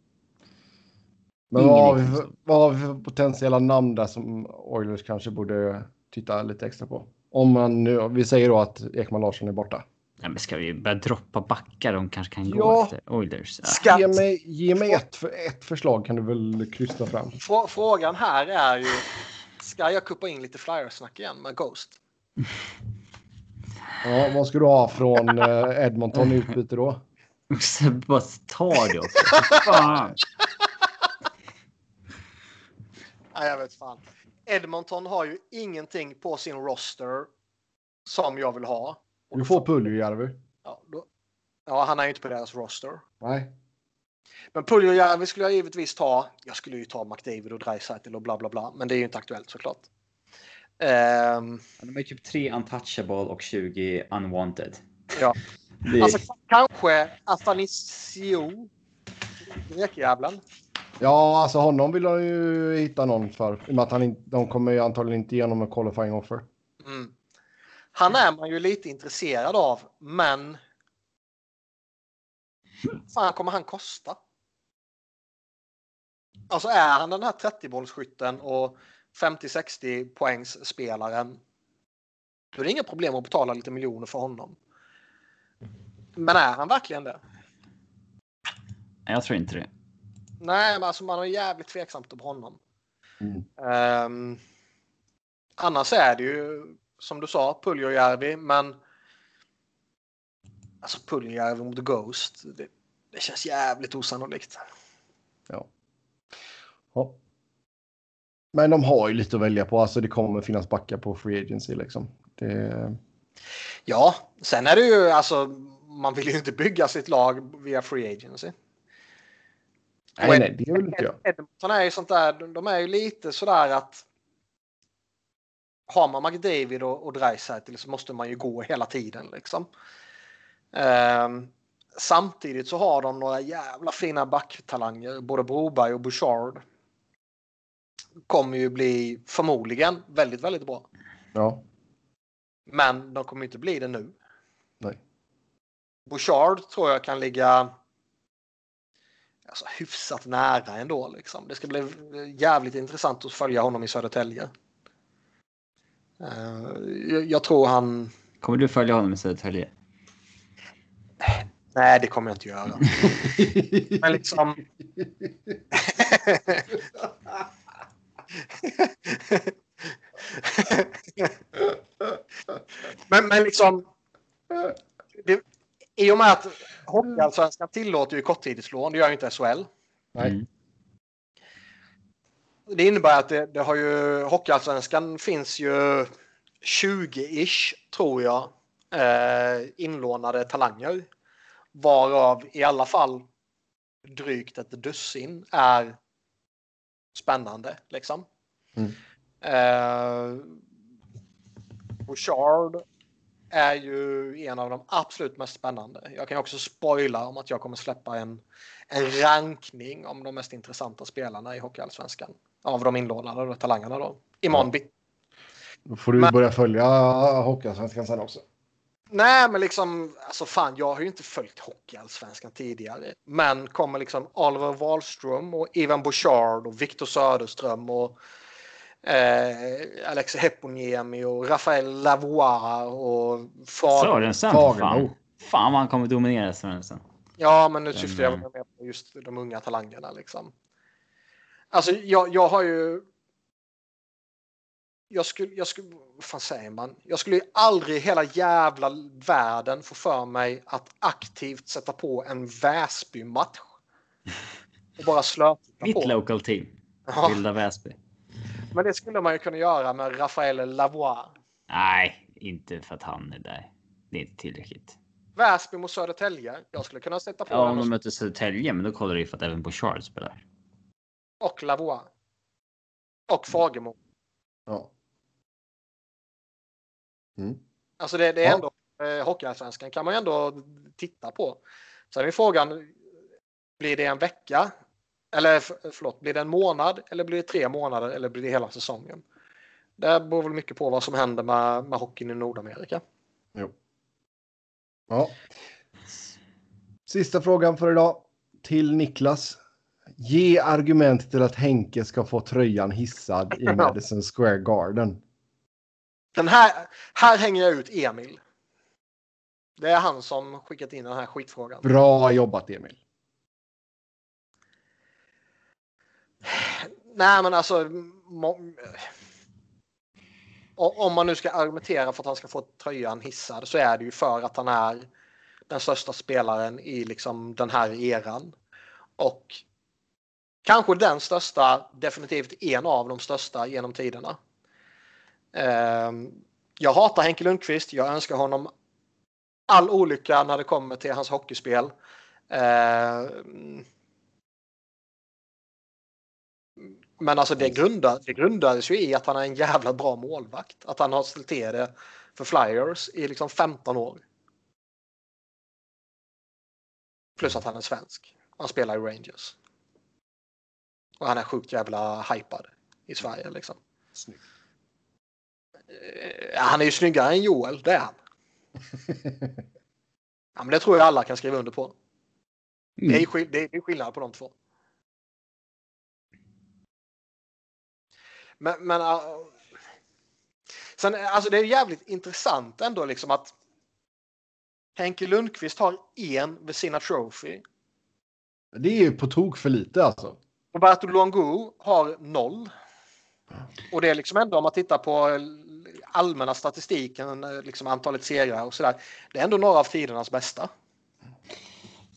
Men vad har, vi vad har vi för potentiella namn där som Oilers kanske borde titta lite extra på? Om man nu, vi säger då att Ekman Larsson är borta. Ja, men ska vi börja droppa backar? De kanske kan gå Ja. efter Oilers. Ja. Skatt. Ge mig, ge mig ett, för, ett förslag kan du väl krysta fram. Frå- Frågan här är ju, ska jag kuppa in lite flyersnack igen med Ghost? Ja, vad ska du ha från eh, Edmonton i utbyte då? Bara tar det också. Fan. Nej, jag vet fan. Edmonton har ju ingenting på sin roster som jag vill ha. Du får Puljujärvi. Ja, då, ja, han är ju inte på deras roster. Nej. Men Puljujärvi skulle jag givetvis ta. Jag skulle ju ta McDavid och Dreisaitl och bla bla bla. Men det är ju inte aktuellt såklart. Ehm, De är typ 3 untouchable och 20 unwanted. ja. Det är... Alltså kanske Afanisio. Grekjävlen. Ja, alltså honom vill de ju hitta någon för. I och med att han in, de kommer ju antagligen inte igenom en qualifying offer. Mm. Han är man ju lite intresserad av, men. Fan kommer han kosta? Alltså är han den här 30-bollsskytten och 50-60 poängs spelaren. Då är det inga problem att betala lite miljoner för honom. Men är han verkligen det? Jag tror inte det. Nej, men alltså man är jävligt tveksamt på honom. Mm. Ehm, annars är det ju som du sa Puljujärvi, men alltså Puljärv mot Ghost. Det, det känns jävligt osannolikt. Ja. ja. Men de har ju lite att välja på. Alltså det kommer finnas backar på Free Agency liksom. Det... Ja, sen är det ju alltså. Man vill ju inte bygga sitt lag via Free Agency. Nej, nej, det vill inte jag. Edmonton är ju sånt där. De är ju lite sådär att. Har man McDavid och, och Dreisaitl så måste man ju gå hela tiden liksom. Um, samtidigt så har de några jävla fina backtalanger. Både Broberg och Bouchard. Kommer ju bli förmodligen väldigt, väldigt bra. Ja. Men de kommer inte bli det nu. Nej. Bouchard tror jag kan ligga alltså, hyfsat nära ändå. Liksom. Det ska bli jävligt intressant att följa honom i Södertälje. Uh, jag tror han... Kommer du följa honom i Södertälje? Nej, det kommer jag inte göra. Men liksom... men, men liksom... Det, I och med att Hockeyallsvenskan tillåter ju korttidslån, det gör ju inte SHL. Nej. Mm. Det innebär att det, det har ju Hockeyallsvenskan finns ju 20-ish tror jag eh, inlånade talanger. Varav i alla fall drygt ett dussin är spännande liksom. Mm. Eh, Bouchard är ju en av de absolut mest spännande. Jag kan också spoila om att jag kommer släppa en, en rankning om de mest intressanta spelarna i Hockeyallsvenskan. Av de inlånade talangerna då. Imorgon ja. Då får du Men, börja följa Hockeyallsvenskan sen också. Nej, men liksom, alltså fan, jag har ju inte följt Hockeyallsvenskan tidigare. Men kommer liksom Oliver Wahlström och Ivan Bouchard och Viktor Söderström och eh, Alex Heponiemi och Rafael Lavoie och Sörensen, fan. Fan vad han kommer dominera Sörensen. Ja, men nu syftar jag mer på just de unga talangerna liksom. Alltså, jag, jag har ju jag skulle, jag skulle, vad fan säger man? Jag skulle ju aldrig i hela jävla världen få för mig att aktivt sätta på en Väsby-match. Och bara slöta på. Mitt local team. Ja. Vilda Väsby. Men det skulle man ju kunna göra med Rafael Lavoie. Nej, inte för att han är där. Det är inte tillräckligt. Väsby mot Södertälje. Jag skulle kunna sätta på Ja, om de möter Södertälje, men då kollar du ju för att även Bouchard spelar. Och Lavoie. Och Fagemo. Ja. Mm. Alltså det, det är ja. ändå eh, Hockeyallsvenskan kan man ju ändå titta på. Sen är frågan. Blir det en vecka? Eller förlåt, blir det en månad eller blir det tre månader eller blir det hela säsongen? Det beror väl mycket på vad som händer med, med hockeyn i Nordamerika. Jo. Ja. Sista frågan för idag till Niklas. Ge argument till att Henke ska få tröjan hissad i Madison Square Garden. Den här, här hänger jag ut Emil. Det är han som skickat in den här skitfrågan. Bra jobbat Emil. Nej men alltså. Om man nu ska argumentera för att han ska få tröjan hissad så är det ju för att han är den största spelaren i liksom den här eran. Och kanske den största, definitivt en av de största genom tiderna. Ehm, jag hatar Henke Lundqvist. Jag önskar honom all olycka när det kommer till hans hockeyspel. Ehm, men alltså det, grundar, det grundades ju i att han är en jävla bra målvakt. Att han har ställt till det för Flyers i liksom 15 år. Plus att han är svensk. Han spelar i Rangers. Och han är sjukt jävla hypad i Sverige liksom. Snyggt. Eh, han är ju snyggare än Joel, det är han. ja, men det tror jag alla kan skriva under på. Mm. Det, är, det är skillnad på de två. Men, men uh, sen, alltså det är jävligt intressant ändå liksom att Henke Lundqvist har en vid sina trophy. Det är ju på tok för lite alltså. Roberto Luongo har noll. Och det är liksom ändå om man tittar på allmänna statistiken, eh, liksom antalet segrar och sådär. Det är ändå några av tidernas bästa.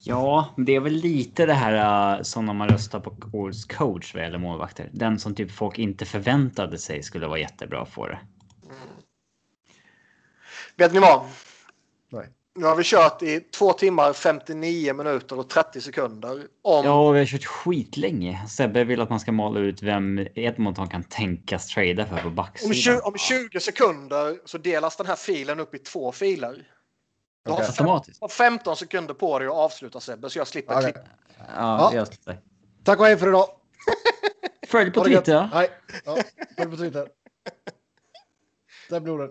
Ja, det är väl lite det här uh, som när man röstar på årets coach vad gäller målvakter. Den som typ folk inte förväntade sig skulle vara jättebra på det. Mm. Vet ni vad? Nu har vi kört i två timmar, 59 minuter och 30 sekunder. Om... Ja, vi har kört skitlänge. Sebbe vill att man ska måla ut vem Edmonton kan tänkas trada för på backsidan. Om 20, om 20 sekunder så delas den här filen upp i två filer. Du har, Automatiskt. har 15 sekunder på dig att avsluta Sebbe, så jag slipper Okej. klippa. Ja, Ja. jag slipper. Tack och hej för idag. Följ på det. Twitter. Nej, ja, följ på Twitter. Där blir orden.